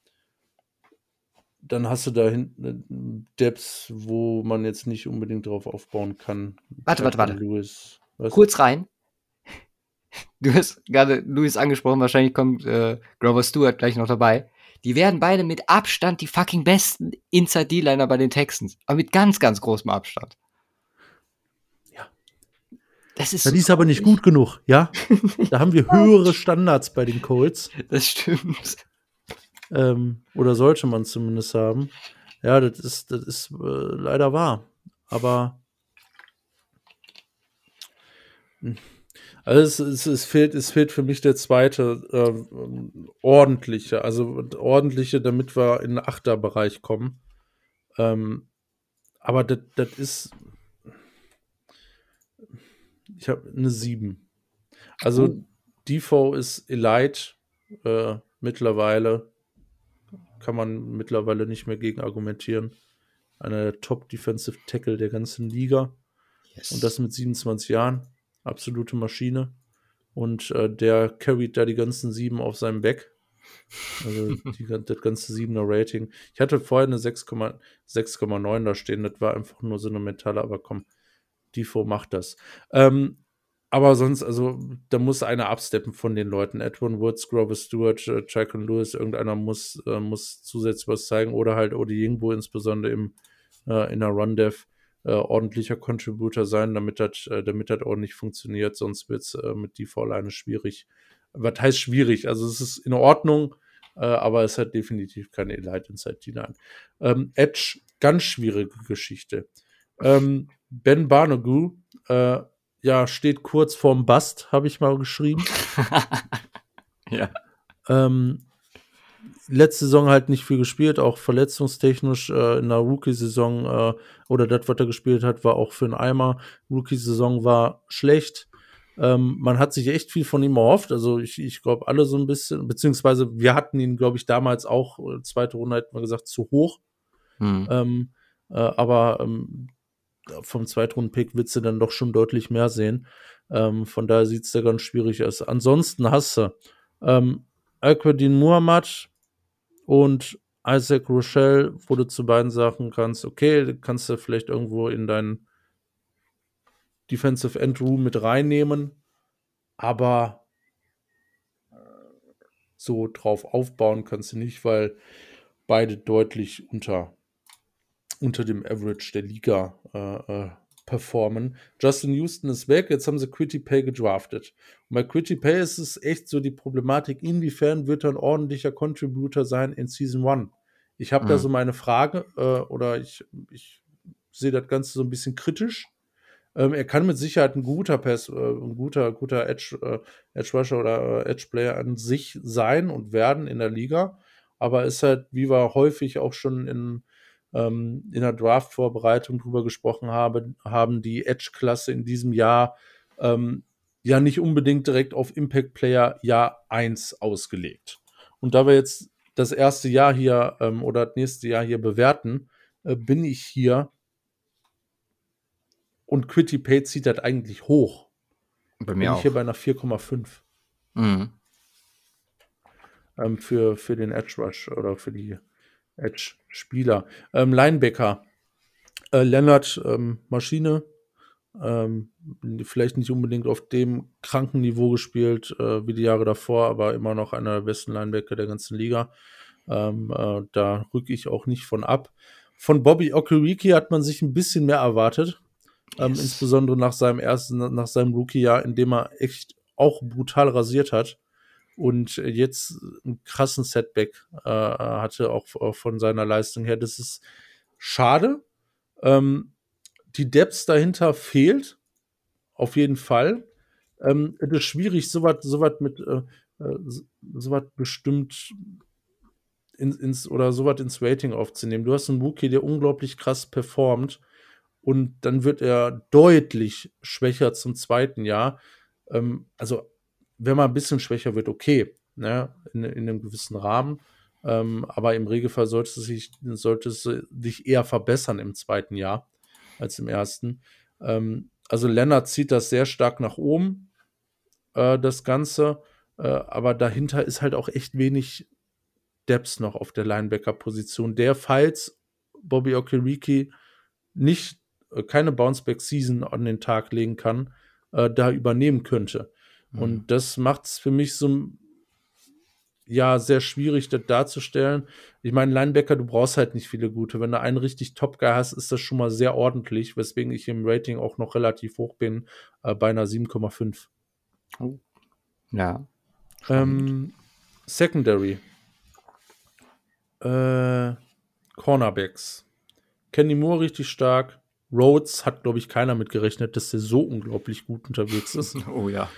dann hast du da hinten Depths, wo man jetzt nicht unbedingt drauf aufbauen kann. Warte, warte, warte. Lewis. Was? Kurz rein. Du hast gerade Louis angesprochen, wahrscheinlich kommt äh, Grover Stewart gleich noch dabei. Die werden beide mit Abstand die fucking besten Inside-D-Liner bei den Texans. Aber mit ganz, ganz großem Abstand. Das ist, die ist aber nicht gut genug, ja? Da haben wir höhere Standards bei den Colts. Das stimmt. Ähm, oder sollte man zumindest haben. Ja, das ist, das ist äh, leider wahr. Aber hm. also es, es, es, fehlt, es fehlt für mich der zweite ähm, ordentliche, also ordentliche, damit wir in den Achterbereich kommen. Ähm, aber das, das ist. Ich habe eine 7. Also Oh. Defoe ist Elite äh, mittlerweile. Kann man mittlerweile nicht mehr gegen argumentieren. Einer der Top Defensive Tackle der ganzen Liga. Yes. Und das mit 27 Jahren. Absolute Maschine. Und äh, der carried da die ganzen sieben auf seinem Back. Also die, das ganze 7er Rating. Ich hatte vorher eine 6,9 6,9 da stehen. Das war einfach nur so eine Metalle, aber komm, Defoe macht das. Ähm, aber sonst, also, da muss einer absteppen von den Leuten. Edwin Woods, Grover Stewart, äh, Chacon Lewis, irgendeiner muss, äh, muss zusätzlich was zeigen. Oder halt Odi Yingbo, insbesondere im, äh, in der Run-Dev, äh, ordentlicher Contributor sein, damit das äh, ordentlich funktioniert. Sonst wird es äh, mit Default alleine schwierig. Was heißt schwierig? Also, es ist in Ordnung, äh, aber es hat definitiv keine Elite Inside D9. Ähm, Edge, ganz schwierige Geschichte. Ähm, ben Barnagu, äh, ja, steht kurz vorm Bust, habe ich mal geschrieben. ja. Ähm, letzte Saison halt nicht viel gespielt, auch verletzungstechnisch äh, in der Rookie-Saison äh, oder das, was er gespielt hat, war auch für einen Eimer. Rookie-Saison war schlecht. Ähm, man hat sich echt viel von ihm erhofft. Also ich, ich glaube, alle so ein bisschen, beziehungsweise wir hatten ihn, glaube ich, damals auch, äh, zweite Runde hätten wir gesagt, zu hoch. Hm. Ähm, äh, aber ähm, vom Zweitrunden-Pick willst du dann doch schon deutlich mehr sehen. Ähm, von daher sieht es da ganz schwierig aus. Ansonsten hast du ähm, Alquadin Muhammad und Isaac Rochelle, wo du zu beiden sagen kannst, okay, kannst du vielleicht irgendwo in deinen Defensive End Room mit reinnehmen, aber äh, so drauf aufbauen kannst du nicht, weil beide deutlich unter unter dem Average der Liga äh, äh, performen. Justin Houston ist weg, jetzt haben sie Quitty Pay gedraftet. Und bei Quitty Pay ist es echt so die Problematik, inwiefern wird er ein ordentlicher Contributor sein in Season 1. Ich habe da Mhm. so meine Frage äh, oder ich, ich sehe das Ganze so ein bisschen kritisch. Ähm, er kann mit Sicherheit ein guter Pass, äh, ein guter, guter Edge, äh, Edge Rusher oder äh, Edge Player an sich sein und werden in der Liga. Aber ist halt, wie wir häufig auch schon in, ähm, in der Draft-Vorbereitung drüber gesprochen habe, haben die Edge-Klasse in diesem Jahr ähm, ja nicht unbedingt direkt auf Impact Player Jahr 1 ausgelegt. Und da wir jetzt das erste Jahr hier ähm, oder das nächste Jahr hier bewerten, äh, bin ich hier und Quitty Pay zieht das eigentlich hoch. Bei Bin mir ich auch. hier bei einer 4,5 Mhm. ähm, für, für den Edge Rush oder für die Edge-Spieler. Ähm, Linebacker. Äh, Leonard ähm, Maschine. Ähm, vielleicht nicht unbedingt auf dem kranken Niveau gespielt äh, wie die Jahre davor, aber immer noch einer der besten Linebacker der ganzen Liga. Ähm, äh, da rücke ich auch nicht von ab. Von Bobby Okereke hat man sich ein bisschen mehr erwartet. Ähm, Yes. insbesondere nach seinem ersten, nach seinem Rookie-Jahr, in dem er echt auch brutal rasiert hat und jetzt einen krassen Setback äh, hatte, auch, auch von seiner Leistung her. Das ist schade. Ähm, die Depth dahinter fehlt, auf jeden Fall. Ähm, es ist schwierig, sowas so was mit äh, äh, so was bestimmt in, ins oder sowas ins Rating aufzunehmen. Du hast einen Rookie, der unglaublich krass performt und dann wird er deutlich schwächer zum zweiten Jahr. Ähm, also, wenn man ein bisschen schwächer wird, okay, ne, in, in einem gewissen Rahmen. Ähm, aber im Regelfall sollte es sich, sollte es sich eher verbessern im zweiten Jahr als im ersten. Ähm, also Lennart zieht das sehr stark nach oben, äh, das Ganze. Äh, aber dahinter ist halt auch echt wenig Depth noch auf der Linebacker-Position, der, falls Bobby Okereke nicht äh, keine Bounceback-Season an den Tag legen kann, äh, da übernehmen könnte. Mhm. Und das macht es für mich so ja sehr schwierig, das darzustellen. Ich meine, Linebacker, du brauchst halt nicht viele gute. Wenn du einen richtig Top-Guy hast, ist das schon mal sehr ordentlich, weswegen ich im Rating auch noch relativ hoch bin, äh, bei einer 7,5. Oh. Ja. Ähm, Secondary. Äh, Cornerbacks. Kenny Moore richtig stark. Rhodes hat, glaube ich, keiner mit gerechnet, dass der so unglaublich gut unterwegs ist. oh ja.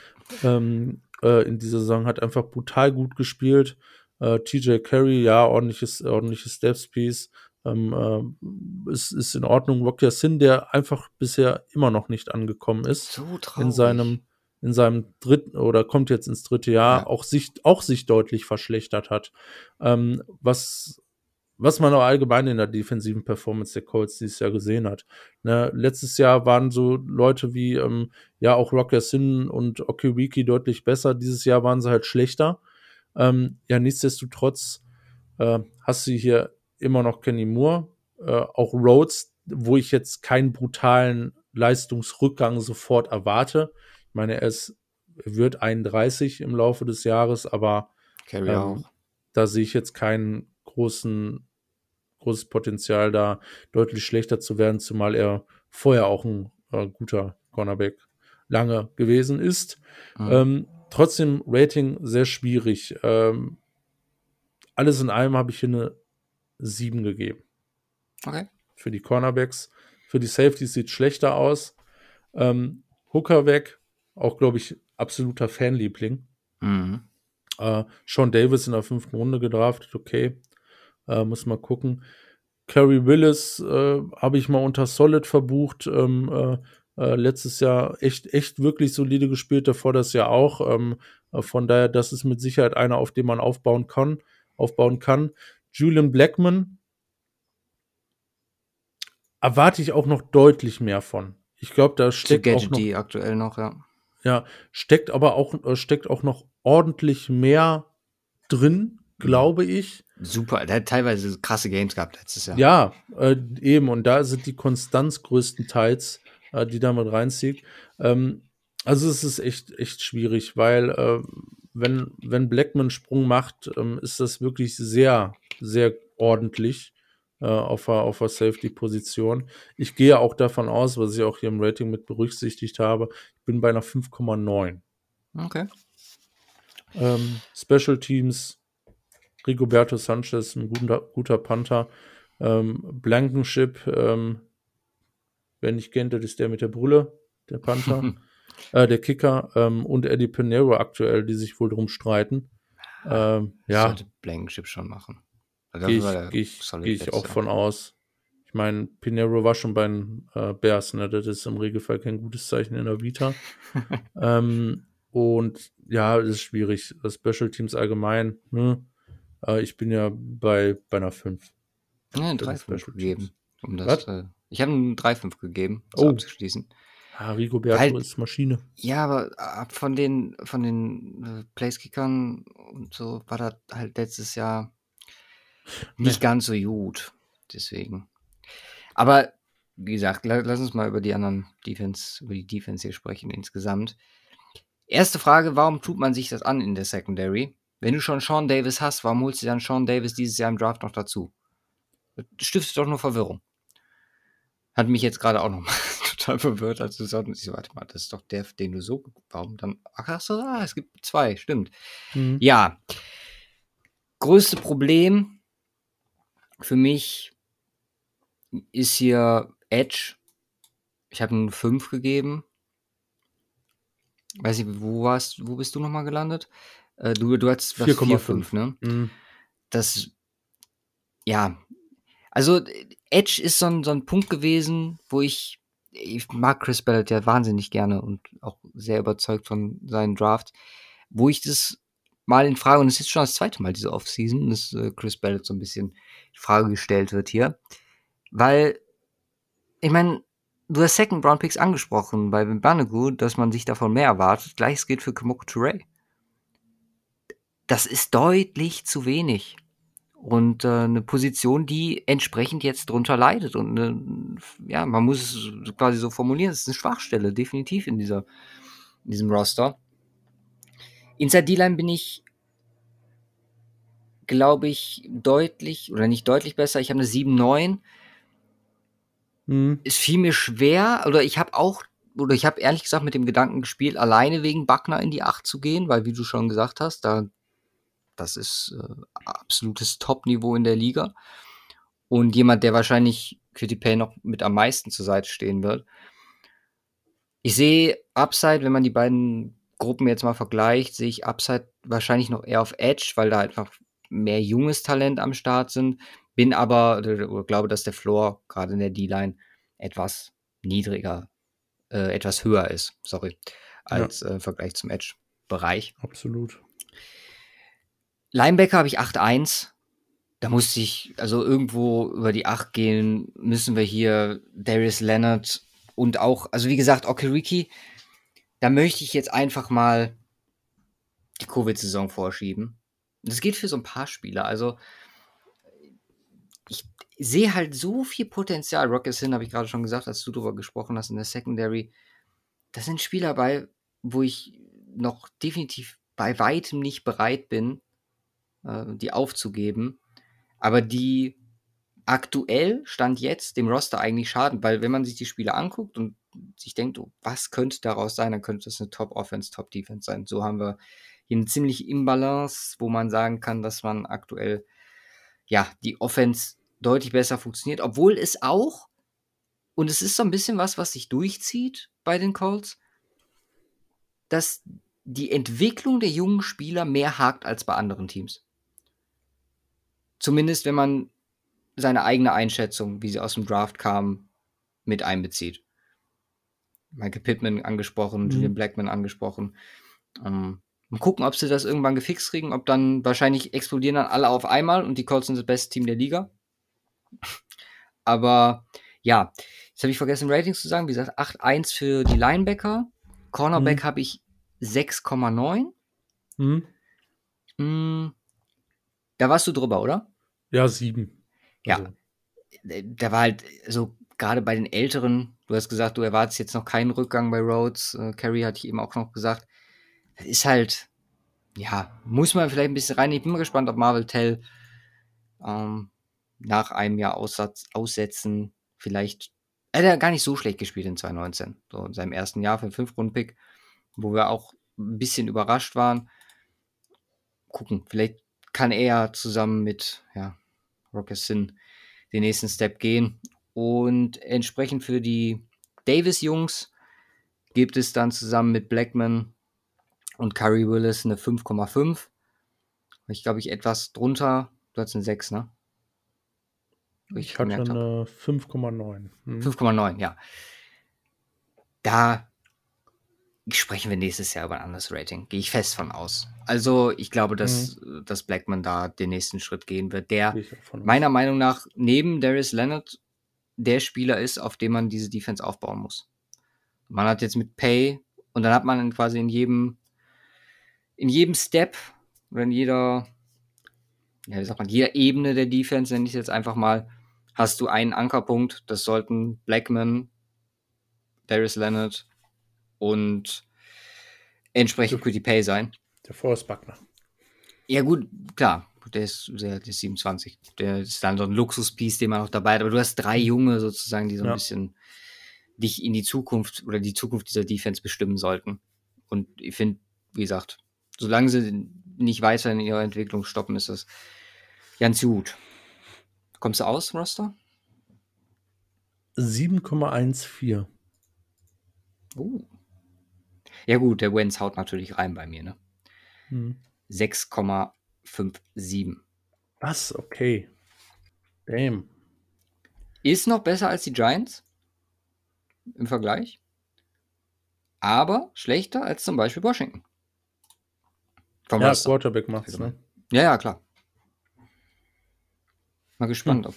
Ähm, äh, in dieser Saison hat einfach brutal gut gespielt. Äh, TJ Carey, ja, ordentliches, ordentliches Steps-Piece. Ähm, äh, ist, ist in Ordnung. Rocky Sin, der einfach bisher immer noch nicht angekommen ist. So traurig. In seinem, in seinem dritten oder kommt jetzt ins dritte Jahr, ja. auch, sich, auch sich deutlich verschlechtert hat. Ähm, was was man auch allgemein in der defensiven Performance der Colts dieses Jahr gesehen hat. Ne, letztes Jahr waren so Leute wie ähm, ja auch Rocker Sin und Okiwiki deutlich besser. Dieses Jahr waren sie halt schlechter. Ähm, ja, nichtsdestotrotz äh, hast du hier immer noch Kenny Moore, äh, auch Rhodes, wo ich jetzt keinen brutalen Leistungsrückgang sofort erwarte. Ich meine, er ist, wird 31 im Laufe des Jahres, aber ähm, da sehe ich jetzt keinen großen, großes Potenzial, da deutlich schlechter zu werden, zumal er vorher auch ein äh, guter Cornerback lange gewesen ist. Mhm. Ähm, trotzdem Rating sehr schwierig. Ähm, alles in allem habe ich hier eine 7 gegeben. Okay. Für die Cornerbacks. Für die Safeties sieht schlechter aus. Ähm, Hooker weg. Auch, glaube ich, absoluter Fanliebling. Mhm. Äh, Sean Davis in der fünften Runde gedraftet, okay. Äh, muss mal gucken. Carrie Willis äh, habe ich mal unter Solid verbucht. Ähm, äh, äh, letztes Jahr echt, echt wirklich solide gespielt, davor das Jahr auch. Ähm, äh, von daher, das ist mit Sicherheit einer, auf den man aufbauen kann. Aufbauen kann. Julian Blackman erwarte ich auch noch deutlich mehr von. Ich glaube, da steckt auch noch, aktuell noch, ja. Ja, steckt aber auch äh, steckt auch noch ordentlich mehr drin, glaube ich. Super, der hat teilweise krasse Games gehabt letztes Jahr. Ja, äh, eben. Und da sind die Konstanz größtenteils, äh, die damit reinzieht. Ähm, also es ist echt, echt schwierig, weil äh, wenn, wenn Blackman Sprung macht, ähm, ist das wirklich sehr, sehr ordentlich äh, auf der, auf der Safety-Position. Ich gehe auch davon aus, was ich auch hier im Rating mit berücksichtigt habe, ich bin bei einer 5,9. Okay. Ähm, Special Teams Rigoberto Sanchez, ein guter, guter Panther. Ähm, Blankenship, ähm, wer nicht kennt, das ist der mit der Brille, der Panther. äh, der Kicker ähm, und Eddie Pinero aktuell, die sich wohl drum streiten. Ähm, ja. Sollte Blankenship schon machen. Also Gehe ich, geh ich, geh ich auch von aus. Ich meine, Pinero war schon bei den äh, Bears, ne? Das ist im Regelfall kein gutes Zeichen in der Vita. ähm, und ja, es ist schwierig. Special Teams allgemein, ne? Äh, ich bin ja bei, bei einer 5. Ja, 3,5 gegeben. Um das, äh, ich habe einen 3,5 gegeben, um oh. abzuschließen. Ah, Rigoberto halt, ist Maschine. Ja, aber ab von den, von den äh, Placekickern und so war das halt letztes Jahr nicht nee. ganz so gut. Deswegen. Aber wie gesagt, lass uns mal über die anderen Defense, über die Defense hier sprechen insgesamt. Erste Frage, warum tut man sich das an in der Secondary? Wenn du schon Sean Davis hast, warum holst du dann Sean Davis dieses Jahr im Draft noch dazu? Das stiftet doch nur Verwirrung. Hat mich jetzt gerade auch noch mal total verwirrt, als du sagst, ich so, warte mal, das ist doch der, den du so, warum dann, ach so, ah, es gibt zwei, stimmt. Mhm. Ja. Größte Problem für mich ist hier Edge. Ich habe einen 5 gegeben. Weiß ich, wo warst, wo bist du nochmal gelandet? Äh, du, du hattest 4,5, ne? Mhm. Das, ja. Also, Edge ist so ein, so ein Punkt gewesen, wo ich, ich mag Chris Ballard ja wahnsinnig gerne und auch sehr überzeugt von seinem Draft, wo ich das mal in Frage, und es ist schon das zweite Mal diese Offseason, dass äh, Chris Ballard so ein bisschen in Frage gestellt wird hier. Weil, ich meine, du hast Second Round Picks angesprochen bei Banagu, dass man sich davon mehr erwartet. Gleiches gilt für Kamoko Touré das ist deutlich zu wenig. und äh, eine Position, die entsprechend jetzt drunter leidet. Und äh, ja, man muss es quasi so formulieren, es ist eine Schwachstelle, definitiv in, dieser, in diesem Roster. Inside D-Line bin ich, glaube ich, deutlich, oder nicht deutlich besser. Ich habe eine 7-9. Mhm. Es fiel mir schwer, oder ich habe auch, oder ich habe ehrlich gesagt mit dem Gedanken gespielt, alleine wegen Buckner in die 8 zu gehen, weil, wie du schon gesagt hast, da das ist äh, absolutes Top-Niveau in der Liga. Und jemand, der wahrscheinlich Quitty Pay noch mit am meisten zur Seite stehen wird. Ich sehe Upside, wenn man die beiden Gruppen jetzt mal vergleicht, sehe ich Upside wahrscheinlich noch eher auf Edge, weil da einfach mehr junges Talent am Start sind. Bin aber, oder glaube, dass der Floor gerade in der D-Line etwas niedriger, äh, etwas höher ist, sorry, als ja. äh, im Vergleich zum Edge-Bereich. Absolut. Linebacker habe ich 8-1. Da musste ich also irgendwo über die 8 gehen. Müssen wir hier Darius Leonard und auch, also wie gesagt, Okeriki. Da möchte ich jetzt einfach mal die Covid-Saison vorschieben. Das geht für so ein paar Spieler. Also ich sehe halt so viel Potenzial. Rocket Sin habe ich gerade schon gesagt, als du darüber gesprochen hast in der Secondary. Das sind Spieler bei, wo ich noch definitiv bei weitem nicht bereit bin, die aufzugeben, aber die aktuell Stand jetzt dem Roster eigentlich schaden, weil wenn man sich die Spiele anguckt und sich denkt, oh, was könnte daraus sein, dann könnte das eine Top-Offense, Top-Defense sein. So haben wir hier eine ziemlich Imbalance, wo man sagen kann, dass man aktuell ja die Offense deutlich besser funktioniert, obwohl es auch und es ist so ein bisschen was, was sich durchzieht bei den Colts, dass die Entwicklung der jungen Spieler mehr hakt als bei anderen Teams. Zumindest wenn man seine eigene Einschätzung, wie sie aus dem Draft kam, mit einbezieht. Michael Pittman angesprochen, mhm. Julian Blackman angesprochen. Ähm, mal gucken, ob sie das irgendwann gefixt kriegen, ob dann wahrscheinlich explodieren dann alle auf einmal und die Colts sind das beste Team der Liga. Aber ja, jetzt habe ich vergessen, Ratings zu sagen. Wie gesagt, 8-1 für die Linebacker. Cornerback mhm. habe ich 6,9. Mhm. Da warst du drüber, oder? Ja, sieben. Ja. Also. Da war halt so gerade bei den Älteren, du hast gesagt, du erwartest jetzt noch keinen Rückgang bei Rhodes. Äh, Carrie hatte ich eben auch noch gesagt. Das ist halt, ja, muss man vielleicht ein bisschen rein. Ich bin mal gespannt, ob Marvel Tell ähm, nach einem Jahr Aussatz, Aussetzen vielleicht. Er hat ja gar nicht so schlecht gespielt in 2019. So in seinem ersten Jahr für den Fünf-Runden-Pick, wo wir auch ein bisschen überrascht waren. Gucken, vielleicht kann er zusammen mit ja, Sin den nächsten Step gehen. Und entsprechend für die Davis-Jungs gibt es dann zusammen mit Blackman und Curry Willis eine 5,5. Ich glaube, ich etwas drunter. Du hast eine 6, ne? Ich, ich hatte eine 5,9. Hm. 5,9, ja. Da sprechen wir nächstes Jahr über ein anderes Rating. Gehe ich fest von aus. Also ich glaube, dass, mhm. dass Blackman da den nächsten Schritt gehen wird, der meiner Meinung nach neben Darius Leonard der Spieler ist, auf dem man diese Defense aufbauen muss. Man hat jetzt mit Pay und dann hat man quasi in jedem in jedem Step oder in jeder ja, wie sagt man, jeder Ebene der Defense, nenne ich jetzt einfach mal, hast du einen Ankerpunkt. Das sollten Blackman, Darius Leonard und entsprechend Quitty Pay sein. Der Forrest Buckner. Ja, gut, klar. Der ist, der, der ist 27. Der ist dann so ein Luxuspiece, den man noch dabei hat. Aber du hast drei Junge sozusagen, die so ein ja. bisschen dich in die Zukunft oder die Zukunft dieser Defense bestimmen sollten. Und ich finde, wie gesagt, solange sie nicht weiter in ihrer Entwicklung stoppen, ist das ganz gut. Kommst du aus, Roster? 7,14. Oh. Ja, gut, der Wentz haut natürlich rein bei mir, ne? Hm. 6,57. Was? Okay. Damn. Ist noch besser als die Giants im Vergleich, aber schlechter als zum Beispiel Washington. Vom ja, Raster. Quarterback macht's, ne? Ja, ja, klar. Mal gespannt, hm. ob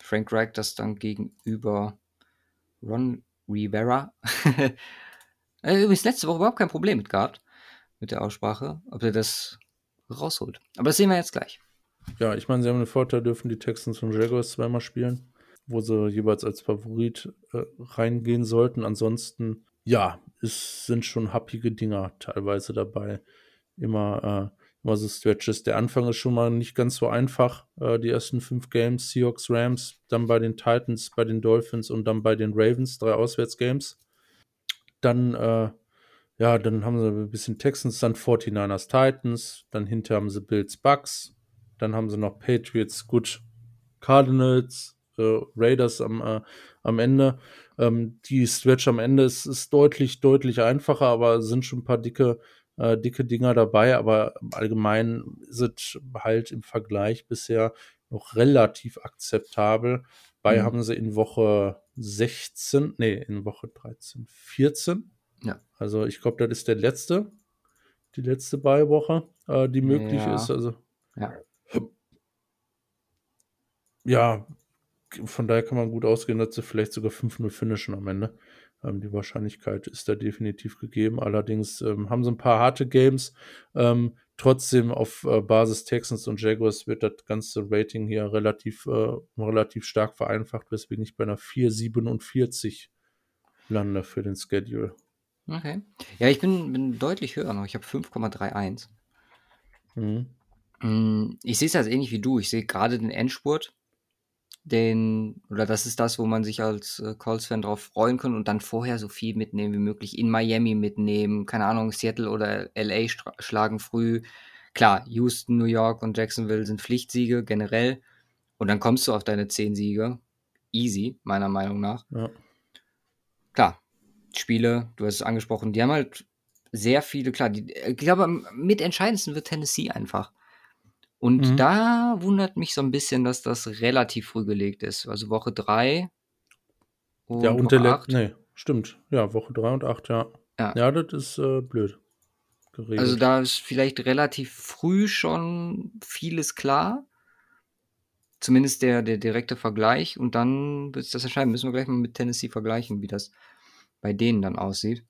Frank Reich das dann gegenüber Ron Rivera übrigens letzte Woche überhaupt kein Problem mit gehabt, mit der Aussprache, ob er das rausholt. Aber das sehen wir jetzt gleich. Ja, ich meine, sie haben den Vorteil, dürfen die Texans und Jaguars zweimal spielen, wo sie jeweils als Favorit äh, reingehen sollten. Ansonsten, ja, es sind schon happige Dinger teilweise dabei. Immer, äh, immer so Stretches. Der Anfang ist schon mal nicht ganz so einfach. Äh, die ersten fünf Games, Seahawks, Rams, dann bei den Titans, bei den Dolphins und dann bei den Ravens, drei Auswärtsgames. Dann, äh, ja, dann haben sie ein bisschen Texans, dann 49ers, Titans, dann hinter haben sie Bills, Bucks, dann haben sie noch Patriots, gut, Cardinals, äh, Raiders am, äh, am Ende. Ähm, die Stretch am Ende ist, ist deutlich, deutlich einfacher, aber sind schon ein paar dicke, äh, dicke Dinger dabei. Aber allgemein sind halt im Vergleich bisher noch relativ akzeptabel. Bei mhm. haben sie in Woche 16, nee, in Woche 13, 14. Ja. Also ich glaube, das ist der letzte, die letzte Beiwoche, äh, die möglich ja. ist. Also ja ja, von daher kann man gut ausgehen, dass sie vielleicht sogar 5-0 finishen am Ende. Ähm, die Wahrscheinlichkeit ist da definitiv gegeben. Allerdings ähm, haben sie ein paar harte Games. Ähm, trotzdem auf äh, Basis Texans und Jaguars wird das ganze Rating hier relativ, äh, relativ stark vereinfacht, weswegen ich bei einer 4,47 lande für den Schedule. Okay. Ja, ich bin, bin deutlich höher noch. Ich habe 5,31. Mhm. Mm, ich sehe es also ähnlich wie du. Ich sehe gerade den Endspurt den, oder das ist das, wo man sich als äh, Colts-Fan drauf freuen kann und dann vorher so viel mitnehmen wie möglich. In Miami mitnehmen, keine Ahnung, Seattle oder LA schlagen früh. Klar, Houston, New York und Jacksonville sind Pflichtsiege generell. Und dann kommst du auf deine zehn Siege. Easy, meiner Meinung nach. Ja. Klar, Spiele, du hast es angesprochen, die haben halt sehr viele, klar, die, ich glaube, mit entscheidendsten wird Tennessee einfach. Und mhm. da wundert mich so ein bisschen, dass das relativ früh gelegt ist. Also Woche 3 und ja, und Woche 8. Nee, stimmt. Ja, Woche 3 und 8, ja. Ja, ja das ist äh, blöd. Geregelt. Also da ist vielleicht relativ früh schon vieles klar. Zumindest der, der direkte Vergleich. Und dann wird es das entscheiden. Müssen wir gleich mal mit Tennessee vergleichen, wie das bei denen dann aussieht.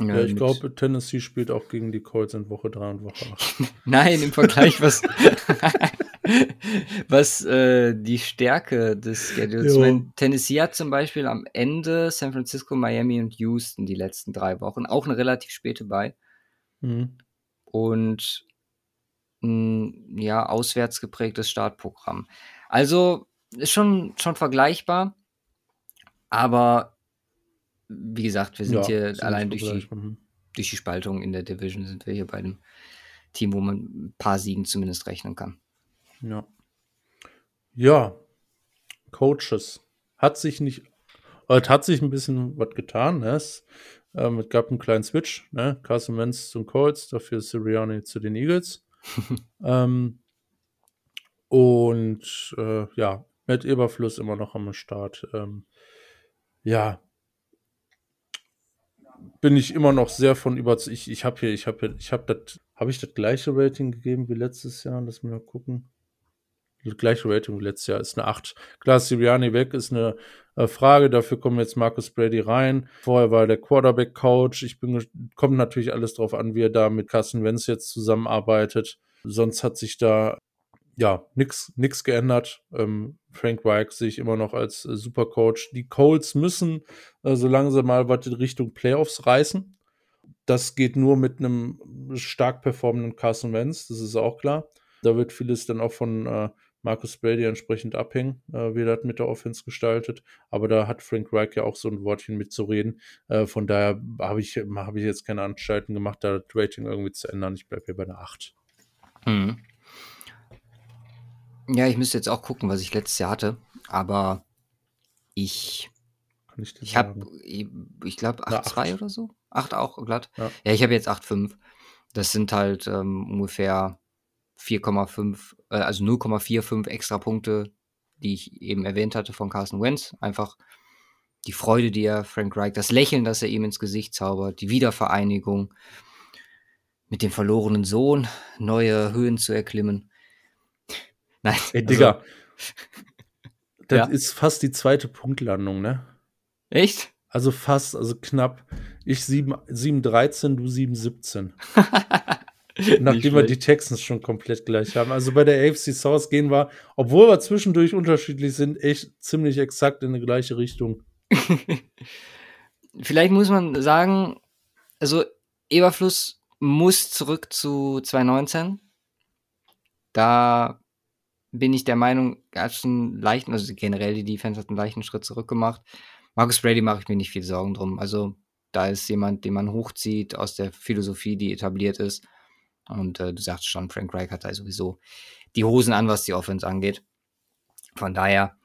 Ja, ich glaube, Tennessee spielt auch gegen die Colts in Woche 3 und Woche 8. Nein, im Vergleich, was, was äh, die Stärke des Schedules. Meine, Tennessee hat zum Beispiel am Ende San Francisco, Miami und Houston die letzten drei Wochen. Auch eine relativ späte bei. Mhm. Und ein ja, auswärts geprägtes Startprogramm. Also ist schon, schon vergleichbar. Aber wie gesagt, wir sind ja, hier allein durch die, mhm. durch die Spaltung in der Division sind wir hier bei einem Team, wo man ein paar Siegen zumindest rechnen kann. Ja. Ja, Coaches. Hat sich nicht, äh, hat sich ein bisschen was getan. Ne? Es ähm, gab einen kleinen Switch. Ne? Carson Wentz zum Colts, dafür Sirianni zu den Eagles. ähm, und äh, ja, Matt Eberfluss immer noch am Start. Ähm, ja, bin ich immer noch sehr von überzeugt. Ich, ich habe hier, ich habe ich habe das, habe ich das gleiche Rating gegeben wie letztes Jahr? Lass mal gucken. Das gleiche Rating wie letztes Jahr ist eine 8. Klar, Siriani weg ist eine äh, Frage. Dafür kommt jetzt Marcus Brady rein. Vorher war er der Quarterback-Coach. Ich bin, kommt natürlich alles drauf an, wie er da mit Carson Wentz jetzt zusammenarbeitet. Sonst hat sich da ja, nix, nix geändert. Ähm, Frank Reich sehe ich immer noch als äh, Supercoach. Die Colts müssen äh, so langsam mal was in Richtung Playoffs reißen. Das geht nur mit einem stark performenden Carson Wentz, das ist auch klar. Da wird vieles dann auch von äh, Marcus Brady entsprechend abhängen, äh, wie er das mit der Offense gestaltet. Aber da hat Frank Reich ja auch so ein Wortchen mitzureden. Äh, von daher habe ich, hab ich jetzt keine Anstalten gemacht, da das Rating irgendwie zu ändern. Ich bleibe hier bei einer 8. Mhm. Ja, ich müsste jetzt auch gucken, was ich letztes Jahr hatte, aber ich ich, ich habe, ich glaube, 8,2 oder so. 8 auch glatt. Ja, ja ich habe jetzt 8,5. Das sind halt ähm, ungefähr 4,5, äh, also 0,45 extra Punkte, die ich eben erwähnt hatte von Carson Wentz. Einfach die Freude, die er Frank Reich, das Lächeln, das er ihm ins Gesicht zaubert, die Wiedervereinigung mit dem verlorenen Sohn, neue Höhen zu erklimmen. Nein. Ey, Digga. Also, das ja. ist fast die zweite Punktlandung, ne? Echt? Also fast, also knapp. Ich 7, 7 13, du 7, 17. Nachdem wir die Texans schon komplett gleich haben. Also bei der AFC South gehen wir, obwohl wir zwischendurch unterschiedlich sind, echt ziemlich exakt in die gleiche Richtung. Vielleicht muss man sagen, also Eberfluss muss zurück zu 2019. Da bin ich der Meinung, er hat einen leichten, also generell die Defense hat einen leichten Schritt zurück gemacht. Marcus Brady mache ich mir nicht viel Sorgen drum. Also da ist jemand, den man hochzieht aus der Philosophie, die etabliert ist. Und äh, du sagst schon, Frank Reich hat da sowieso die Hosen an, was die Offense angeht. Von daher,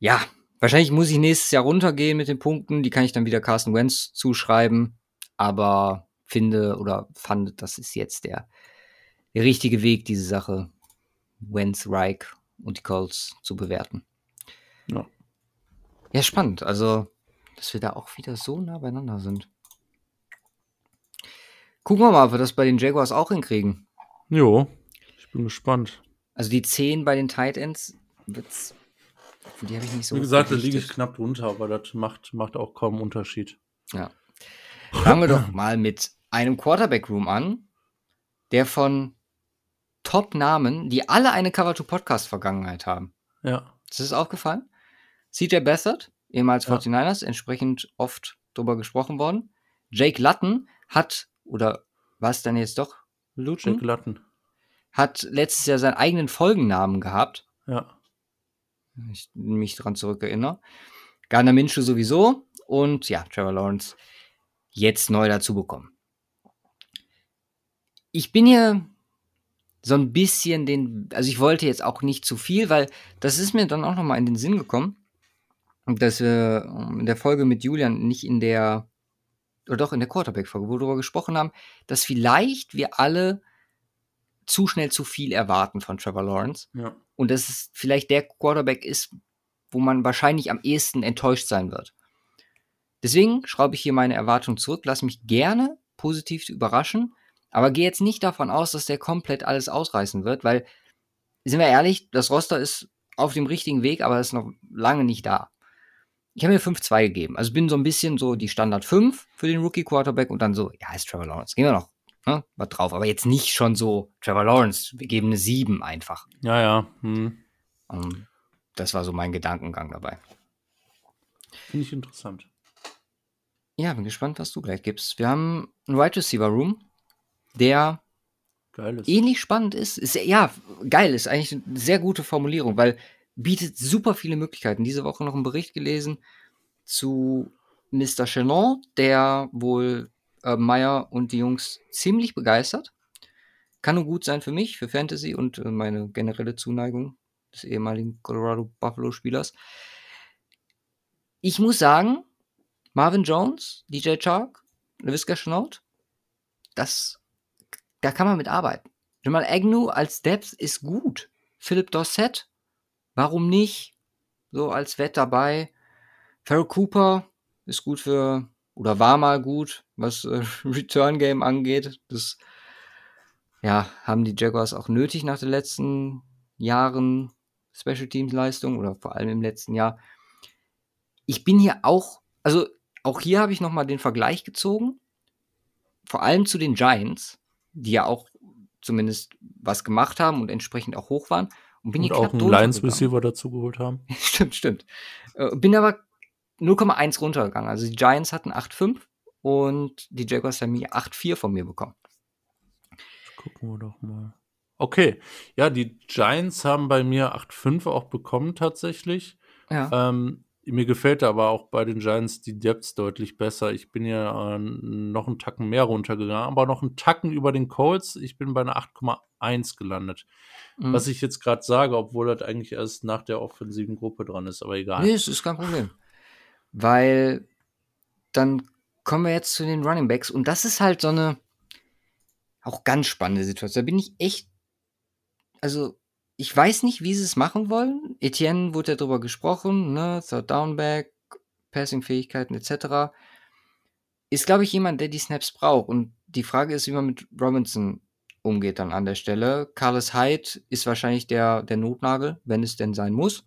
ja, wahrscheinlich muss ich nächstes Jahr runtergehen mit den Punkten. Die kann ich dann wieder Carson Wentz zuschreiben. Aber finde oder fand, das ist jetzt der, der richtige Weg, diese Sache Wentz, Reich und die Colts zu bewerten. Ja. Ja, spannend. Also, dass wir da auch wieder so nah beieinander sind. Gucken wir mal, ob wir das bei den Jaguars auch hinkriegen. Jo, ich bin gespannt. Also die 10 bei den Tight Ends wird's. Die habe ich nicht so. Wie gesagt, da liege ich knapp drunter, aber das macht, macht auch kaum Unterschied. Ja. Fangen wir doch mal mit einem Quarterback-Room an, der von Top-Namen, die alle eine Cover-to-Podcast-Vergangenheit haben. Ja. Ist das aufgefallen? CJ Beathard, ehemals ja. 49ers, entsprechend oft drüber gesprochen worden. Jake Lutton hat, oder was dann jetzt doch Luton? Jake Lutton. Hat letztes Jahr seinen eigenen Folgennamen gehabt. Ja. Ich mich daran zurückerinnere. Garner Minshew sowieso und ja, Trevor Lawrence jetzt neu dazu bekommen. Ich bin hier so ein bisschen den, also ich wollte jetzt auch nicht zu viel, weil das ist mir dann auch nochmal in den Sinn gekommen, dass wir ähm, in der Folge mit Julian nicht in der, oder doch in der Quarterback-Folge, wo wir darüber gesprochen haben, dass vielleicht wir alle zu schnell zu viel erwarten von Trevor Lawrence. Ja. Und dass es vielleicht der Quarterback ist, wo man wahrscheinlich am ehesten enttäuscht sein wird. Deswegen schraube ich hier meine Erwartungen zurück, lass mich gerne positiv überraschen aber geh jetzt nicht davon aus, dass der komplett alles ausreißen wird, weil, sind wir ehrlich, das Roster ist auf dem richtigen Weg, aber ist noch lange nicht da. Ich habe mir 5-2 gegeben. Also bin so ein bisschen so die Standard 5 für den Rookie Quarterback und dann so, ja, ist Trevor Lawrence. Gehen wir noch ne, was drauf. Aber jetzt nicht schon so Trevor Lawrence. Wir geben eine 7 einfach. Ja, ja. Hm. Um, ähm, das war so mein Gedankengang dabei. Finde ich interessant. Ja, bin gespannt, was du gleich gibst. Wir haben einen Wide Receiver Room der ähnlich spannend ist. ist. Ja, geil ist eigentlich eine sehr gute Formulierung, weil bietet super viele Möglichkeiten. Diese Woche noch einen Bericht gelesen zu Mr. Chenon, der wohl äh, Meyer und die Jungs ziemlich begeistert. Kann nur gut sein für mich, für Fantasy und äh, meine generelle Zuneigung des ehemaligen Colorado Buffalo Spielers. Ich muss sagen, Marvin Jones, DJ Chark, LaVisca Chenault, das da kann man mit arbeiten. Jamal Agnew als Depth ist gut. Philip Dossett, warum nicht? So als Wett dabei. Farrell Cooper ist gut für, oder war mal gut, was äh, Return Game angeht. Das, ja, haben die Jaguars auch nötig nach den letzten Jahren Special Teams Leistung oder vor allem im letzten Jahr. Ich bin hier auch, also auch hier habe ich nochmal den Vergleich gezogen. Vor allem zu den Giants die ja auch zumindest was gemacht haben und entsprechend auch hoch waren. Und bin und hier auch einen Lions Receiver dazu geholt haben. stimmt, stimmt. Äh, bin aber 0,1 runtergegangen. Also die Giants hatten 8,5 und die Jaguars haben mir 8,4 von mir bekommen. Gucken wir doch mal. Okay, ja, die Giants haben bei mir 8,5 auch bekommen tatsächlich. Ja. Ähm, mir gefällt aber auch bei den Giants die Depths deutlich besser. Ich bin ja äh, noch einen Tacken mehr runtergegangen, aber noch einen Tacken über den Colts. Ich bin bei einer 8,1 gelandet. Mhm. Was ich jetzt gerade sage, obwohl das eigentlich erst nach der offensiven Gruppe dran ist, aber egal. Nee, es ist kein Problem. Weil dann kommen wir jetzt zu den Running Backs und das ist halt so eine auch ganz spannende Situation. Da bin ich echt, also ich weiß nicht, wie sie es machen wollen. Etienne wurde ja drüber gesprochen, ne? Third Downback, Passing-Fähigkeiten etc. Ist, glaube ich, jemand, der die Snaps braucht. Und die Frage ist, wie man mit Robinson umgeht dann an der Stelle. Carlos Hyde ist wahrscheinlich der, der Notnagel, wenn es denn sein muss.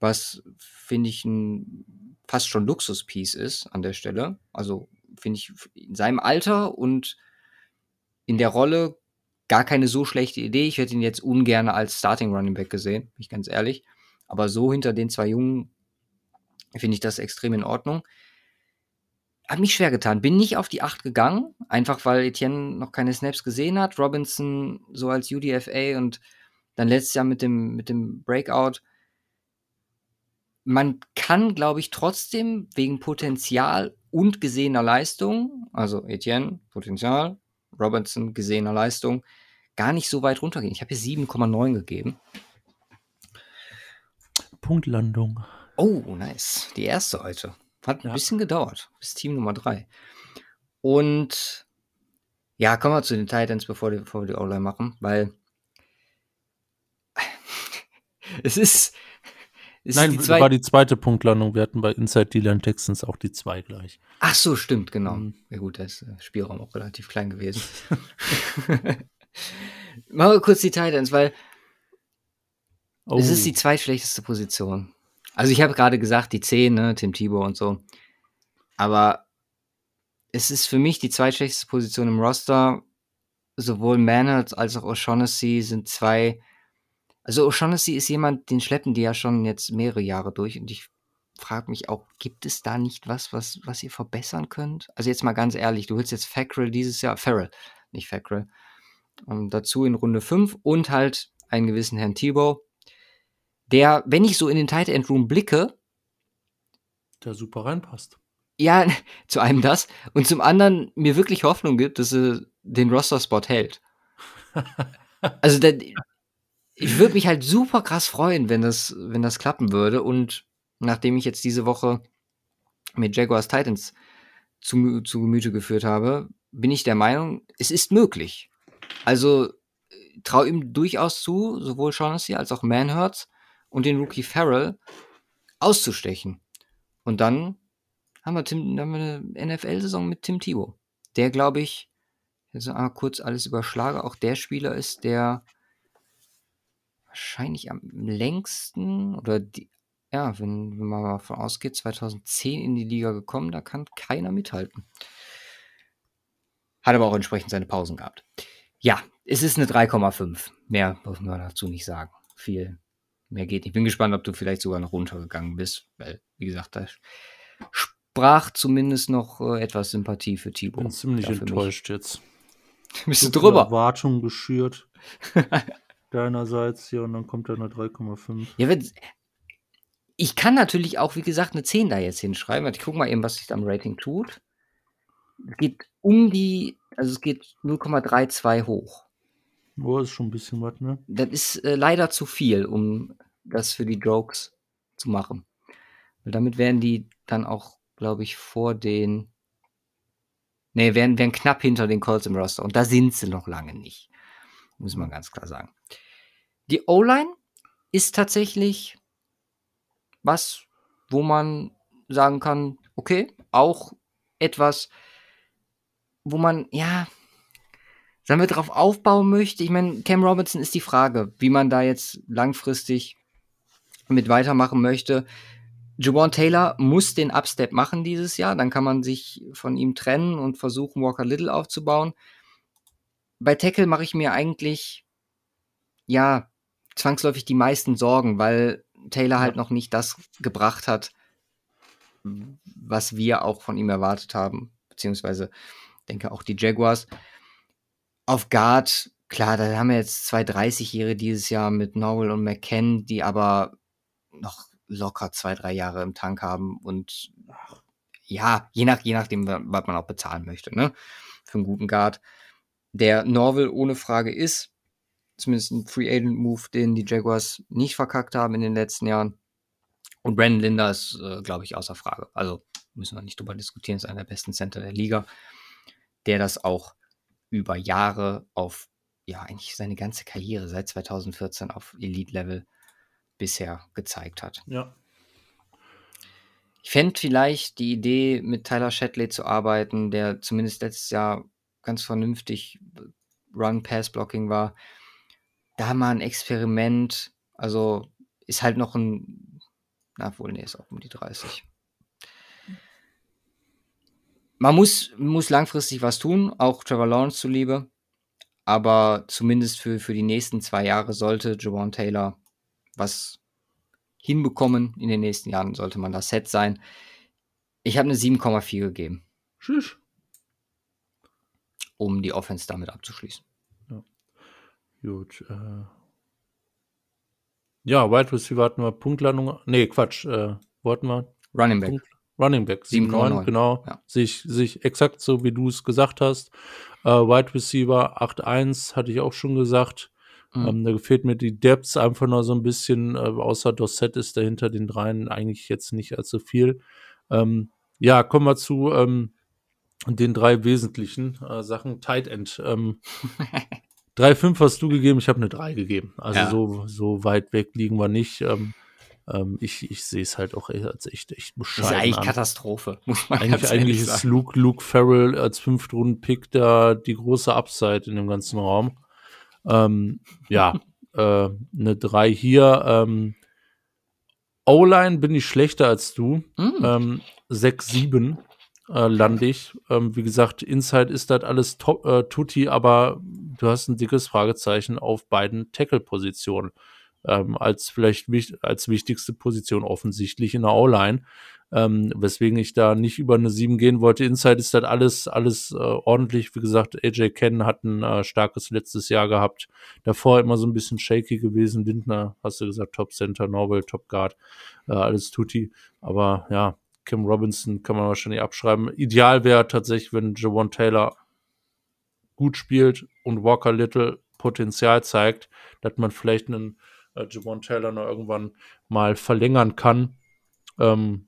Was, finde ich, ein fast schon Luxus-Piece ist an der Stelle. Also, finde ich, in seinem Alter und in der Rolle gar keine so schlechte Idee. Ich hätte ihn jetzt ungern als Starting Running Back gesehen, bin ich ganz ehrlich. Aber so hinter den zwei Jungen finde ich das extrem in Ordnung. Hat mich schwer getan. Bin nicht auf die 8 gegangen, einfach weil Etienne noch keine Snaps gesehen hat. Robinson so als UDFA und dann letztes Jahr mit dem, mit dem Breakout. Man kann, glaube ich, trotzdem wegen Potenzial und gesehener Leistung, also Etienne, Potenzial, Robinson, gesehener Leistung, gar nicht so weit runtergehen. Ich habe hier 7,9 gegeben. Punktlandung. Oh, nice. Die erste heute. Hat ein bisschen gedauert. Bis Team Nummer 3. Und ja, kommen wir zu den Titans, bevor, die, bevor wir die O-Line machen, weil es ist. Es Nein, ist die war die zweite Punktlandung. Wir hatten bei Inside Dealer Texans auch die zwei gleich. Ach so, stimmt, genau. Mhm. Ja, gut, da ist der äh, Spielraum auch relativ klein gewesen. Machen wir kurz die Titans, weil oh. es ist oh. die zweitschlechteste Position. Also ich habe gerade gesagt, die 10, ne, Tim Thibault und so. Aber es ist für mich die zweitschlechteste Position im Roster. Sowohl Manhart als auch O'Shaughnessy sind zwei. Also O'Shaughnessy ist jemand, den schleppen die ja schon jetzt mehrere Jahre durch. Und ich frage mich auch, gibt es da nicht was, was, was ihr verbessern könnt? Also jetzt mal ganz ehrlich, du willst jetzt Fackrell dieses Jahr, Farrell, nicht Fackrell, und dazu in Runde 5 und halt einen gewissen Herrn Thibault, der, wenn ich so in den Tight End Room blicke, der super reinpasst. Ja, zu einem das und zum anderen mir wirklich Hoffnung gibt, dass er den Roster-Spot hält. also der, ich würde mich halt super krass freuen, wenn das, wenn das klappen würde. Und nachdem ich jetzt diese Woche mit Jaguars Titans zu, zu Gemüte geführt habe, bin ich der Meinung, es ist möglich. Also traue ihm durchaus zu, sowohl Shaughnessy als auch Manhurts und den Rookie Farrell auszustechen. Und dann haben wir, Tim, haben wir eine NFL-Saison mit Tim Thibault. Der, glaube ich, jetzt mal kurz alles überschlage, auch der Spieler ist, der wahrscheinlich am längsten oder die, ja, wenn, wenn man mal davon ausgeht, 2010 in die Liga gekommen, da kann keiner mithalten. Hat aber auch entsprechend seine Pausen gehabt. Ja, es ist eine 3,5. Mehr muss man dazu nicht sagen. Viel mehr geht. Ich bin gespannt, ob du vielleicht sogar noch runtergegangen bist, weil, wie gesagt, da sprach zumindest noch äh, etwas Sympathie für Thibaut. Bin ziemlich enttäuscht mich. jetzt. Bist du drüber? Erwartung geschürt. Deinerseits hier und dann kommt da eine 3,5. Ja, wenn, ich kann natürlich auch, wie gesagt, eine 10 da jetzt hinschreiben. Ich gucke mal eben, was sich am Rating tut. Es geht um die, also es geht 0,32 hoch. Oh, ist schon ein bisschen was, ne? Das ist äh, leider zu viel, um das für die Jokes zu machen. Weil damit wären die dann auch, glaube ich, vor den. Ne, wären, wären knapp hinter den Colts im Roster. Und da sind sie noch lange nicht. Muss man ganz klar sagen. Die O-Line ist tatsächlich was, wo man sagen kann, okay, auch etwas, wo man, ja, sagen wir, darauf aufbauen möchte. Ich meine, Cam Robinson ist die Frage, wie man da jetzt langfristig mit weitermachen möchte. Javon Taylor muss den Upstep machen dieses Jahr, dann kann man sich von ihm trennen und versuchen, Walker Little aufzubauen. Bei Tackle mache ich mir eigentlich, ja, zwangsläufig die meisten Sorgen, weil Taylor halt noch nicht das gebracht hat, was wir auch von ihm erwartet haben, beziehungsweise denke auch die Jaguars. Auf Guard, klar, da haben wir jetzt zwei 30-Jährige dieses Jahr mit Nowell und McKen, die aber noch locker zwei, drei Jahre im Tank haben und ja, je, nach, je nachdem, was man auch bezahlen möchte, ne? Für einen guten Guard. Der Norville ohne Frage ist, zumindest ein Free Agent Move, den die Jaguars nicht verkackt haben in den letzten Jahren. Und Brandon Linder ist, äh, glaube ich, außer Frage. Also müssen wir nicht drüber diskutieren, ist einer der besten Center der Liga, der das auch über Jahre auf, ja, eigentlich seine ganze Karriere seit 2014 auf Elite-Level bisher gezeigt hat. Ja. Ich fände vielleicht die Idee, mit Tyler Shatley zu arbeiten, der zumindest letztes Jahr ganz vernünftig Run-Pass-Blocking war. Da mal ein Experiment. Also ist halt noch ein, na wohl, nee, ist auch um die 30 man muss, muss langfristig was tun, auch Trevor Lawrence zuliebe. aber zumindest für, für die nächsten zwei Jahre sollte Jawan Taylor was hinbekommen. In den nächsten Jahren sollte man das Set sein. Ich habe eine 7,4 gegeben. Tschüss. Um die Offense damit abzuschließen. Ja. Gut. Äh. Ja, Wide Receiver hatten wir Punktlandung. Nee, Quatsch. Äh, wo hatten wir? Running Back. Punkt, Running Back. 7,9, genau. Ja. Sich, sich exakt so, wie du es gesagt hast. Äh, Wide Receiver 8,1 hatte ich auch schon gesagt. Mhm. Ähm, da fehlt mir die Depths einfach noch so ein bisschen. Äh, außer Dorset ist dahinter den dreien eigentlich jetzt nicht allzu viel. Ähm, ja, kommen wir zu ähm, den drei wesentlichen äh, Sachen. Tight End. Ähm, 3,5 hast du gegeben, ich habe eine 3 gegeben. Also Ja. so, so weit weg liegen wir nicht. Ähm, ähm, ich ich sehe es halt auch als echt, echt Das ist bescheiden eigentlich an. Katastrophe, muss man Eigentlich, eigentlich ist. Luke, Luke Farrell als Fünftrunden-Pick da die große Upside in dem ganzen Raum. Ähm, ja, äh, eine 3 hier. Ähm, O-Line bin ich schlechter als du. Mhm. Ähm, 6-7 äh, lande ich. Ähm, wie gesagt, Inside ist das alles top, äh, tutti, aber du hast ein dickes Fragezeichen auf beiden Tackle-Positionen. Ähm, als vielleicht als wichtigste Position offensichtlich in der O-Line. Ähm, weswegen ich da nicht über eine 7 gehen wollte. Inside ist das alles, alles äh, ordentlich. Wie gesagt, AJ Ken hat ein äh, starkes letztes Jahr gehabt. Davor immer so ein bisschen shaky gewesen. Lindner, hast du gesagt, Top Center, Norwell, Top Guard, äh, alles tutti. Aber ja, Kim Robinson kann man wahrscheinlich abschreiben. Ideal wäre tatsächlich, wenn Javon Taylor gut spielt und Walker Little Potenzial zeigt, dass man vielleicht einen äh, Javon Taylor noch irgendwann mal verlängern kann. Ähm,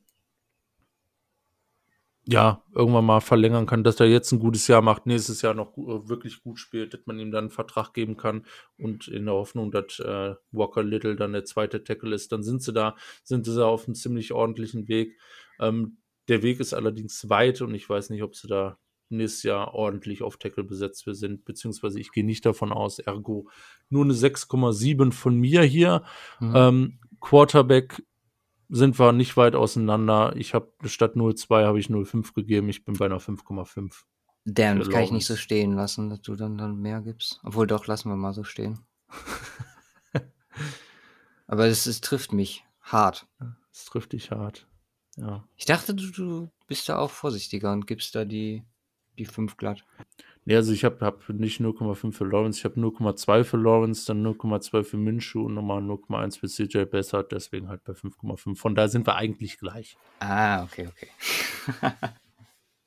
ja, irgendwann mal verlängern kann, dass er jetzt ein gutes Jahr macht, nächstes Jahr noch gu äh, wirklich gut spielt, dass man ihm dann einen Vertrag geben kann und in der Hoffnung, dass äh, Walker Little dann der zweite Tackle ist, dann sind sie da, sind sie da auf einem ziemlich ordentlichen Weg. Ähm, der Weg ist allerdings weit und ich weiß nicht, ob sie da nächstes Jahr ordentlich auf Tackle besetzt wir sind, beziehungsweise ich gehe nicht davon aus, ergo nur eine 6,7 von mir hier. Mhm. Ähm, Quarterback sind wir nicht weit auseinander. Ich habe statt 0,2 habe ich 0,5 gegeben. Ich bin bei einer 5,5. Damn, das kann ich nicht so stehen lassen, dass du dann, dann mehr gibst. Obwohl, doch, lassen wir mal so stehen. Aber es, es trifft mich hart. Das trifft dich hart. Ja. Ich dachte, du, du bist da auch vorsichtiger und gibst da die, die 5 glatt. Nee, also ich habe hab nicht 0,5 für Lawrence, ich habe 0,2 für Lawrence, dann 0,2 für Minshew und nochmal 0,1 für CJ Bessert, deswegen halt bei 5,5. Von da sind wir eigentlich gleich. Ah, okay, okay.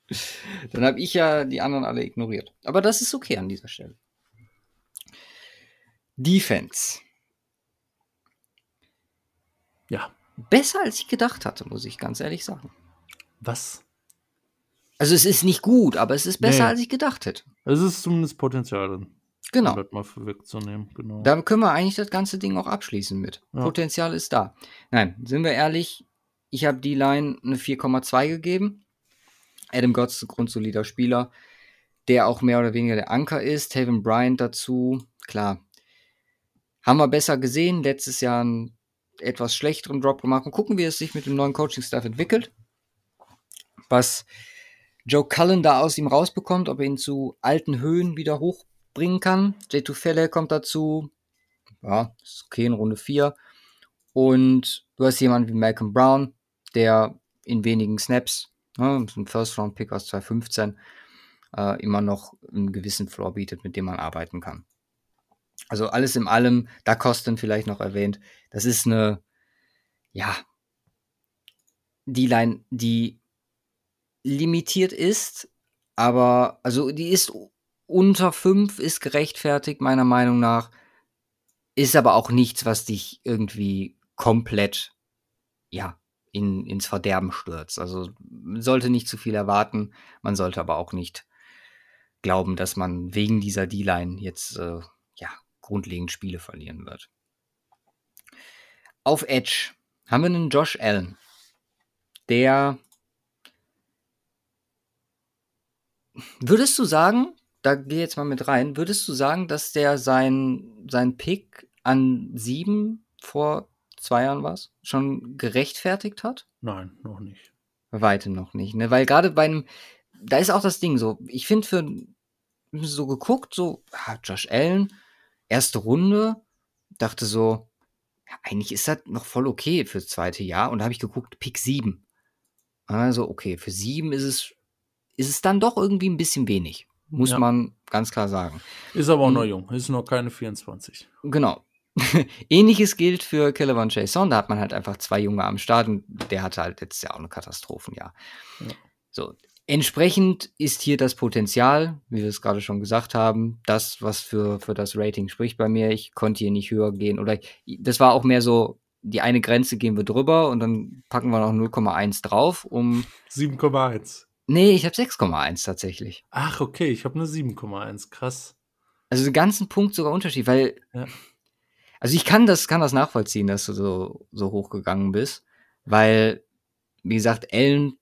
Dann habe ich ja die anderen alle ignoriert. Aber das ist okay an dieser Stelle. Defense. Ja. Besser als ich gedacht hatte, muss ich ganz ehrlich sagen. Was? Also es ist nicht gut, aber es ist besser, Nee. als ich gedacht hätte. Es ist zumindest Potenzial drin. Genau. Um das mal vorwegzunehmen. Genau. Da können wir eigentlich das ganze Ding auch abschließen mit. Ja. Potenzial ist da. Nein, sind wir ehrlich, ich habe die Line eine 4,2 gegeben. Adam Gotts ist ein grundsolider Spieler, der auch mehr oder weniger der Anker ist. Taven Bryant dazu, klar. Haben wir besser gesehen, letztes Jahr einen etwas schlechteren Drop gemacht. Und gucken, wie es sich mit dem neuen Coaching-Staff entwickelt. Was Joe Cullen da aus ihm rausbekommt, ob er ihn zu alten Höhen wieder hochbringen kann. J2 Felle kommt dazu. Ja, ist okay in Runde 4. Und du hast jemanden wie Malcolm Brown, der in wenigen Snaps, ne, ein First-Round-Pick aus 2015, äh, immer noch einen gewissen Floor bietet, mit dem man arbeiten kann. Also alles in allem, da Kosten vielleicht noch erwähnt, das ist eine, ja, die Line, die limitiert ist, aber, also die ist unter 5, ist gerechtfertigt, meiner Meinung nach, ist aber auch nichts, was dich irgendwie komplett, ja, in, ins Verderben stürzt. Also sollte nicht zu viel erwarten, man sollte aber auch nicht glauben, dass man wegen dieser D-Line jetzt, äh, ja, grundlegend Spiele verlieren wird. Auf Edge haben wir einen Josh Allen, der Würdest du sagen, da geh jetzt mal mit rein, würdest du sagen, dass der sein, sein Pick an sieben vor zwei Jahren war schon gerechtfertigt hat? Nein, noch nicht. Weitem noch nicht, ne? Weil gerade bei einem, da ist auch das Ding so, ich finde für so geguckt, so, ah, Josh Allen, erste Runde, dachte so, ja, eigentlich ist das noch voll okay fürs zweite Jahr. Und da habe ich geguckt, Pick 7. Also, okay, für 7 ist es, ist es dann doch irgendwie ein bisschen wenig. Muss Ja. man ganz klar sagen. Ist aber auch noch Mhm. jung, ist noch keine 24. Genau. Ähnliches gilt für Kellevan Jason. Da hat man halt einfach zwei Junge am Start und der hatte halt letztes Jahr auch eine Katastrophenjahr. Ja. So. Entsprechend ist hier das Potenzial, wie wir es gerade schon gesagt haben, das, was für, für das Rating spricht bei mir. Ich konnte hier nicht höher gehen. Oder das war auch mehr so, die eine Grenze gehen wir drüber und dann packen wir noch 0,1 drauf, um. 7,1. Nee, ich habe 6,1 tatsächlich. Ach, okay, ich habe eine 7,1. Krass. Also den ganzen Punkt sogar Unterschied, weil. Ja. Also ich kann das, kann das nachvollziehen, dass du so, so hochgegangen bist, weil, wie gesagt, Allen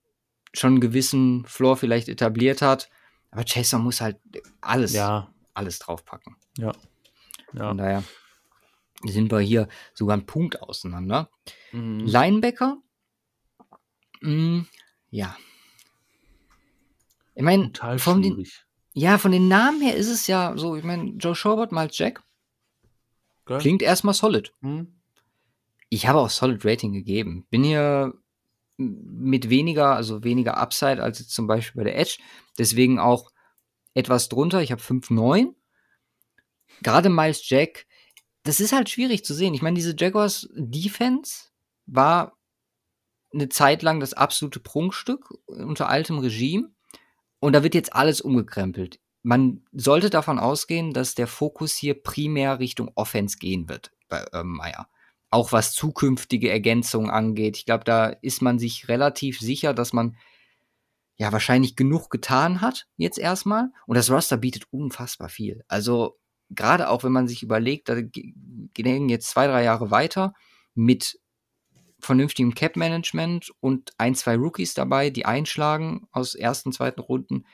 schon einen gewissen Floor vielleicht etabliert hat, aber Chaser muss halt alles, Ja, alles draufpacken. ja. Von daher sind wir hier sogar einen Punkt auseinander. Mhm. Linebacker, mh, ja. Ich meine, Total von den, ja, von den Namen her ist es ja so, ich meine, Joe Schobert mal Jack, Geil. klingt erstmal solid. Mhm. Ich habe auch Solid Rating gegeben. Bin hier mit weniger, also weniger Upside als jetzt zum Beispiel bei der Edge. Deswegen auch etwas drunter. Ich habe 5,9. Gerade Miles Jack, das ist halt schwierig zu sehen. Ich meine, diese Jaguars Defense war eine Zeit lang das absolute Prunkstück unter altem Regime. Und da wird jetzt alles umgekrempelt. Man sollte davon ausgehen, dass der Fokus hier primär Richtung Offense gehen wird bei ähm, Meyer auch was zukünftige Ergänzungen angeht. Ich glaube, da ist man sich relativ sicher, dass man ja wahrscheinlich genug getan hat, jetzt erstmal. Und das Roster bietet unfassbar viel. Also, gerade auch wenn man sich überlegt, da gehen jetzt zwei, drei Jahre weiter mit vernünftigem Cap-Management und ein, zwei Rookies dabei, die einschlagen aus ersten, zweiten Runden,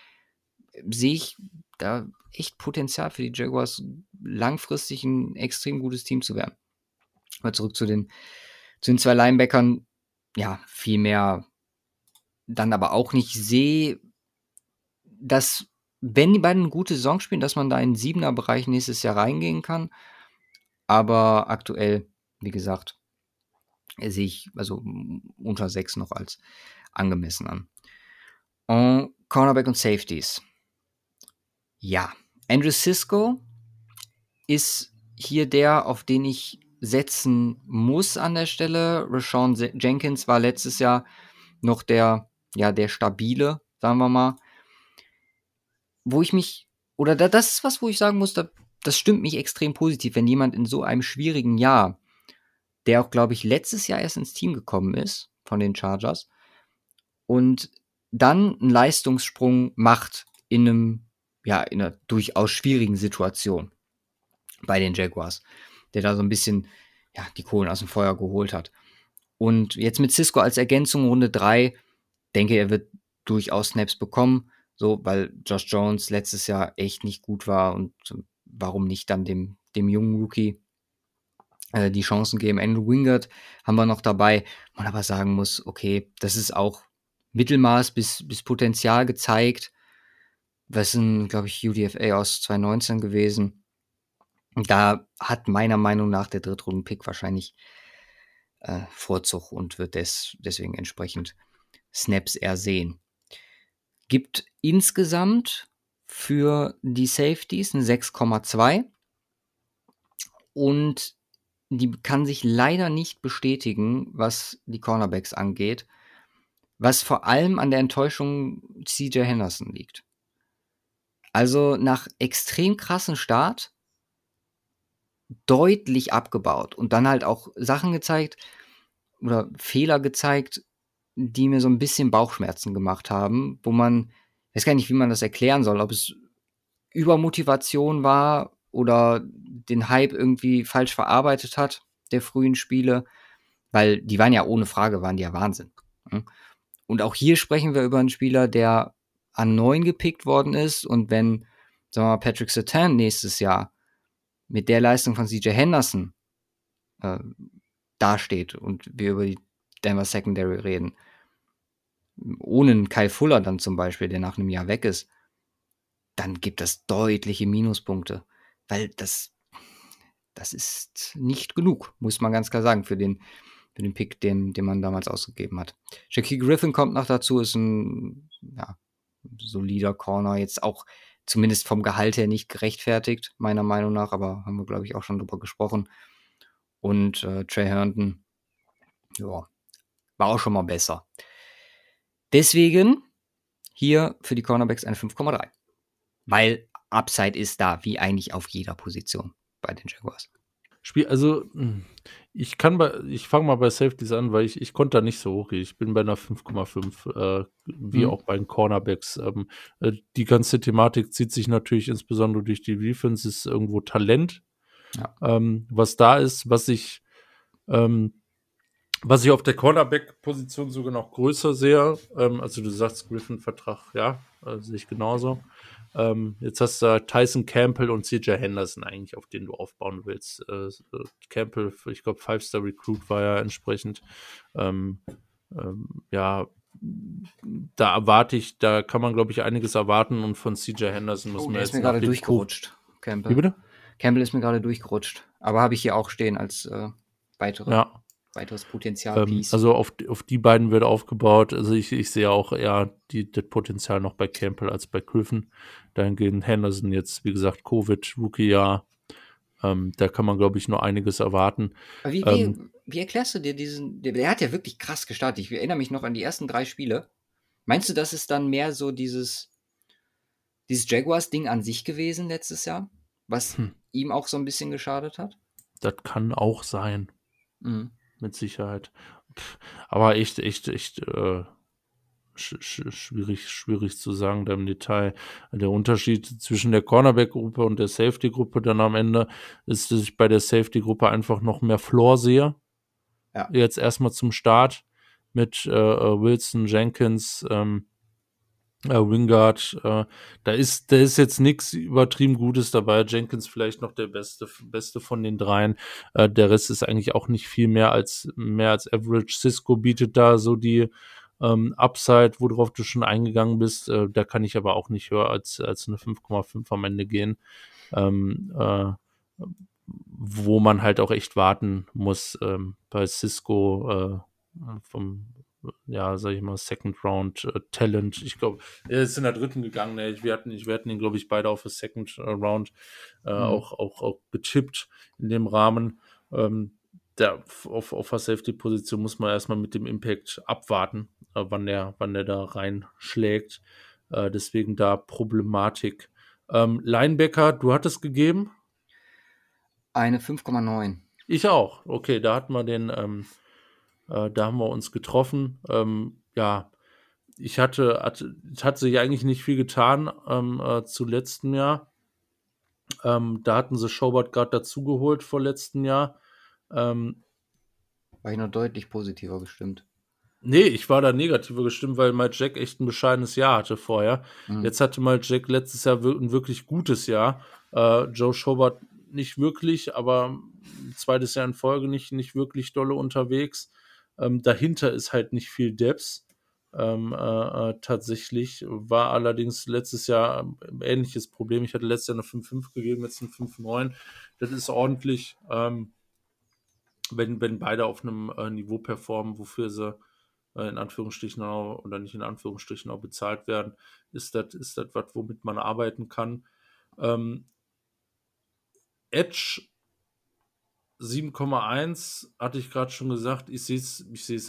sehe ich da echt Potenzial für die Jaguars, langfristig ein extrem gutes Team zu werden. Mal zurück zu den, zu den zwei Linebackern. Ja, viel mehr dann aber auch nicht sehe, dass, wenn die beiden eine gute Saison spielen, dass man da in den siebener Bereich nächstes Jahr reingehen kann. Aber aktuell, wie gesagt, sehe ich also unter sechs noch als angemessen an. Und Cornerback und Safeties. Ja, Andrew Cisco ist hier der, auf den ich setzen muss an der Stelle. Rashawn Jenkins war letztes Jahr noch der, ja, der stabile, sagen wir mal. Wo ich mich, oder da, das ist was, wo ich sagen muss, da, das stimmt mich extrem positiv, wenn jemand in so einem schwierigen Jahr, der auch, glaube ich, letztes Jahr erst ins Team gekommen ist von den Chargers und dann einen Leistungssprung macht in einem, ja, in einer durchaus schwierigen Situation bei den Jaguars der da so ein bisschen ja, die Kohlen aus dem Feuer geholt hat. Und jetzt mit Cisco als Ergänzung Runde 3, denke er wird durchaus Snaps bekommen, so weil Josh Jones letztes Jahr echt nicht gut war und warum nicht dann dem, dem jungen Rookie äh, die Chancen geben. Andrew Wingard haben wir noch dabei, man aber sagen muss, okay, das ist auch Mittelmaß bis, bis Potenzial gezeigt. Das sind, glaube ich, UDFA aus 2019 gewesen. Da hat meiner Meinung nach der Drittrunden-Pick wahrscheinlich äh, Vorzug und wird des, deswegen entsprechend Snaps ersehen. Gibt insgesamt für die Safeties eine 6,2 und die kann sich leider nicht bestätigen, was die Cornerbacks angeht, was vor allem an der Enttäuschung CJ Henderson liegt. Also nach extrem krassen Start deutlich abgebaut und dann halt auch Sachen gezeigt oder Fehler gezeigt, die mir so ein bisschen Bauchschmerzen gemacht haben, wo man, ich weiß gar nicht, wie man das erklären soll, ob es Übermotivation war oder den Hype irgendwie falsch verarbeitet hat, der frühen Spiele, weil die waren ja ohne Frage, waren die ja Wahnsinn. Und auch hier sprechen wir über einen Spieler, der an neun gepickt worden ist und wenn, sagen wir mal, Patrick Satan nächstes Jahr mit der Leistung von CJ Henderson äh, dasteht und wir über die Denver Secondary reden, ohne einen Kyle Fuller dann zum Beispiel, der nach einem Jahr weg ist, dann gibt das deutliche Minuspunkte, weil das, das ist nicht genug, muss man ganz klar sagen, für den, für den Pick, den, den man damals ausgegeben hat. Jackie Griffin kommt noch dazu, ist ein ja, solider Corner, jetzt auch zumindest vom Gehalt her nicht gerechtfertigt, meiner Meinung nach, aber haben wir, glaube ich, auch schon drüber gesprochen. Und äh, Trey Herndon, ja, war auch schon mal besser. Deswegen hier für die Cornerbacks eine 5,3. Weil Upside ist da, wie eigentlich auf jeder Position bei den Jaguars. Spiel, also hm, ich kann bei, ich fange mal bei Safeties an, weil ich, ich konnte da nicht so hoch gehen. Ich bin bei einer 5,5, äh, wie mhm. auch bei den Cornerbacks. Ähm, äh, die ganze Thematik zieht sich natürlich insbesondere durch die Defense, ist irgendwo Talent, ja. ähm, was da ist, was ich, ähm, was ich auf der Cornerback-Position sogar noch größer sehe. Ähm, also du sagst Griffin-Vertrag, ja, äh, sehe ich genauso. Ähm, jetzt hast du Tyson Campbell und CJ Henderson eigentlich, auf denen du aufbauen willst. Äh, Campbell, ich glaube, Five-Star Recruit war ja entsprechend. Ähm, ähm, ja, da erwarte ich, da kann man, glaube ich, einiges erwarten und von CJ Henderson muss oh, man jetzt. ist mir gerade durchgerutscht, Campbell. Wie bitte? Campbell ist mir gerade durchgerutscht. Aber habe ich hier auch stehen als äh, weitere. Ja, weiteres Potenzial. Ähm, also auf, auf die beiden wird aufgebaut. Also ich, ich sehe auch eher die, das Potenzial noch bei Campbell als bei Griffin. Dahingehend Henderson jetzt, wie gesagt, Covid, Rookie-Jahr. Ähm, da kann man, glaube ich, nur einiges erwarten. Wie, ähm, wie, wie, erklärst du dir diesen, der, der, hat ja wirklich krass gestartet. Ich erinnere mich noch an die ersten drei Spiele. Meinst du, das ist dann mehr so dieses, dieses Jaguars-Ding an sich gewesen letztes Jahr, was hm. ihm auch so ein bisschen geschadet hat? Das kann auch sein. Mhm mit Sicherheit. aber echt, echt, echt äh, schwierig, schwierig zu sagen da im Detail. Der Unterschied zwischen der Cornerback-Gruppe und der Safety-Gruppe dann am Ende ist, dass ich bei der Safety-Gruppe einfach noch mehr Floor sehe. Ja. Jetzt erstmal zum Start mit äh, Wilson, Jenkins, ähm, äh, Wingard, äh, da ist, da ist jetzt nichts übertrieben Gutes dabei. Jenkins vielleicht noch der beste, beste von den dreien. Äh, der Rest ist eigentlich auch nicht viel mehr als mehr als Average. Cisco bietet da so die ähm, Upside, worauf du schon eingegangen bist. Äh, da kann ich aber auch nicht höher als als eine 5,5 am Ende gehen. Ähm, äh, wo man halt auch echt warten muss ähm, bei Cisco äh, vom ja, sag ich mal, Second Round äh, Talent. Ich glaube, er ist in der dritten gegangen. Ne? Wir hatten, wir hatten ihn, glaube ich, beide auf der Second äh, Round äh, mhm. auch, auch, auch getippt in dem Rahmen. Ähm, der, auf, auf der Safety-Position muss man erstmal mit dem Impact abwarten, äh, wann, der, wann der da reinschlägt. Äh, deswegen da Problematik. Ähm, Linebacker, du hattest gegeben? Eine 5,9. Ich auch. Okay, da hatten wir den ähm, äh, da haben wir uns getroffen. Ähm, ja, ich hatte, hatte, hat sich eigentlich nicht viel getan ähm, äh, zu letztem Jahr. Ähm, da hatten sie Schobert gerade dazugeholt vor letztem Jahr. Ähm, war ich noch deutlich positiver gestimmt. Nee, ich war da negativer gestimmt, weil Mike Jack echt ein bescheidenes Jahr hatte vorher. Mhm. Jetzt hatte Mike Jack letztes Jahr ein wirklich gutes Jahr. Äh, Joe Schobert nicht wirklich, aber zweites Jahr in Folge nicht, nicht wirklich dolle unterwegs. Ähm, dahinter ist halt nicht viel Depth. Ähm, äh, äh, tatsächlich war allerdings letztes Jahr ein ähnliches Problem. Ich hatte letztes Jahr eine 5-5 gegeben, jetzt eine 5-9. Das ist ordentlich, ähm, wenn, wenn beide auf einem äh, Niveau performen, wofür sie äh, in Anführungsstrichen auch, oder nicht in Anführungsstrichen auch bezahlt werden, ist das ist was, womit man arbeiten kann. Ähm, Edge 7,1 hatte ich gerade schon gesagt. Ich sehe es, ich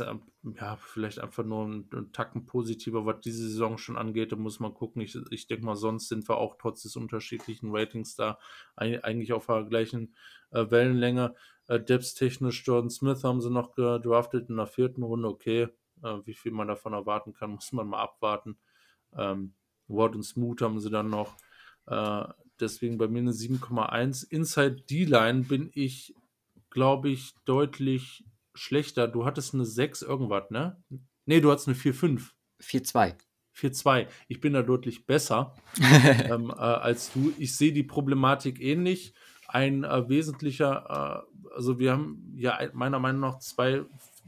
ja, vielleicht einfach nur einen, einen, Tacken positiver, was diese Saison schon angeht. Da muss man gucken. Ich, ich denke mal, sonst sind wir auch trotz des unterschiedlichen Ratings da eigentlich auf der gleichen äh, Wellenlänge. Äh, Depth-technisch, Jordan Smith haben sie noch gedraftet in der vierten Runde. Okay, äh, wie viel man davon erwarten kann, muss man mal abwarten. Ähm, Ward und Smooth haben sie dann noch. Äh, deswegen bei mir eine 7,1. Inside D-Line bin ich glaube ich, deutlich schlechter. Du hattest eine 6 irgendwas, ne? Ne, du hattest eine 4,5. 4,2. 4,2. Ich bin da deutlich besser ähm, äh, als du. Ich sehe die Problematik ähnlich. Ein äh, wesentlicher, äh, also wir haben ja meiner Meinung nach zwei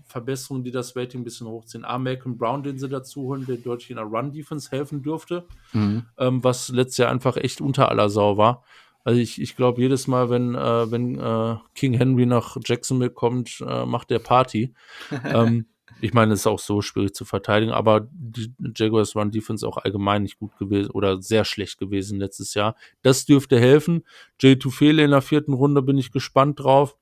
Verbesserungen, die das Rating ein bisschen hochziehen. A, Malcolm Brown, den sie dazu holen, der deutlich in der Run-Defense helfen dürfte, mhm. ähm, was letztes Jahr einfach echt unter aller Sau war. Also ich, ich glaube, jedes Mal, wenn, äh, wenn äh, King Henry nach Jacksonville kommt, äh, macht der Party. ähm, ich meine, es ist auch so schwierig zu verteidigen, aber die Jaguars Run Defense auch allgemein nicht gut gewesen oder sehr schlecht gewesen letztes Jahr. Das dürfte helfen. Jay Tufele in der vierten Runde bin ich gespannt drauf,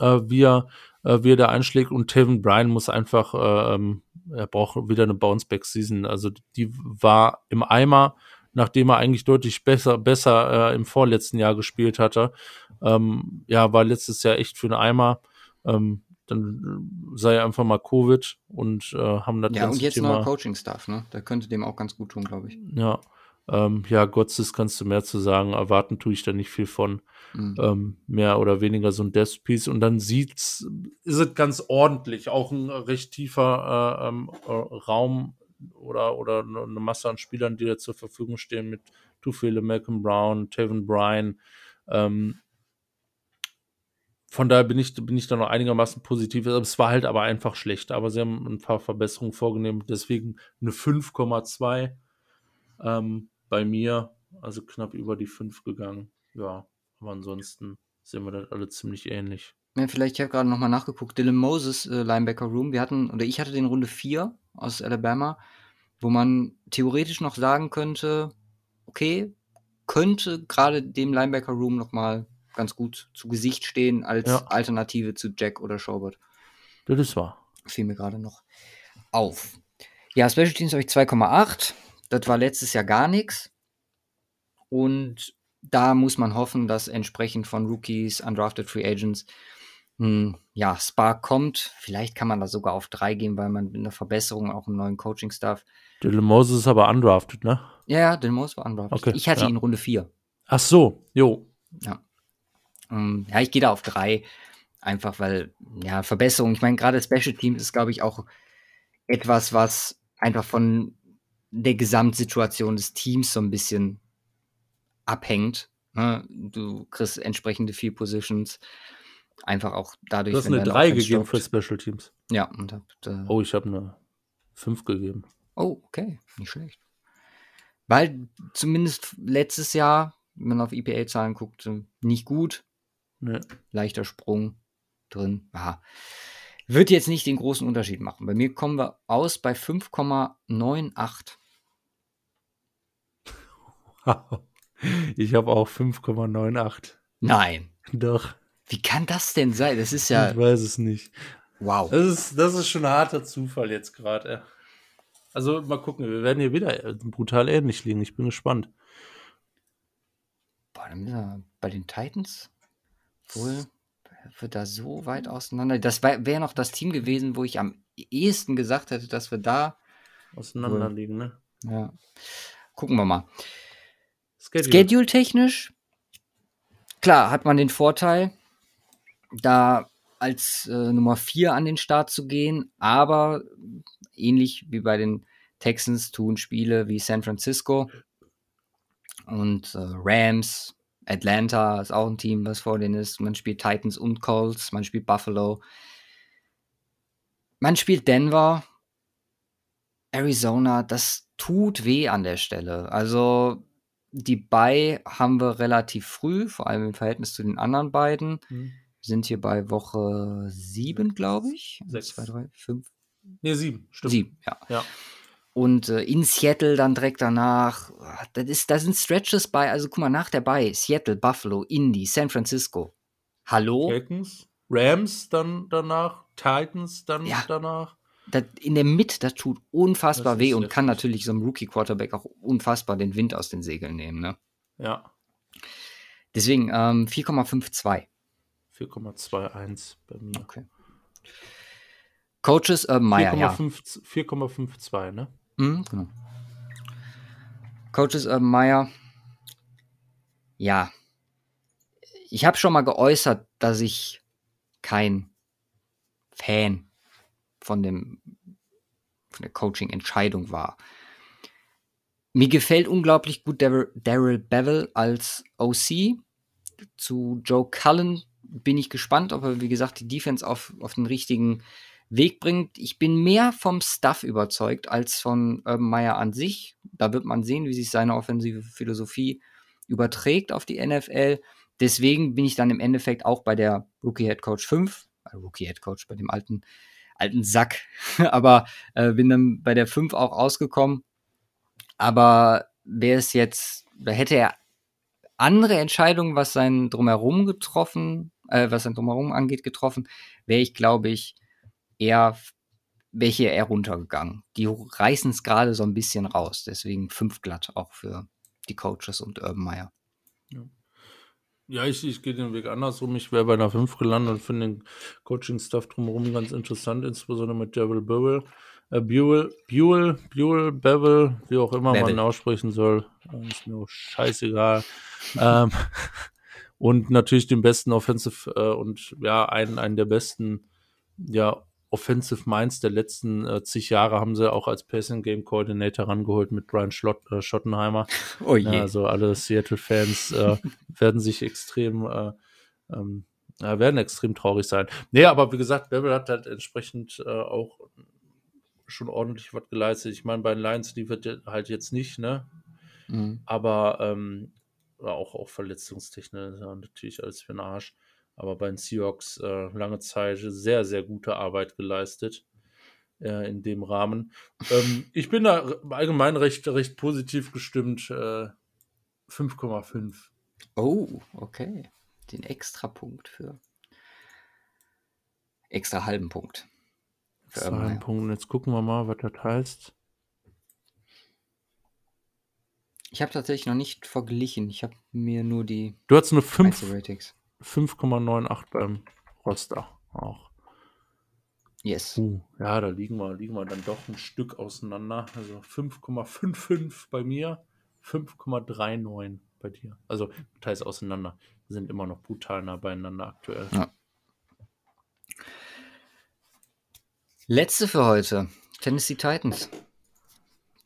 äh, wie, er, äh, wie er da einschlägt. Und Tevin Bryan muss einfach, äh, ähm, er braucht wieder eine Bounceback-Season. Also die war im Eimer nachdem er eigentlich deutlich besser, besser äh, im vorletzten Jahr gespielt hatte. Ähm, ja, war letztes Jahr echt für einen Eimer. Ähm, dann sei einfach mal Covid und äh, haben das Ja, und jetzt Thema, noch Coaching-Staff, ne? Da könnte dem auch ganz gut tun, glaube ich. Ja. Ähm, ja, Gottes kannst du mehr zu sagen. Erwarten tue ich da nicht viel von. Mhm. Ähm, mehr oder weniger so ein Death Piece. Und dann sieht's, ist es ganz ordentlich. Auch ein recht tiefer äh, ähm, äh, Raum oder, oder eine Masse an Spielern, die da zur Verfügung stehen mit Tufele, Malcolm Brown, Tevin Bryan. Ähm, von daher bin ich, bin ich da noch einigermaßen positiv. Es war halt aber einfach schlecht. Aber sie haben ein paar Verbesserungen vorgenommen. Deswegen eine 5,2 ähm, bei mir. Also knapp über die 5 gegangen. Ja, aber ansonsten sehen wir das alle ziemlich ähnlich. Ja, vielleicht, ich habe gerade nochmal nachgeguckt. Dylan Moses, äh, Linebacker Room. Wir hatten, oder ich hatte den Runde 4 aus Alabama, wo man theoretisch noch sagen könnte, okay, könnte gerade dem Linebacker Room nochmal ganz gut zu Gesicht stehen als ja. Alternative zu Jack oder Schobert. Das ist wahr. Fiel mir gerade noch auf. Ja, Special Teams habe ich 2,8. Das war letztes Jahr gar nichts. Und da muss man hoffen, dass entsprechend von Rookies, Undrafted Free Agents, hm, ja, Spark kommt. Vielleicht kann man da sogar auf 3 gehen, weil man mit einer Verbesserung auch einen neuen Coaching-Staff. Dylan Moses ist aber undrafted, ne? Ja, ja, Dylan Moses war undrafted. Okay, ich hatte ja. ihn Runde 4. Ach so, jo. Ja. Um, ja, ich gehe da auf 3. Einfach weil, ja, Verbesserung. Ich meine, gerade Special Teams ist, glaube ich, auch etwas, was einfach von der Gesamtsituation des Teams so ein bisschen abhängt. Ne? Du kriegst entsprechende Field Positions. Einfach auch dadurch. Du hast eine 3 gegeben für Special Teams. Ja, und hab, äh, Oh, ich habe eine 5 gegeben. Oh, okay, nicht schlecht. Weil zumindest letztes Jahr, wenn man auf EPA-Zahlen guckt, nicht gut. Nee. Leichter Sprung drin. Aha. Wird jetzt nicht den großen Unterschied machen. Bei mir kommen wir aus bei 5,98. Ich habe auch 5,98. Nein. Doch. Wie kann das denn sein? Das ist ja. Ich weiß es nicht. Wow. Das ist, das ist schon ein harter Zufall jetzt gerade. Also mal gucken, wir werden hier wieder äh, brutal ähnlich liegen. Ich bin gespannt. Boah, dann müssen wir bei den Titans wohl wird da so weit auseinander. Das wäre noch das Team gewesen, wo ich am ehesten gesagt hätte, dass wir da auseinander liegen, ne? Ja. Gucken wir mal. Schedule-technisch, klar, hat man den Vorteil, da als äh, Nummer 4 an den Start zu gehen, aber ähnlich wie bei den Texans tun Spiele wie San Francisco und äh, Rams, Atlanta ist auch ein Team, was vor denen ist. Man spielt Titans und Colts, man spielt Buffalo. Man spielt Denver, Arizona, das tut weh an der Stelle. Also die Bei haben wir relativ früh, vor allem im Verhältnis zu den anderen beiden. Mhm. Wir sind hier bei Woche 7, glaube ich. 6, 2, 3, 5. Ne, 7, stimmt. 7, ja. ja. Und äh, in Seattle dann direkt danach, das ist, da sind Stretches bei, also guck mal, nach der bei, Seattle, Buffalo, Indy, San Francisco. Hallo? Falcons, Rams dann danach, Titans dann ja. danach. Das, in der Mitte, das tut unfassbar das weh und kann natürlich so einem Rookie-Quarterback auch unfassbar den Wind aus den Segeln nehmen, ne? Ja. Deswegen ähm, 4,52. 4,21 bei mir. Okay. Coaches äh, Meyer, ja. 4,52, ne? Mhm, genau. Coaches Urban Meyer, ja. Ich habe schon mal geäußert, dass ich kein Fan von dem von der Coaching-Entscheidung war. Mir gefällt unglaublich gut Daryl Bevel als OC. Zu Joe Cullen bin ich gespannt, ob er, wie gesagt, die Defense auf, auf den richtigen Weg bringt. Ich bin mehr vom Stuff überzeugt als von Urban Meyer an sich. Da wird man sehen, wie sich seine offensive Philosophie überträgt auf die NFL. Deswegen bin ich dann im Endeffekt auch bei der Rookie Head Coach 5, äh, Rookie Head Coach bei dem alten, alten Sack, aber äh, bin dann bei der 5 auch rausgekommen. Aber wäre es jetzt, da hätte er andere Entscheidungen, was sein Drumherum getroffen, äh, was sein Drumherum angeht, getroffen, wäre ich, glaube ich, eher, welche eher runtergegangen. Die reißen es gerade so ein bisschen raus. Deswegen fünf glatt auch für die Coaches und Urban Meyer. Ja. Ja, ich, ich gehe den Weg andersrum. Ich wäre bei einer 5 gelandet und finde den Coaching-Stuff drumherum ganz interessant, insbesondere mit Devil Burwell. Äh, Buell, Buell, Buell, Bevel, wie auch immer Bevel. man aussprechen soll. Ist mir auch scheißegal. ähm, und natürlich den besten Offensive äh, und ja, einen, einen der besten ja, Offensive Minds der letzten äh, zig Jahre haben sie auch als Passing Game Coordinator rangeholt mit Brian Schlott, äh, Schottenheimer. Oh je. Also alle Seattle-Fans äh, werden sich extrem, äh, ähm, werden extrem traurig sein. Nee, aber wie gesagt, Bevel hat halt entsprechend äh, auch schon ordentlich was geleistet. Ich meine, bei den Lions liefert halt jetzt nicht, ne? Mhm. Aber ähm, auch, auch verletzungstechnisch natürlich alles für den Arsch aber bei den Seahawks äh, lange Zeit sehr, sehr gute Arbeit geleistet äh, in dem Rahmen. Ähm, ich bin da allgemein recht, recht positiv gestimmt. Äh, 5,5. Oh, okay. Den extra Punkt für. Extra halben Punkt. Für halben Punkt. Jetzt gucken wir mal, was das heißt. Ich habe tatsächlich noch nicht verglichen. Ich habe mir nur die. Du hast nur 5. Ratings. 5,98 beim Roster auch. Yes. Uh, ja, da liegen wir, liegen wir dann doch ein Stück auseinander. Also 5,55 bei mir, 5,39 bei dir. Also teils auseinander. Wir sind immer noch brutal nah beieinander aktuell. Ja. Letzte für heute. Tennessee Titans.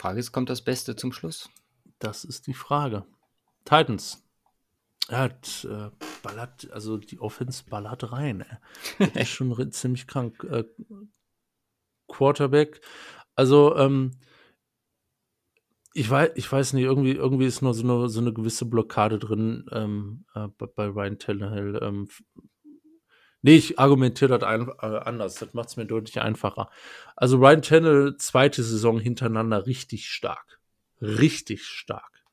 Frage ist, kommt das Beste zum Schluss? Das ist die Frage. Titans. Er hat äh, ballert, also die Offense ballert rein. Das ist schon ziemlich krank. Äh, Quarterback. Also, ähm, ich weiß, ich weiß nicht, irgendwie, irgendwie ist nur so eine, so eine gewisse Blockade drin ähm, äh, bei, bei Ryan Tannehill. Ähm, nee, ich argumentiere das ein, äh, anders. Das macht es mir deutlich einfacher. Also Ryan Tannehill, zweite Saison hintereinander richtig stark. Richtig stark.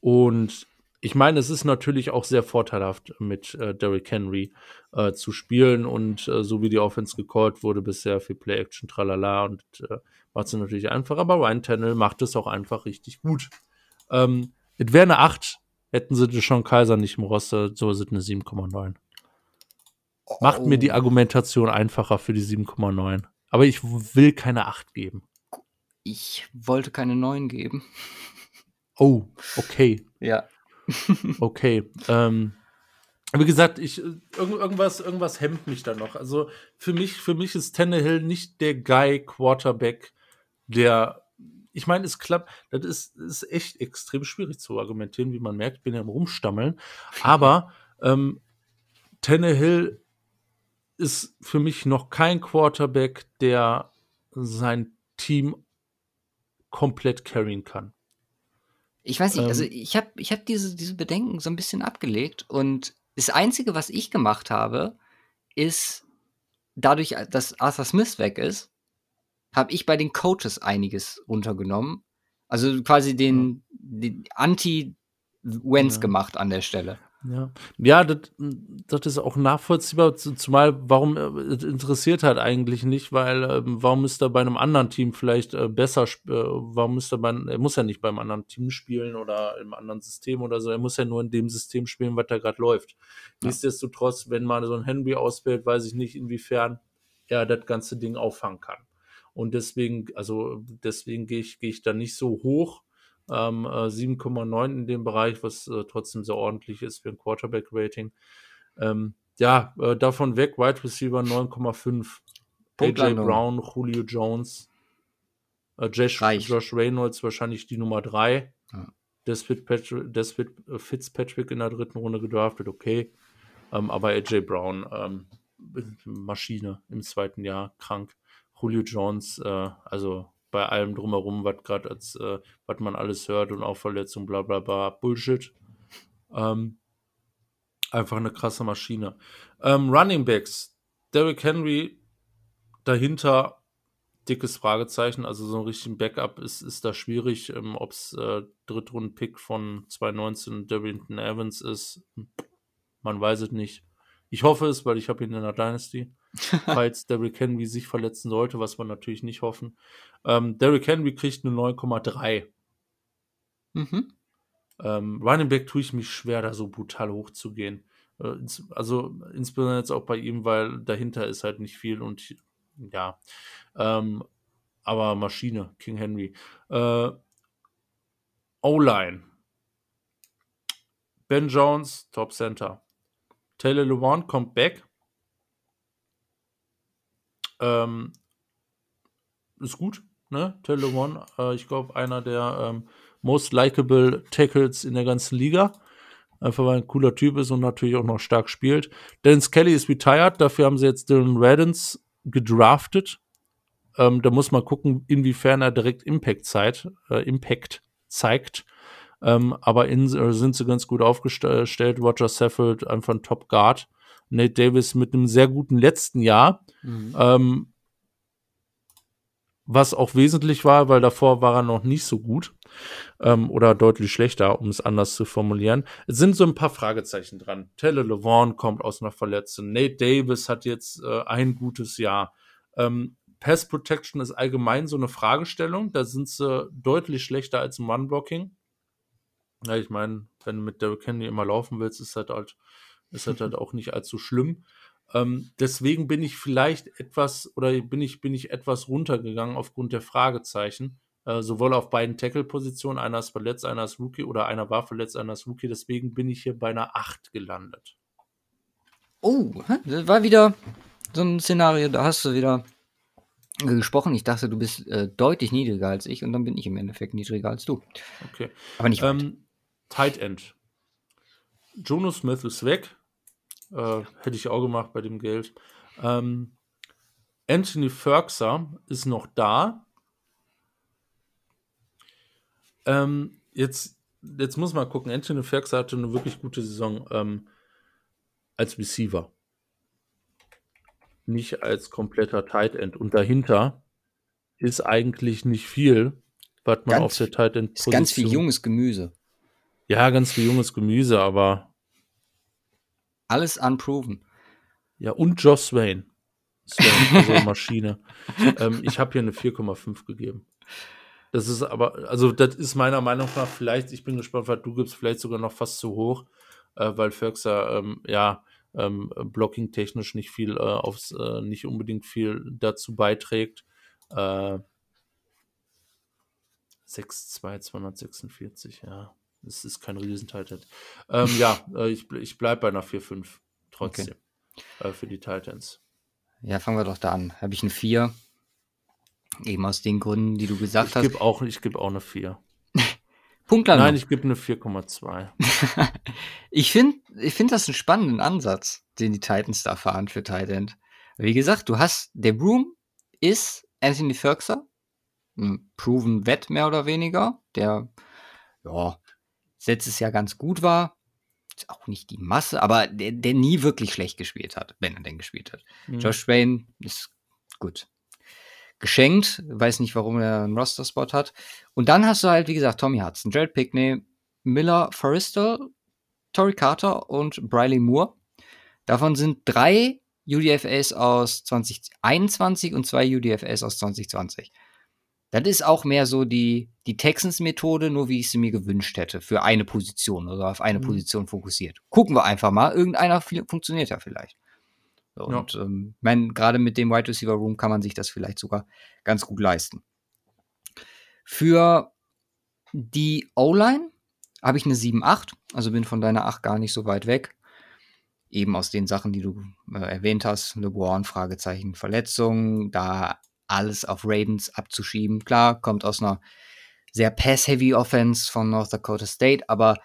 Und ich meine, es ist natürlich auch sehr vorteilhaft, mit äh, Derrick Henry äh, zu spielen und äh, so wie die Offense gecallt wurde bisher für Play-Action, tralala und äh, macht es natürlich einfach, aber Ryan Tannehill macht es auch einfach richtig gut. Ähm, es wäre eine 8, hätten sie schon Kaiser nicht im Roster, so ist es eine 7,9. Oh. Macht mir die Argumentation einfacher für die 7,9. Aber ich will keine 8 geben. Ich wollte keine 9 geben. Oh, okay. Ja. Okay. ähm, wie gesagt, ich, irgendwas, irgendwas hemmt mich da noch. Also für mich, für mich ist Tannehill nicht der Guy Quarterback, der, ich meine, es klappt, das ist, ist echt extrem schwierig zu argumentieren, wie man merkt, ich bin ja im Rumstammeln. Aber ähm, Tannehill ist für mich noch kein Quarterback, der sein Team komplett carryen kann. Ich weiß nicht, also ähm. ich habe ich hab diese, diese Bedenken so ein bisschen abgelegt und das Einzige, was ich gemacht habe, ist, dadurch, dass Arthur Smith weg ist, habe ich bei den Coaches einiges runtergenommen. Also quasi den, den Anti-Wens ja. gemacht an der Stelle. Ja, ja das, das ist auch nachvollziehbar, zumal warum äh, interessiert halt eigentlich nicht, weil äh, warum ist er bei einem anderen Team vielleicht äh, besser, äh, warum ist er bei, er muss ja nicht beim anderen Team spielen oder im anderen System oder so, er muss ja nur in dem System spielen, was da gerade läuft. Ja. Nichtsdestotrotz, wenn man so ein Henry auswählt, weiß ich nicht, inwiefern er das ganze Ding auffangen kann. Und deswegen, also deswegen gehe ich, gehe ich da nicht so hoch ähm, äh, 7,9 in dem Bereich, was äh, trotzdem sehr ordentlich ist für ein Quarterback-Rating. Ähm, ja, äh, davon weg, Wide Receiver 9,5. AJ Brown, Julio Jones, äh, Josh, Josh, Reynolds wahrscheinlich die Nummer 3. Ja. Des, äh, Fitzpatrick in der dritten Runde gedraftet, okay. Ähm, aber AJ Brown, ähm, Maschine im zweiten Jahr, krank. Julio Jones, äh, also bei allem drumherum, was gerade als, äh, was man alles hört und auch Verletzungen, bla bla bla, Bullshit. Ähm, einfach eine krasse Maschine. Ähm, Running Backs, Derrick Henry dahinter dickes Fragezeichen. Also so ein richtigen Backup ist, ist da schwierig. Ähm, Ob es äh, Drittrunden-Pick von 2019 Darrington Evans ist, man weiß es nicht. Ich hoffe es, weil ich habe ihn in der Dynasty. Falls Derrick Henry sich verletzen sollte, was wir natürlich nicht hoffen. Ähm, Derrick Henry kriegt eine 9,3. Mhm. Ähm, Running Back tue ich mich schwer, da so brutal hochzugehen. Äh, also insbesondere jetzt auch bei ihm, weil dahinter ist halt nicht viel und ja. Ähm, aber Maschine, King Henry. Äh, O-Line. Ben Jones, Top Center. Taylor Lewan kommt back. Ähm, ist gut, ne? Taylor Lewan, äh, ich glaube, einer der ähm, most likable Tackles in der ganzen Liga. Einfach weil ein cooler Typ ist und natürlich auch noch stark spielt. Dennis Kelly ist retired, dafür haben sie jetzt Dylan Reddens gedraftet. Ähm, da muss man gucken, inwiefern er direkt Impact, zeigt, äh, Impact zeigt. Ähm, aber in, äh, sind sie ganz gut aufgestellt. Roger Saffold einfach ein Top Guard. Nate Davis mit einem sehr guten letzten Jahr. Mhm. Ähm, was auch wesentlich war, weil davor war er noch nicht so gut ähm, oder deutlich schlechter, um es anders zu formulieren. Es sind so ein paar Fragezeichen dran. Taylor Levon kommt aus einer Verletzung. Nate Davis hat jetzt äh, ein gutes Jahr. Ähm, Pass Protection ist allgemein so eine Fragestellung. Da sind sie deutlich schlechter als im Run-Blocking. Ja, ich meine, wenn du mit Derrick Henry immer laufen willst, ist das halt, ist das halt auch nicht allzu schlimm. Ähm, deswegen bin ich vielleicht etwas oder bin ich, bin ich etwas runtergegangen aufgrund der Fragezeichen. Äh, sowohl auf beiden Tackle-Positionen. Einer ist verletzt, einer ist Rookie oder einer war verletzt, einer ist Rookie. Deswegen bin ich hier bei einer 8 gelandet. Oh, das war wieder so ein Szenario, da hast du wieder gesprochen. Ich dachte, du bist äh, deutlich niedriger als ich und dann bin ich im Endeffekt niedriger als du. Okay. Aber nicht weit. Ähm, Tight End. Jono Smith ist weg. Äh, hätte ich auch gemacht bei dem Geld. Ähm, Anthony Ferguson ist noch da. Ähm, jetzt, jetzt muss man gucken. Anthony Ferguson hatte eine wirklich gute Saison ähm, als Receiver. Nicht als kompletter Tight End. Und dahinter ist eigentlich nicht viel, was man ganz, auf der Tight End Position. Ist ganz viel junges Gemüse. Ja, ganz viel junges Gemüse, aber. Alles unproven. Ja, und Josh Swain. Swain, also Maschine. ähm, ich habe hier eine 4,5 gegeben. Das ist aber, also das ist meiner Meinung nach vielleicht, ich bin gespannt, was du gibst, vielleicht sogar noch fast zu hoch, äh, weil Ferguson, ähm, ja, ähm, blocking-technisch nicht viel äh, aufs, äh, nicht unbedingt viel dazu beiträgt. Äh, 6-2, 246, ja. Das ist kein Riesenteil. Ähm, ja, äh, ich, ich bleibe bei einer 4-5 trotzdem okay. äh, für die Titans. Ja, fangen wir doch da an. Habe ich eine 4. Eben aus den Gründen, die du gesagt ich hast. Geb auch, ich gebe auch eine 4. Punktlandung. Nein, ich gebe eine 4,2. ich finde ich find das einen spannenden Ansatz, den die Titans da fahren für Titan. Wie gesagt, du hast, der Broom ist Anthony Ferguson, ein proven Wett mehr oder weniger, der, ja, letztes Jahr ganz gut war. Ist auch nicht die Masse, aber der, der nie wirklich schlecht gespielt hat, wenn er denn gespielt hat. Mhm. Josh Wayne ist gut. Geschenkt, weiß nicht, warum er einen Roster-Spot hat. Und dann hast du halt, wie gesagt, Tommy Hudson, Jared Pickney, Miller Forrester, Tory Carter und Briley Moore. Davon sind drei UDFAs aus 2021 und zwei UDFAs aus 2020. Das ist auch mehr so die, die Texans-Methode, nur wie ich sie mir gewünscht hätte, für eine Position oder auf eine mhm. Position fokussiert. Gucken wir einfach mal. Irgendeiner funktioniert ja vielleicht. So, ja. Und ähm, mein, gerade mit dem Wide Receiver Room kann man sich das vielleicht sogar ganz gut leisten. Für die O-Line habe ich eine 7-8, also bin von deiner 8 gar nicht so weit weg. Eben aus den Sachen, die du äh, erwähnt hast, LeBron, Fragezeichen, Verletzung, da alles auf Ravens abzuschieben. Klar, kommt aus einer sehr pass-heavy Offense von North Dakota State, aber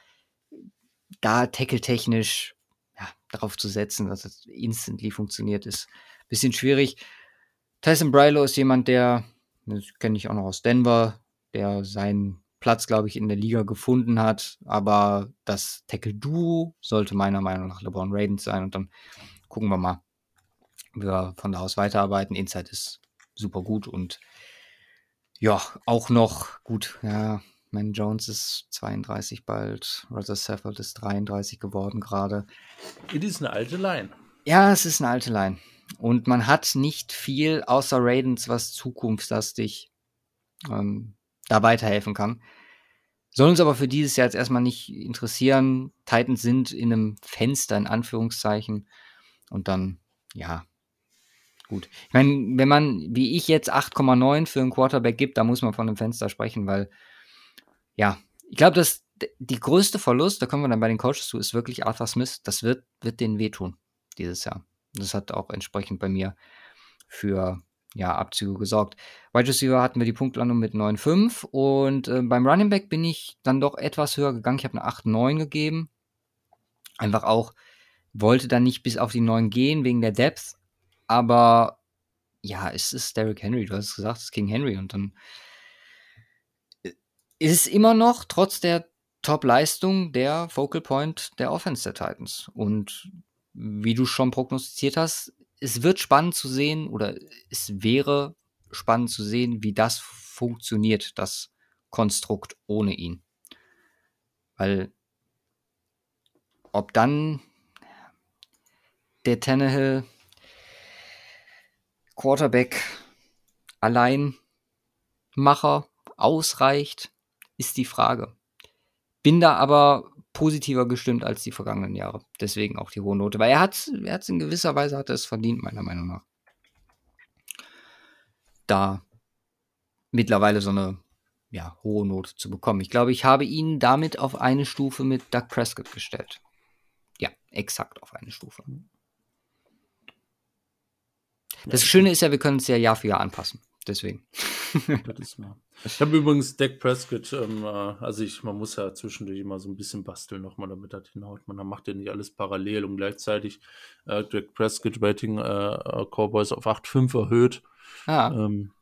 da tackle-technisch ja, darauf zu setzen, dass es instantly funktioniert, ist ein bisschen schwierig. Tyson Brylo ist jemand, der, das kenne ich auch noch aus Denver, der seinen Platz, glaube ich, in der Liga gefunden hat. Aber das Tackle-Duo sollte meiner Meinung nach LeBron Ravens sein. Und dann gucken wir mal, wie wir von da aus weiterarbeiten. Inside ist super gut und ja, auch noch gut. Ja, Man Jones ist 32 bald. Roger Saffold ist 33 geworden gerade. Es ist eine alte Line. Ja, es ist eine alte Line. Und man hat nicht viel außer Raidens, was zukunftslastig ähm, da weiterhelfen kann. Soll uns aber für dieses Jahr jetzt erstmal nicht interessieren. Titans sind in einem Fenster, in Anführungszeichen. Und dann, ja, gut. Ich meine, wenn man, wie ich jetzt 8,9 für einen Quarterback gibt, da muss man von einem Fenster sprechen, weil, ja, ich glaube, dass die größte Verlust, da kommen wir dann bei den Coaches zu, ist wirklich Arthur Smith. Das wird, wird denen wehtun dieses Jahr. Das hat auch entsprechend bei mir für ja, Abzüge gesorgt. Wide Receiver hatten wir die Punktlandung mit 9,5 und äh, beim Running Back bin ich dann doch etwas höher gegangen. Ich habe eine 8,9 gegeben. Einfach auch, wollte dann nicht bis auf die 9 gehen wegen der Depth, aber ja, es ist Derrick Henry, du hast es gesagt, es ist King Henry und dann äh, ist es immer noch trotz der Top-Leistung der Focal Point der Offense der Titans. Und wie du schon prognostiziert hast, es wird spannend zu sehen oder es wäre spannend zu sehen, wie das funktioniert, das Konstrukt ohne ihn. Weil ob dann der Tannehill Quarterback Alleinmacher ausreicht, ist die Frage. Bin da aber positiver gestimmt als die vergangenen Jahre. Deswegen auch die hohe Note. Weil er hat hat's in gewisser Weise hat er es verdient, meiner Meinung nach. Da mittlerweile so eine ja, hohe Note zu bekommen. Ich glaube, ich habe ihn damit auf eine Stufe mit Doug Prescott gestellt. Ja, exakt auf eine Stufe. Das Schöne ist ja, wir können es ja Jahr für Jahr anpassen. Deswegen. Ich habe übrigens Dak Prescott, ähm, äh, also ich, man muss ja zwischendurch immer so ein bisschen basteln nochmal, damit das hinhaut. Man macht ja nicht alles parallel und gleichzeitig äh, Dak Prescott Rating äh, äh Cowboys auf 8,5 erhöht. Ah. Ähm,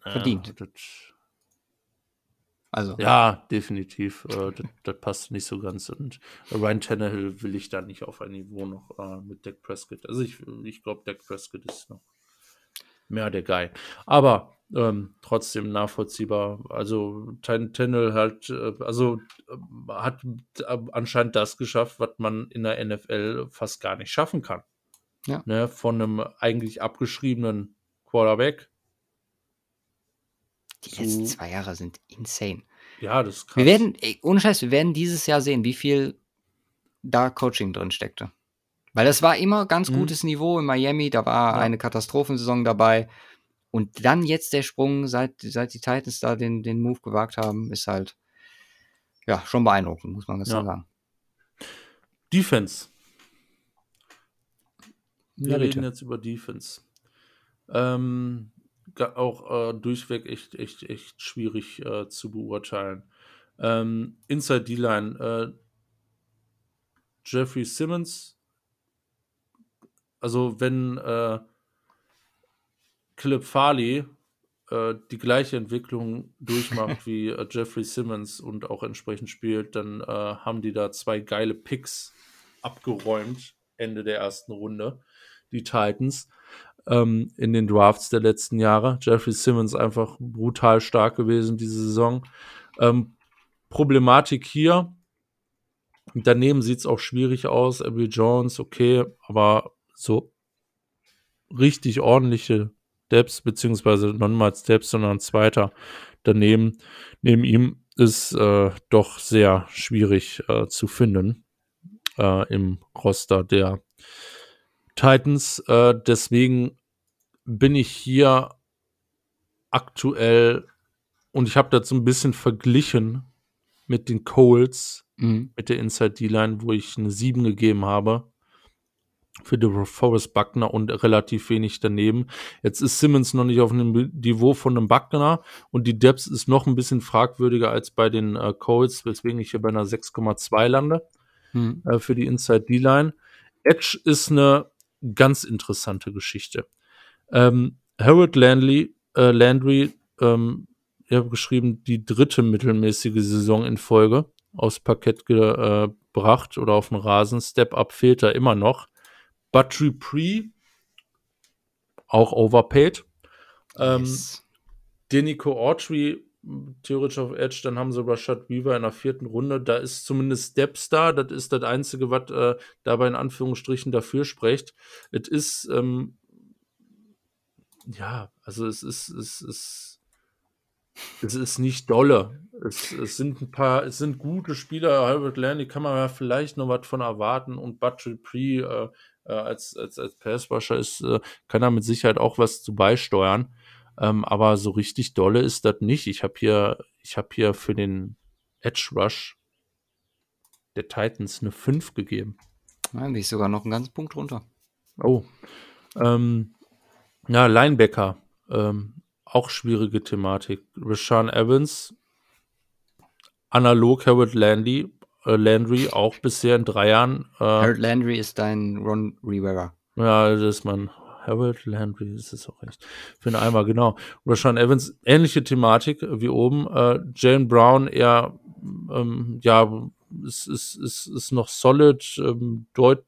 Verdient. Ja, also. Ja, definitiv. Äh, das, das, passt nicht so ganz. Und Ryan Tannehill will ich da nicht auf ein Niveau noch äh, mit Dak Prescott. Also ich, ich glaube, Dak Prescott ist noch mehr der Guy. Aber ähm, trotzdem nachvollziehbar. Also Tennel halt, äh, also äh, hat äh, anscheinend das geschafft, was man in der NFL fast gar nicht schaffen kann. Ja. Ne, von einem eigentlich abgeschriebenen Quarterback. Die letzten zwei Jahre sind insane. Ja, das krass. Wir werden, ey, ohne Scheiß, wir werden dieses Jahr sehen, wie viel da Coaching drin steckte. Weil das war immer ganz mhm. gutes Niveau in Miami, da war ja. eine Katastrophensaison dabei. Und dann jetzt der Sprung, seit, seit die Titans da den, den Move gewagt haben, ist halt ja schon beeindruckend, muss man das ja. sagen. Defense. Wir ja, reden jetzt über Defense. Ähm, auch äh, durchweg echt, echt, echt schwierig äh, zu beurteilen. Ähm, Inside D-Line. Äh, Jeffrey Simmons also wenn äh, Philip Farley äh, die gleiche Entwicklung durchmacht wie äh, Jeffrey Simmons und auch entsprechend spielt, dann äh, haben die da zwei geile Picks abgeräumt Ende der ersten Runde, die Titans ähm, in den Drafts der letzten Jahre. Jeffrey Simmons einfach brutal stark gewesen diese Saison. Ähm, Problematik hier, daneben sieht es auch schwierig aus. Abby Jones, okay, aber so richtig ordentliche Depths, beziehungsweise noch mal Steps, sondern zweiter daneben, neben ihm ist äh, doch sehr schwierig äh, zu finden äh, im Roster der Titans. Äh, deswegen bin ich hier aktuell und ich habe das so ein bisschen verglichen mit den Coles, mhm. mit der Inside D-Line, wo ich eine 7 gegeben habe für Forrest Buckner und relativ wenig daneben. Jetzt ist Simmons noch nicht auf einem Niveau von einem Buckner und die Depth ist noch ein bisschen fragwürdiger als bei den äh, Colts, weswegen ich hier bei einer 6,2 lande hm. äh, für die Inside D-Line. Edge ist eine ganz interessante Geschichte. Ähm, Harold Landry, äh, Landry ähm, ich habe geschrieben, die dritte mittelmäßige Saison in Folge aufs Parkett gebracht oder auf den Rasen. Step-Up fehlt da immer noch. But Dupree, auch overpaid. Ähm, yes. Denico Autry, theoretisch auf Edge, dann haben sie Rashad Weaver in der vierten Runde. Da ist zumindest Steps da. Das ist das Einzige, was äh, dabei in Anführungsstrichen dafür spricht. Es ist, ähm, ja, also es ist, es ist es ist nicht dolle. Es, es, sind ein paar, es sind gute Spieler. Albert Landy kann man ja vielleicht noch was von erwarten und Butcher Pre äh, äh, als, als, als Passrusher ist, äh, kann er mit Sicherheit auch was zu beisteuern. Ähm, aber so richtig dolle ist das nicht. Ich habe hier, ich habe hier für den Edge Rush der Titans eine 5 gegeben. Ja, bin ich sogar noch einen ganzen Punkt runter. Oh. Ähm, ja, Linebacker. Ähm, auch schwierige Thematik. Rashawn Evans, analog Harold Landry, äh, Landry auch bisher in drei Jahren. Äh, Harold Landry ist dein Ron Rivera. Ja, das ist mein Harold Landry, ist auch recht. Für einen Eimer, genau. Rashawn Evans, ähnliche Thematik wie oben. Äh, Jane Brown eher, ähm, ja, ist, ist, ist, ist noch solid, ähm, deut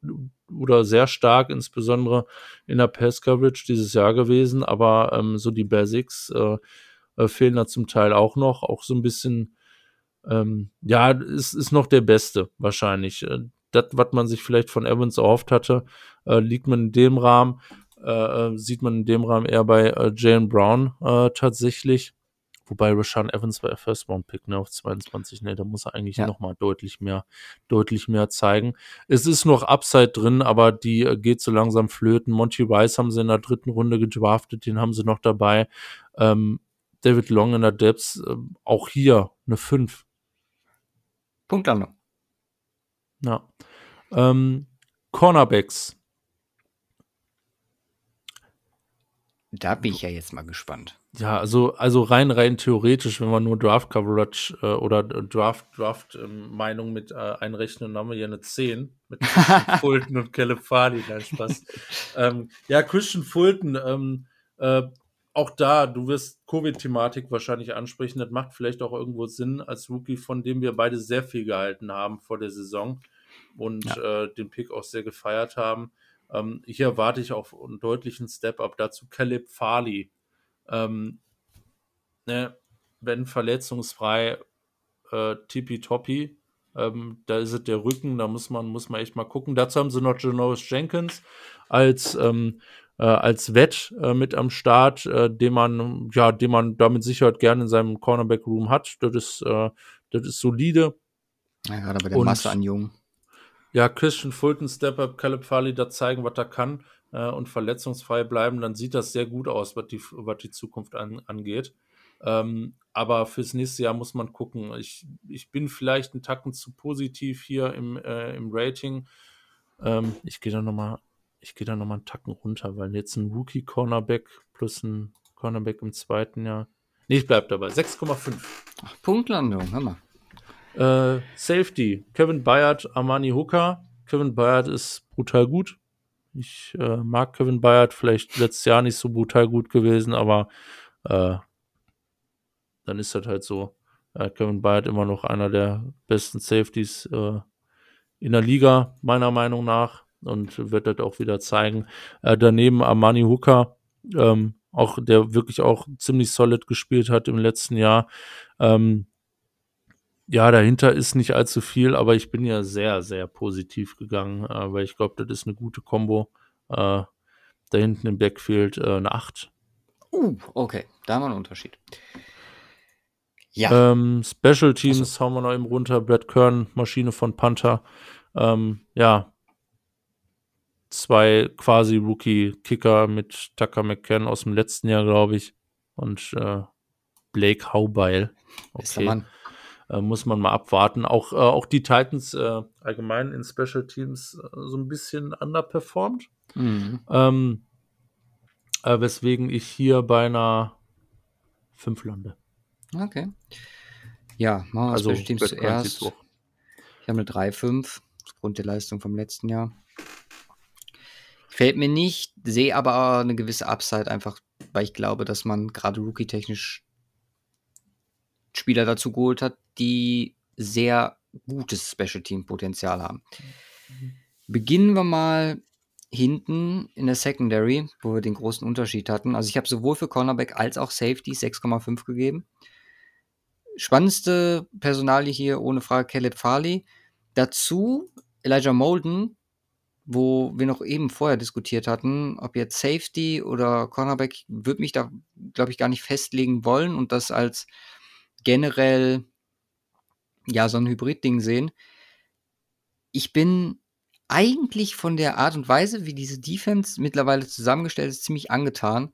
oder sehr stark, insbesondere in der Pass-Coverage dieses Jahr gewesen, aber ähm, so die Basics äh, äh, fehlen da zum Teil auch noch, auch so ein bisschen, ähm, ja, ist, ist noch der Beste wahrscheinlich. Äh, das, was man sich vielleicht von Evans erhofft hatte, äh, liegt man in dem Rahmen, äh, äh, sieht man in dem Rahmen eher bei äh, Jalen Brown äh, tatsächlich. Wobei Rashawn Evans war First Round Pick, ne, auf 22, ne, da muss er eigentlich ja. nochmal deutlich mehr, deutlich mehr zeigen. Es ist noch Upside drin, aber die äh, geht so langsam flöten. Monty Rice haben sie in der dritten Runde gedraftet, den haben sie noch dabei. Ähm, David Long in der Depths, äh, auch hier eine 5. Punktlandung. Ja. Ähm, Cornerbacks. Da bin ich ja jetzt mal gespannt. Ja, also, also rein, rein theoretisch, wenn man nur Draft Coverage äh, oder Draft, Draft ähm, Meinung mit äh, einrechnen, dann haben wir ja eine 10 mit Fulton und Farley, nein, Spaß. ähm, ja, Christian Fulton, ähm, äh, auch da, du wirst Covid-Thematik wahrscheinlich ansprechen. Das macht vielleicht auch irgendwo Sinn als Rookie, von dem wir beide sehr viel gehalten haben vor der Saison und ja. äh, den Pick auch sehr gefeiert haben. Ähm, hier erwarte ich auch einen deutlichen Step-up dazu. Caleb Farley, ähm, ne, wenn verletzungsfrei äh, tippitoppi, ähm, da ist es der Rücken, da muss man, muss man echt mal gucken. Dazu haben sie noch Janoris Jenkins als, ähm, äh, als Wett äh, mit am Start, äh, den man, ja, den man damit Sicherheit gerne in seinem Cornerback-Room hat. Das ist, äh, das ist solide. Ja, gerade bei der Und, Masse an Jungen. Ja, Christian Fulton, Step-Up, Caleb Farley da zeigen, was er kann äh, und verletzungsfrei bleiben, dann sieht das sehr gut aus, was die, die Zukunft an, angeht. Ähm, aber fürs nächste Jahr muss man gucken. Ich, ich bin vielleicht einen Tacken zu positiv hier im, äh, im Rating. Ähm, ich gehe da nochmal, ich gehe einen Tacken runter, weil jetzt ein Rookie-Cornerback plus ein Cornerback im zweiten Jahr. Nee, ich bleib dabei. 6,5. Punktlandung, hör mal. Äh, Safety. Kevin Bayard, Armani Hooker. Kevin Bayard ist brutal gut. Ich äh, mag Kevin Bayard, vielleicht letztes Jahr nicht so brutal gut gewesen, aber äh, dann ist das halt so. Äh, Kevin Bayard immer noch einer der besten Safeties äh, in der Liga, meiner Meinung nach, und wird das auch wieder zeigen. Äh, daneben Armani Hooker, ähm, auch der wirklich auch ziemlich solid gespielt hat im letzten Jahr. Ähm, ja, dahinter ist nicht allzu viel, aber ich bin ja sehr, sehr positiv gegangen, äh, weil ich glaube, das ist eine gute Kombo. Äh, da hinten im Backfield äh, eine 8. Uh, okay, da haben wir einen Unterschied. Ja. Ähm, Special Teams also. hauen wir noch eben runter. Brad Kern, Maschine von Panther. Ähm, ja. Zwei quasi Rookie-Kicker mit Tucker McCann aus dem letzten Jahr, glaube ich. Und äh, Blake Haubeil. Okay. Mann. Äh, muss man mal abwarten. Auch, äh, auch die Titans äh, allgemein in Special Teams äh, so ein bisschen underperformed. Mhm. Ähm, äh, weswegen ich hier bei einer 5 lande. Okay. Ja, machen wir also, Special Teams zuerst. Ich habe eine 3-5 aufgrund der Leistung vom letzten Jahr. Gefällt mir nicht, sehe aber eine gewisse Upside einfach, weil ich glaube, dass man gerade rookie-technisch Spieler dazu geholt hat, die sehr gutes Special Team Potenzial haben. Mhm. Beginnen wir mal hinten in der Secondary, wo wir den großen Unterschied hatten. Also ich habe sowohl für Cornerback als auch Safety 6,5 gegeben. Spannendste Personalie hier ohne Frage Caleb Farley. Dazu Elijah Molden, wo wir noch eben vorher diskutiert hatten, ob jetzt Safety oder Cornerback, würde mich da, glaube ich, gar nicht festlegen wollen und das als generell ja so ein Hybrid-Ding sehen. Ich bin eigentlich von der Art und Weise, wie diese Defense mittlerweile zusammengestellt ist, ziemlich angetan.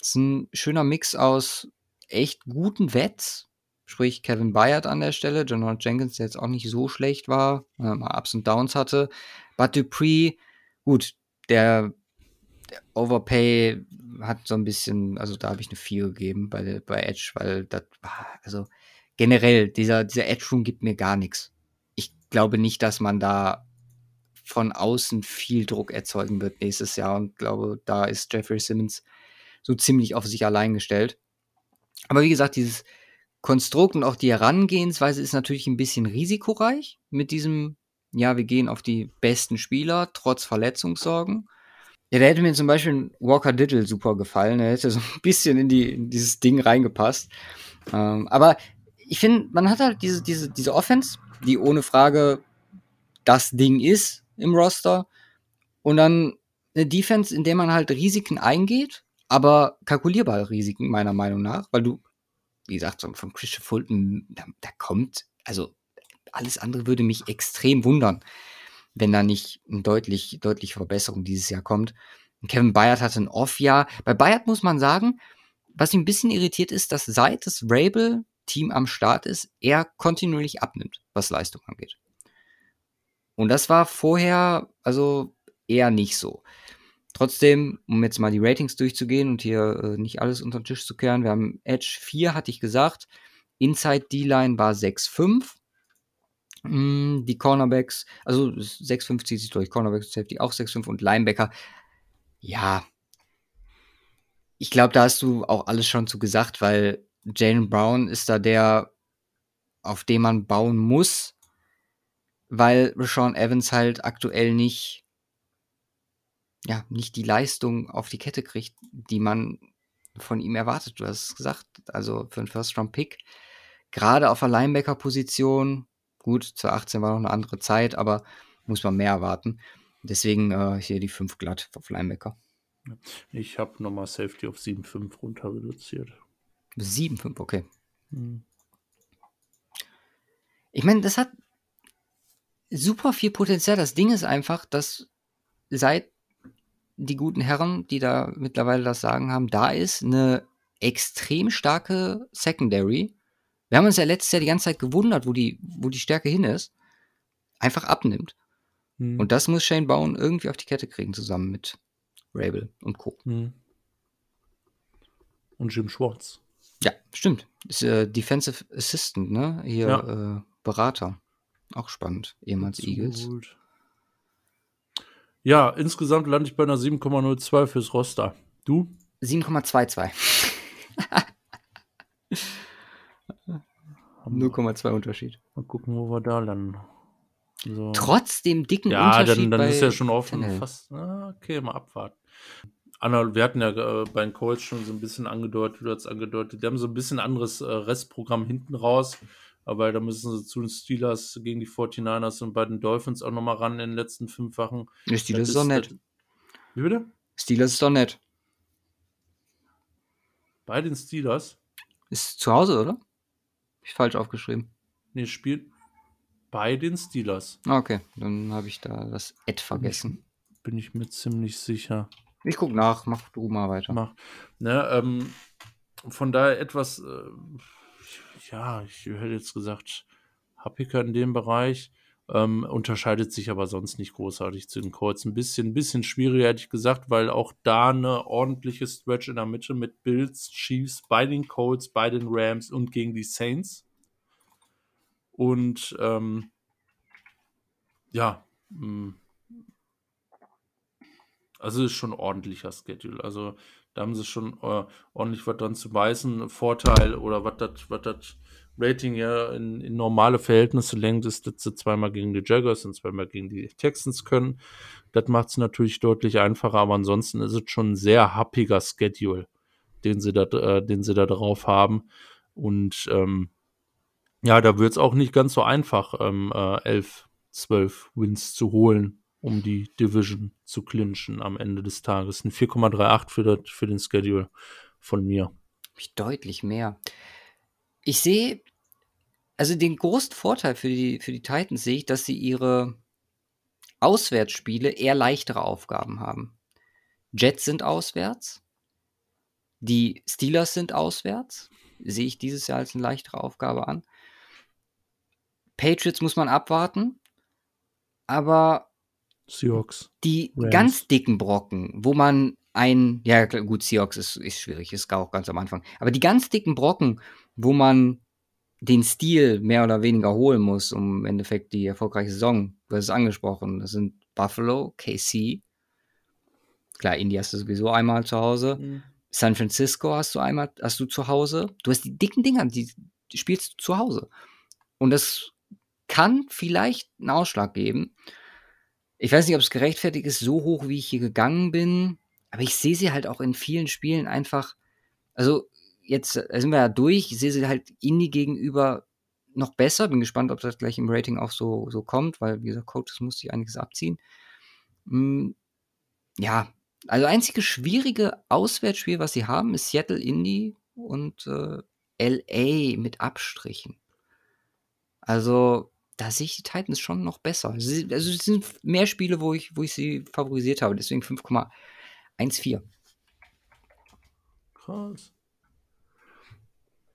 Es ist ein schöner Mix aus echt guten Wets, sprich Kevin Bayard an der Stelle, John Jenkins, der jetzt auch nicht so schlecht war, äh, mal Ups und Downs hatte. But Dupree, gut, der, der Overpay hat so ein bisschen, also da habe ich eine 4 gegeben bei, bei Edge, weil das war, also generell, dieser, dieser Edge Room gibt mir gar nichts. Ich glaube nicht, dass man da von außen viel Druck erzeugen wird nächstes Jahr und glaube, da ist Jeffrey Simmons so ziemlich auf sich allein gestellt. Aber wie gesagt, dieses Konstrukt und auch die Herangehensweise ist natürlich ein bisschen risikoreich mit diesem, ja, wir gehen auf die besten Spieler trotz Verletzungssorgen. Ja, da hätte mir zum Beispiel Walker Diddle super gefallen. Er hätte so ein bisschen in, die, in dieses Ding reingepasst. Ähm, aber ich finde, man hat halt diese, diese, diese Offense, die ohne Frage das Ding ist, im Roster und dann eine Defense, in der man halt Risiken eingeht, aber kalkulierbare Risiken, meiner Meinung nach, weil du, wie gesagt, von Christian Fulton, da, da kommt, also alles andere würde mich extrem wundern, wenn da nicht eine deutlich, deutliche Verbesserung dieses Jahr kommt. Kevin Bayard hatte ein Off-Jahr. Bei Bayard muss man sagen, was mich ein bisschen irritiert ist, dass seit das Rabel-Team am Start ist, er kontinuierlich abnimmt, was Leistung angeht. Und das war vorher also eher nicht so. Trotzdem, um jetzt mal die Ratings durchzugehen und hier äh, nicht alles unter den Tisch zu kehren, wir haben Edge 4, hatte ich gesagt. Inside D-Line war 6,5. Mm, die Cornerbacks, also 6,5 zieht sich durch, Cornerbacks Safety auch 6,5 und Linebacker. Ja, ich glaube, da hast du auch alles schon zu gesagt, weil Jalen Brown ist da der, auf dem man bauen muss, weil Rashawn Evans halt aktuell nicht, ja, nicht die Leistung auf die Kette kriegt, die man von ihm erwartet. Du hast es gesagt, also für einen First-Round-Pick, gerade auf der Linebacker-Position, gut, zur 18 war noch eine andere Zeit, aber muss man mehr erwarten. Deswegen äh, hier die 5 glatt auf Linebacker. Ich habe nochmal Safety auf 7,5 runter reduziert. 7,5, okay. Hm. Ich meine, das hat super viel Potenzial. Das Ding ist einfach, dass seit die guten Herren, die da mittlerweile das Sagen haben, da ist eine extrem starke Secondary. Wir haben uns ja letztes Jahr die ganze Zeit gewundert, wo die, wo die Stärke hin ist. Einfach abnimmt. Hm. Und das muss Shane Bowen irgendwie auf die Kette kriegen, zusammen mit Rabel und Co. Hm. Und Jim Schwartz. Ja, stimmt. Ist äh, Defensive Assistant, ne? Hier ja. äh, Berater. Auch spannend, ehemals Absolut. Eagles. Ja, insgesamt lande ich bei einer 7,02 fürs Roster. Du? 7,22. 0,2 Unterschied. Mal gucken, wo wir da landen. So. Trotz dem dicken ja, Unterschied. Ja, dann, dann ist ja schon offen. Fast, okay, mal abwarten. Wir hatten ja äh, bei den Colts schon so ein bisschen angedeutet, du hast angedeutet, die haben so ein bisschen anderes äh, Restprogramm hinten raus. Aber da müssen sie zu den Steelers gegen die 49ers und bei den Dolphins auch nochmal ran in den letzten fünf Wochen. Ja, Steelers ist doch nett. Wie bitte? Steelers ist doch nett. Bei den Steelers? Ist zu Hause, oder? Hab ich falsch aufgeschrieben. Nee, spielt bei den Steelers. Okay, dann habe ich da das Ed vergessen. Bin ich mir ziemlich sicher. Ich guck nach, mach du mal weiter. Mach. Ne, ähm, von daher etwas. Äh, ja, ich hätte jetzt gesagt, happiger in dem Bereich. Ähm, unterscheidet sich aber sonst nicht großartig zu den Colts. Ein bisschen, bisschen schwieriger, hätte ich gesagt, weil auch da eine ordentliche Stretch in der Mitte mit Bills, Chiefs, bei den Colts, bei den Rams und gegen die Saints. Und ähm, ja, mh, mm, Also ist schon ordentlicher Schedule. Also da haben sie schon äh, ordentlich was dran zu beißen. Vorteil oder was das was das Rating ja in, in normale Verhältnisse lenkt, ist, dass sie zweimal gegen die Jaguars und zweimal gegen die Texans können. Das macht es natürlich deutlich einfacher, aber ansonsten ist es schon ein sehr happiger Schedule, den sie da, äh, den sie da drauf haben. Und ähm, ja, da wird es auch nicht ganz so einfach, ähm, äh, 11, 12 Wins zu holen, um die Division zu clinchen am Ende des Tages. Ein 4,38 für, für den Schedule von mir. Deutlich mehr. Ich sehe, also den großen Vorteil für die, für die Titans sehe ich, dass sie ihre Auswärtsspiele eher leichtere Aufgaben haben. Jets sind auswärts. Die Steelers sind auswärts. Sehe ich dieses Jahr als eine leichtere Aufgabe an. Patriots muss man abwarten. Aber Seahawks. Die Rams. ganz dicken Brocken, wo man ein, ja gut, Seahawks ist, ist schwierig, ist auch ganz am Anfang. Aber die ganz dicken Brocken, wo man den Stil mehr oder weniger holen muss, um im Endeffekt die erfolgreiche Saison, du hast es angesprochen, das sind Buffalo, KC, klar, Indy hast du sowieso einmal zu Hause, mhm. San Francisco hast du einmal, hast du zu Hause, du hast die dicken Dinger, die, die spielst du zu Hause. Und das kann vielleicht einen Ausschlag geben. Ich weiß nicht, ob es gerechtfertigt ist, so hoch, wie ich hier gegangen bin, aber ich sehe sie halt auch in vielen Spielen einfach, also jetzt äh, sind wir ja durch, ich sehe sie halt Indie gegenüber noch besser, bin gespannt, ob das gleich im Rating auch so, so kommt, weil, wie gesagt, Coaches muss sich einiges abziehen. Hm, ja, also einzige schwierige Auswärtsspiel, was sie haben, ist Seattle Indie und äh, LA mit Abstrichen. Also, da sehe ich die Titans schon noch besser. also es sind mehr Spiele, wo ich, wo ich sie favorisiert habe, deswegen 5,14. Krass.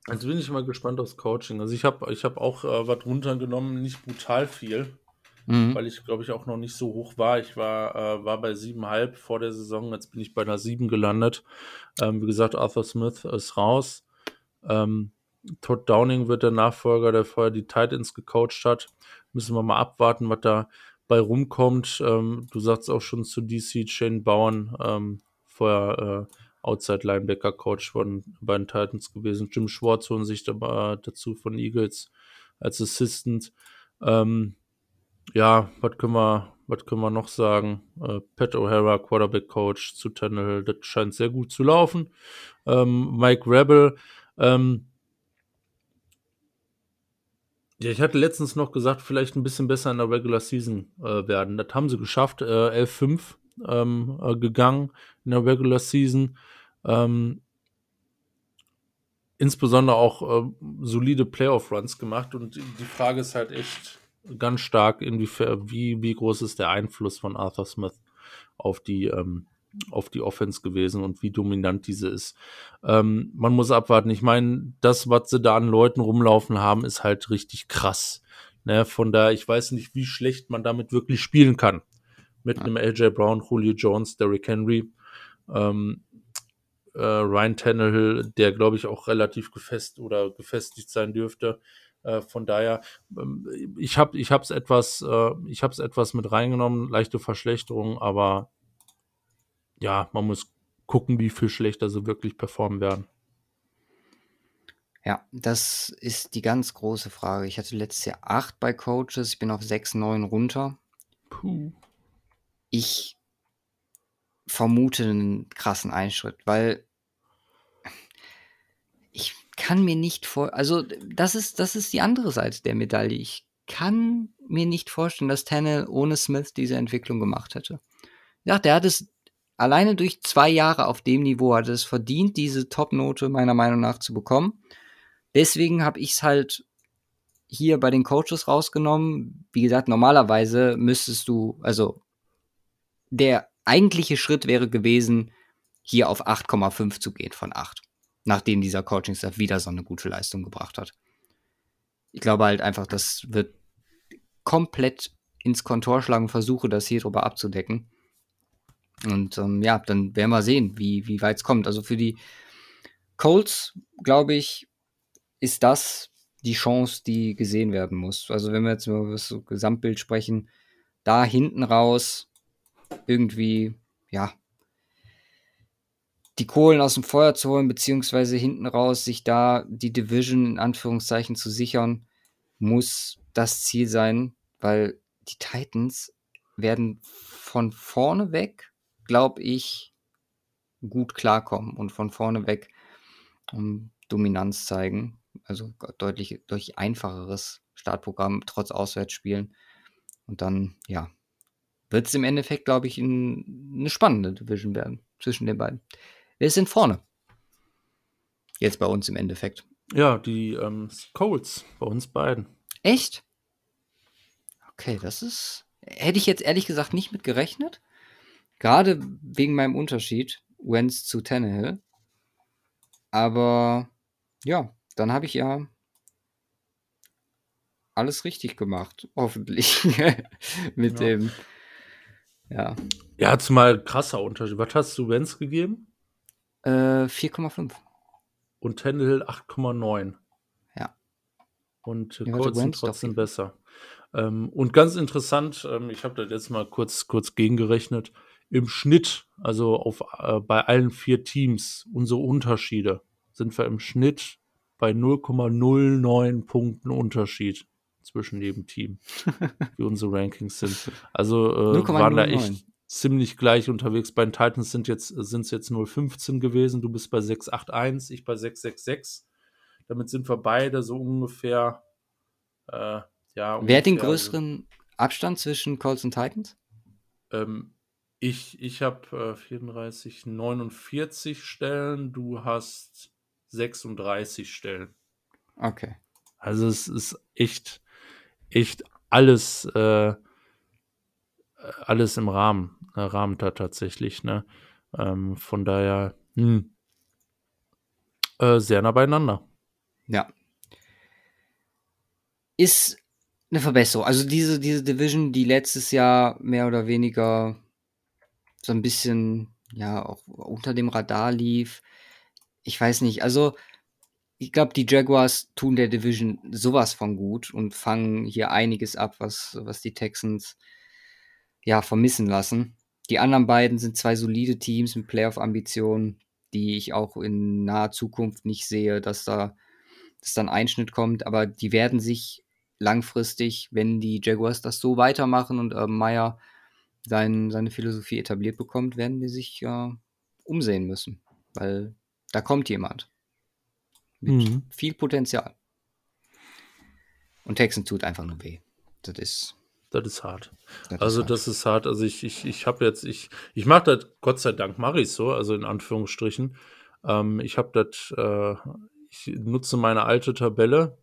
Also bin ich mal gespannt aufs Coaching. Also ich habe ich hab auch äh, was runtergenommen, nicht brutal viel, mhm. weil ich glaube ich auch noch nicht so hoch war. Ich war, äh, war bei 7,5 vor der Saison, jetzt bin ich bei einer 7 gelandet. Ähm, wie gesagt, Arthur Smith ist raus. Ähm, Todd Downing wird der Nachfolger, der vorher die Titans gecoacht hat. Müssen wir mal abwarten, was da bei rumkommt. Ähm, du sagst auch schon zu DC Shane Bauern, ähm, vorher äh, Outside Linebacker Coach von bei den Titans gewesen. Jim Schwartz holen sich da, dazu von Eagles als Assistant. Ähm, ja, was können wir, was können wir noch sagen? Äh, Pat O'Hara, Quarterback Coach zu Tannehill, das scheint sehr gut zu laufen. Ähm, Mike Rebel, ähm, ja, ich hatte letztens noch gesagt, vielleicht ein bisschen besser in der Regular Season äh, werden. Das haben sie geschafft, äh, 11-5 ähm, äh, gegangen in der Regular Season. Ähm, insbesondere auch äh, solide Playoff-Runs gemacht und die Frage ist halt echt ganz stark, inwiefern, wie, wie groß ist der Einfluss von Arthur Smith auf die, ähm, auf die Offense gewesen und wie dominant diese ist. Ähm, man muss abwarten. Ich meine, das, was sie da an Leuten rumlaufen haben, ist halt richtig krass. Ne, von daher, ich weiß nicht, wie schlecht man damit wirklich spielen kann. Mit ja. einem AJ Brown, Julio Jones, Derrick Henry, ähm, äh, Ryan Tannehill, der glaube ich auch relativ gefest oder gefestigt sein dürfte. Äh, von daher, ähm, ich habe ich es etwas, äh, ich habe es etwas mit reingenommen, leichte Verschlechterung, aber ja, man muss gucken, wie viel schlechter sie wirklich performen werden. Ja, das ist die ganz große Frage. Ich hatte letztes Jahr acht bei Coaches, ich bin auf sechs, neun runter. Puh. Ich vermute einen krassen Einschritt, weil ich kann mir nicht vor, also das ist, das ist die andere Seite der Medaille. Ich kann mir nicht vorstellen, dass Tannell ohne Smith diese Entwicklung gemacht hätte. Ja, der hat es alleine durch zwei Jahre auf dem Niveau hat es verdient, diese Top-Note meiner Meinung nach zu bekommen. Deswegen habe ich es halt hier bei den Coaches rausgenommen. Wie gesagt, normalerweise müsstest du, also der eigentliche Schritt wäre gewesen, hier auf 8,5 zu gehen von 8. Nachdem dieser Coaching-Staff wieder so eine gute Leistung gebracht hat. Ich glaube halt einfach, das wird komplett ins Kontor schlagen, versuche das hier drüber abzudecken. Und ähm, ja, dann werden wir sehen, wie, wie weit es kommt. Also für die Colts, glaube ich, ist das die Chance, die gesehen werden muss. Also wenn wir jetzt über das Gesamtbild sprechen, da hinten raus irgendwie ja, die Kohlen aus dem Feuer zu holen, beziehungsweise hinten raus sich da die Division in Anführungszeichen zu sichern, muss das Ziel sein, weil die Titans werden von vorne weg, glaube ich, gut klarkommen und von vorne weg um, Dominanz zeigen. Also deutlich, deutlich einfacheres Startprogramm trotz Auswärtsspielen. Und dann, ja, wird es im Endeffekt, glaube ich, in, eine spannende Division werden zwischen den beiden. Wer ist denn vorne? Jetzt bei uns im Endeffekt. Ja, die ähm, Colts, bei uns beiden. Echt? Okay, das ist. Hätte ich jetzt ehrlich gesagt nicht mit gerechnet. Gerade wegen meinem Unterschied, Wentz zu Tannehill. Aber ja, dann habe ich ja alles richtig gemacht, hoffentlich. mit ja. dem. Ja. Ja, zumal krasser Unterschied. Was hast du Wenz gegeben? Äh, 4,5. Und Tannehill 8,9. Ja. Und ja, Colts sind trotzdem besser. Ähm, und ganz interessant, ähm, ich habe das jetzt mal kurz, kurz gegengerechnet, im Schnitt, also auf, äh, bei allen vier Teams, unsere Unterschiede, sind wir im Schnitt bei 0,09 Punkten Unterschied zwischen jedem Team, wie unsere Rankings sind. Also äh, waren da echt ziemlich gleich unterwegs. Bei den Titans sind jetzt sind es jetzt 0,15 gewesen. Du bist bei 6,81, ich bei 6,66. Damit sind wir beide so ungefähr. Äh, ja, ungefähr, Wer hat den größeren Abstand zwischen Colts und Titans? Ähm, ich ich habe äh, 34, 49 Stellen. Du hast 36 Stellen. Okay. Also es ist echt, echt alles, äh, alles im Rahmen, äh, Rahmen da tatsächlich, ne? Ähm, von daher, hm, äh, sehr nah beieinander. Ja. Ist eine Verbesserung. Also diese, diese Division, die letztes Jahr mehr oder weniger so ein bisschen, ja, auch unter dem Radar lief. Ich weiß nicht, also ich glaube, die Jaguars tun der Division sowas von gut und fangen hier einiges ab, was, was die Texans ja vermissen lassen. Die anderen beiden sind zwei solide Teams mit Playoff-Ambitionen, die ich auch in naher Zukunft nicht sehe, dass da dass dann Einschnitt kommt, aber die werden sich langfristig, wenn die Jaguars das so weitermachen und äh, Meyer sein, seine Philosophie etabliert bekommt, werden die sich äh, umsehen müssen, weil da kommt jemand. Mit mhm. viel Potenzial. Und Texan tut einfach nur weh. Das ist. Das ist hart. Das also, ist hart. das ist hart. Also, ich, ich, ich habe jetzt, ich, ich mache das, Gott sei Dank mache ich so, also in Anführungsstrichen. Ähm, ich habe das, äh, ich nutze meine alte Tabelle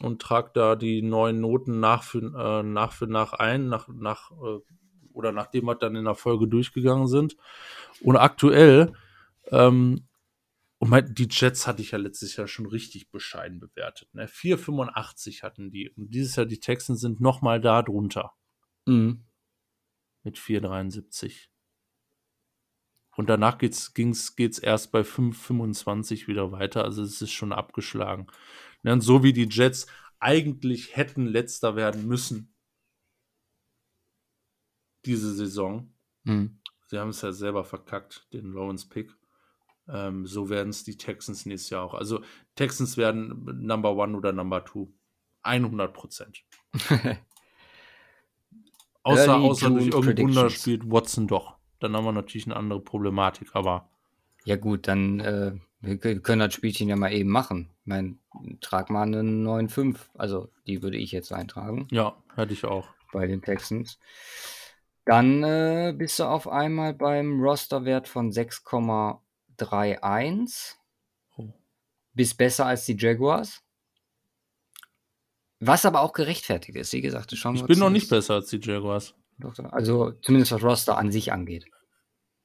und trage da die neuen Noten nach für, äh, nach, für nach ein, nach, nach, äh, oder nachdem wir dann in der Folge durchgegangen sind. Und aktuell ähm, und mein, die Jets hatte ich ja letztes Jahr schon richtig bescheiden bewertet. Ne? 4,85 hatten die. Und dieses Jahr die Texans sind noch mal da drunter. Mhm. Mit 4,73. Und danach geht's, ging's, geht's erst bei 5,25 wieder weiter. Also es ist schon abgeschlagen. Ne? Und so wie die Jets eigentlich hätten letzter werden müssen. Diese Saison. Mhm. Sie haben es ja selber verkackt, den Lawrence Pick. Ähm, so werden es die Texans nächstes Jahr auch. Also Texans werden Number One oder Number Two. 100 Prozent. außer außer durch irgendein Wunder spielt Watson doch. Dann haben wir natürlich eine andere Problematik, aber. Ja, gut, dann äh, wir können das Spielchen ja mal eben machen. Ich meine, trag mal eine 9-5. Also, die würde ich jetzt eintragen. Ja, hätte ich auch. Bei den Texans. Dann äh, bist du auf einmal beim Rosterwert von 6, 3-1. Oh. Bist besser als die Jaguars. Was aber auch gerechtfertigt ist, wie gesagt. Schauen ich bin noch nicht besser als die Jaguars. Also zumindest was Roster an sich angeht.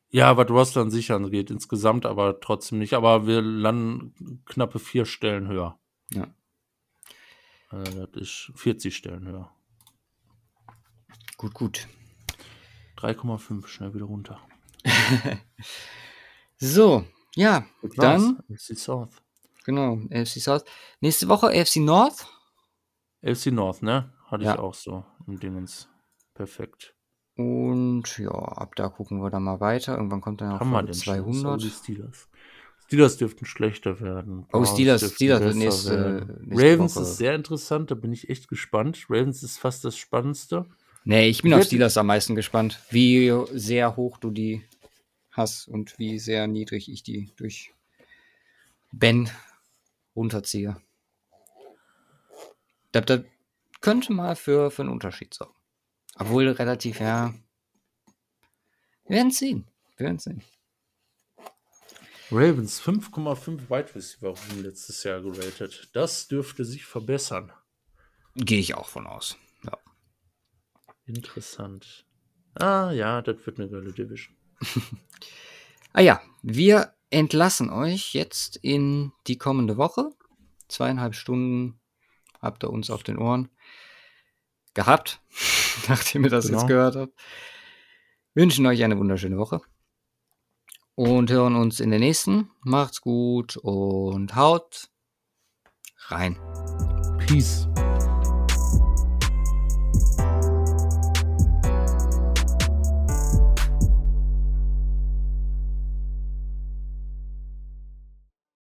Ja, was Roster an sich angeht, insgesamt aber trotzdem nicht. Aber wir landen knappe vier Stellen höher. Ja. Also das ist 40 Stellen höher. Gut, gut. 3,5 schnell wieder runter. So, ja, dann. AFC South. Genau, AFC South. Nächste Woche AFC North. AFC North, ne? Hatte ja. ich auch so im Dingens. Perfekt. Und ja, ab da gucken wir dann mal weiter. Irgendwann kommt dann auch Folge denn schon? Oh, 200. die Steelers. Steelers dürften schlechter werden. Oh, Steelers- Steelers nächste- nächste Ravens Woche. ist sehr interessant, da bin ich echt gespannt. Ravens ist fast das Spannendste. Nee, ich bin auf Steelers am meisten gespannt, wie sehr hoch du die hast und wie sehr niedrig ich die durch Ben runterziehe. Das, das könnte mal für, für einen Unterschied sorgen. Obwohl relativ, ja. Wir werden sehen. Wir werden sehen. Ravens 5,5 Wide Receiver letztes Jahr geratet. Das dürfte sich verbessern. Gehe ich auch von aus. Interessant. Ah ja, das wird eine geile Division. Ah ja, wir entlassen euch jetzt in die kommende Woche. Zweieinhalb Stunden habt ihr uns auf den Ohren gehabt, nachdem ihr das Genau. jetzt gehört habt. Wünschen euch eine wunderschöne Woche und hören uns in der nächsten. Macht's gut und haut rein. Peace.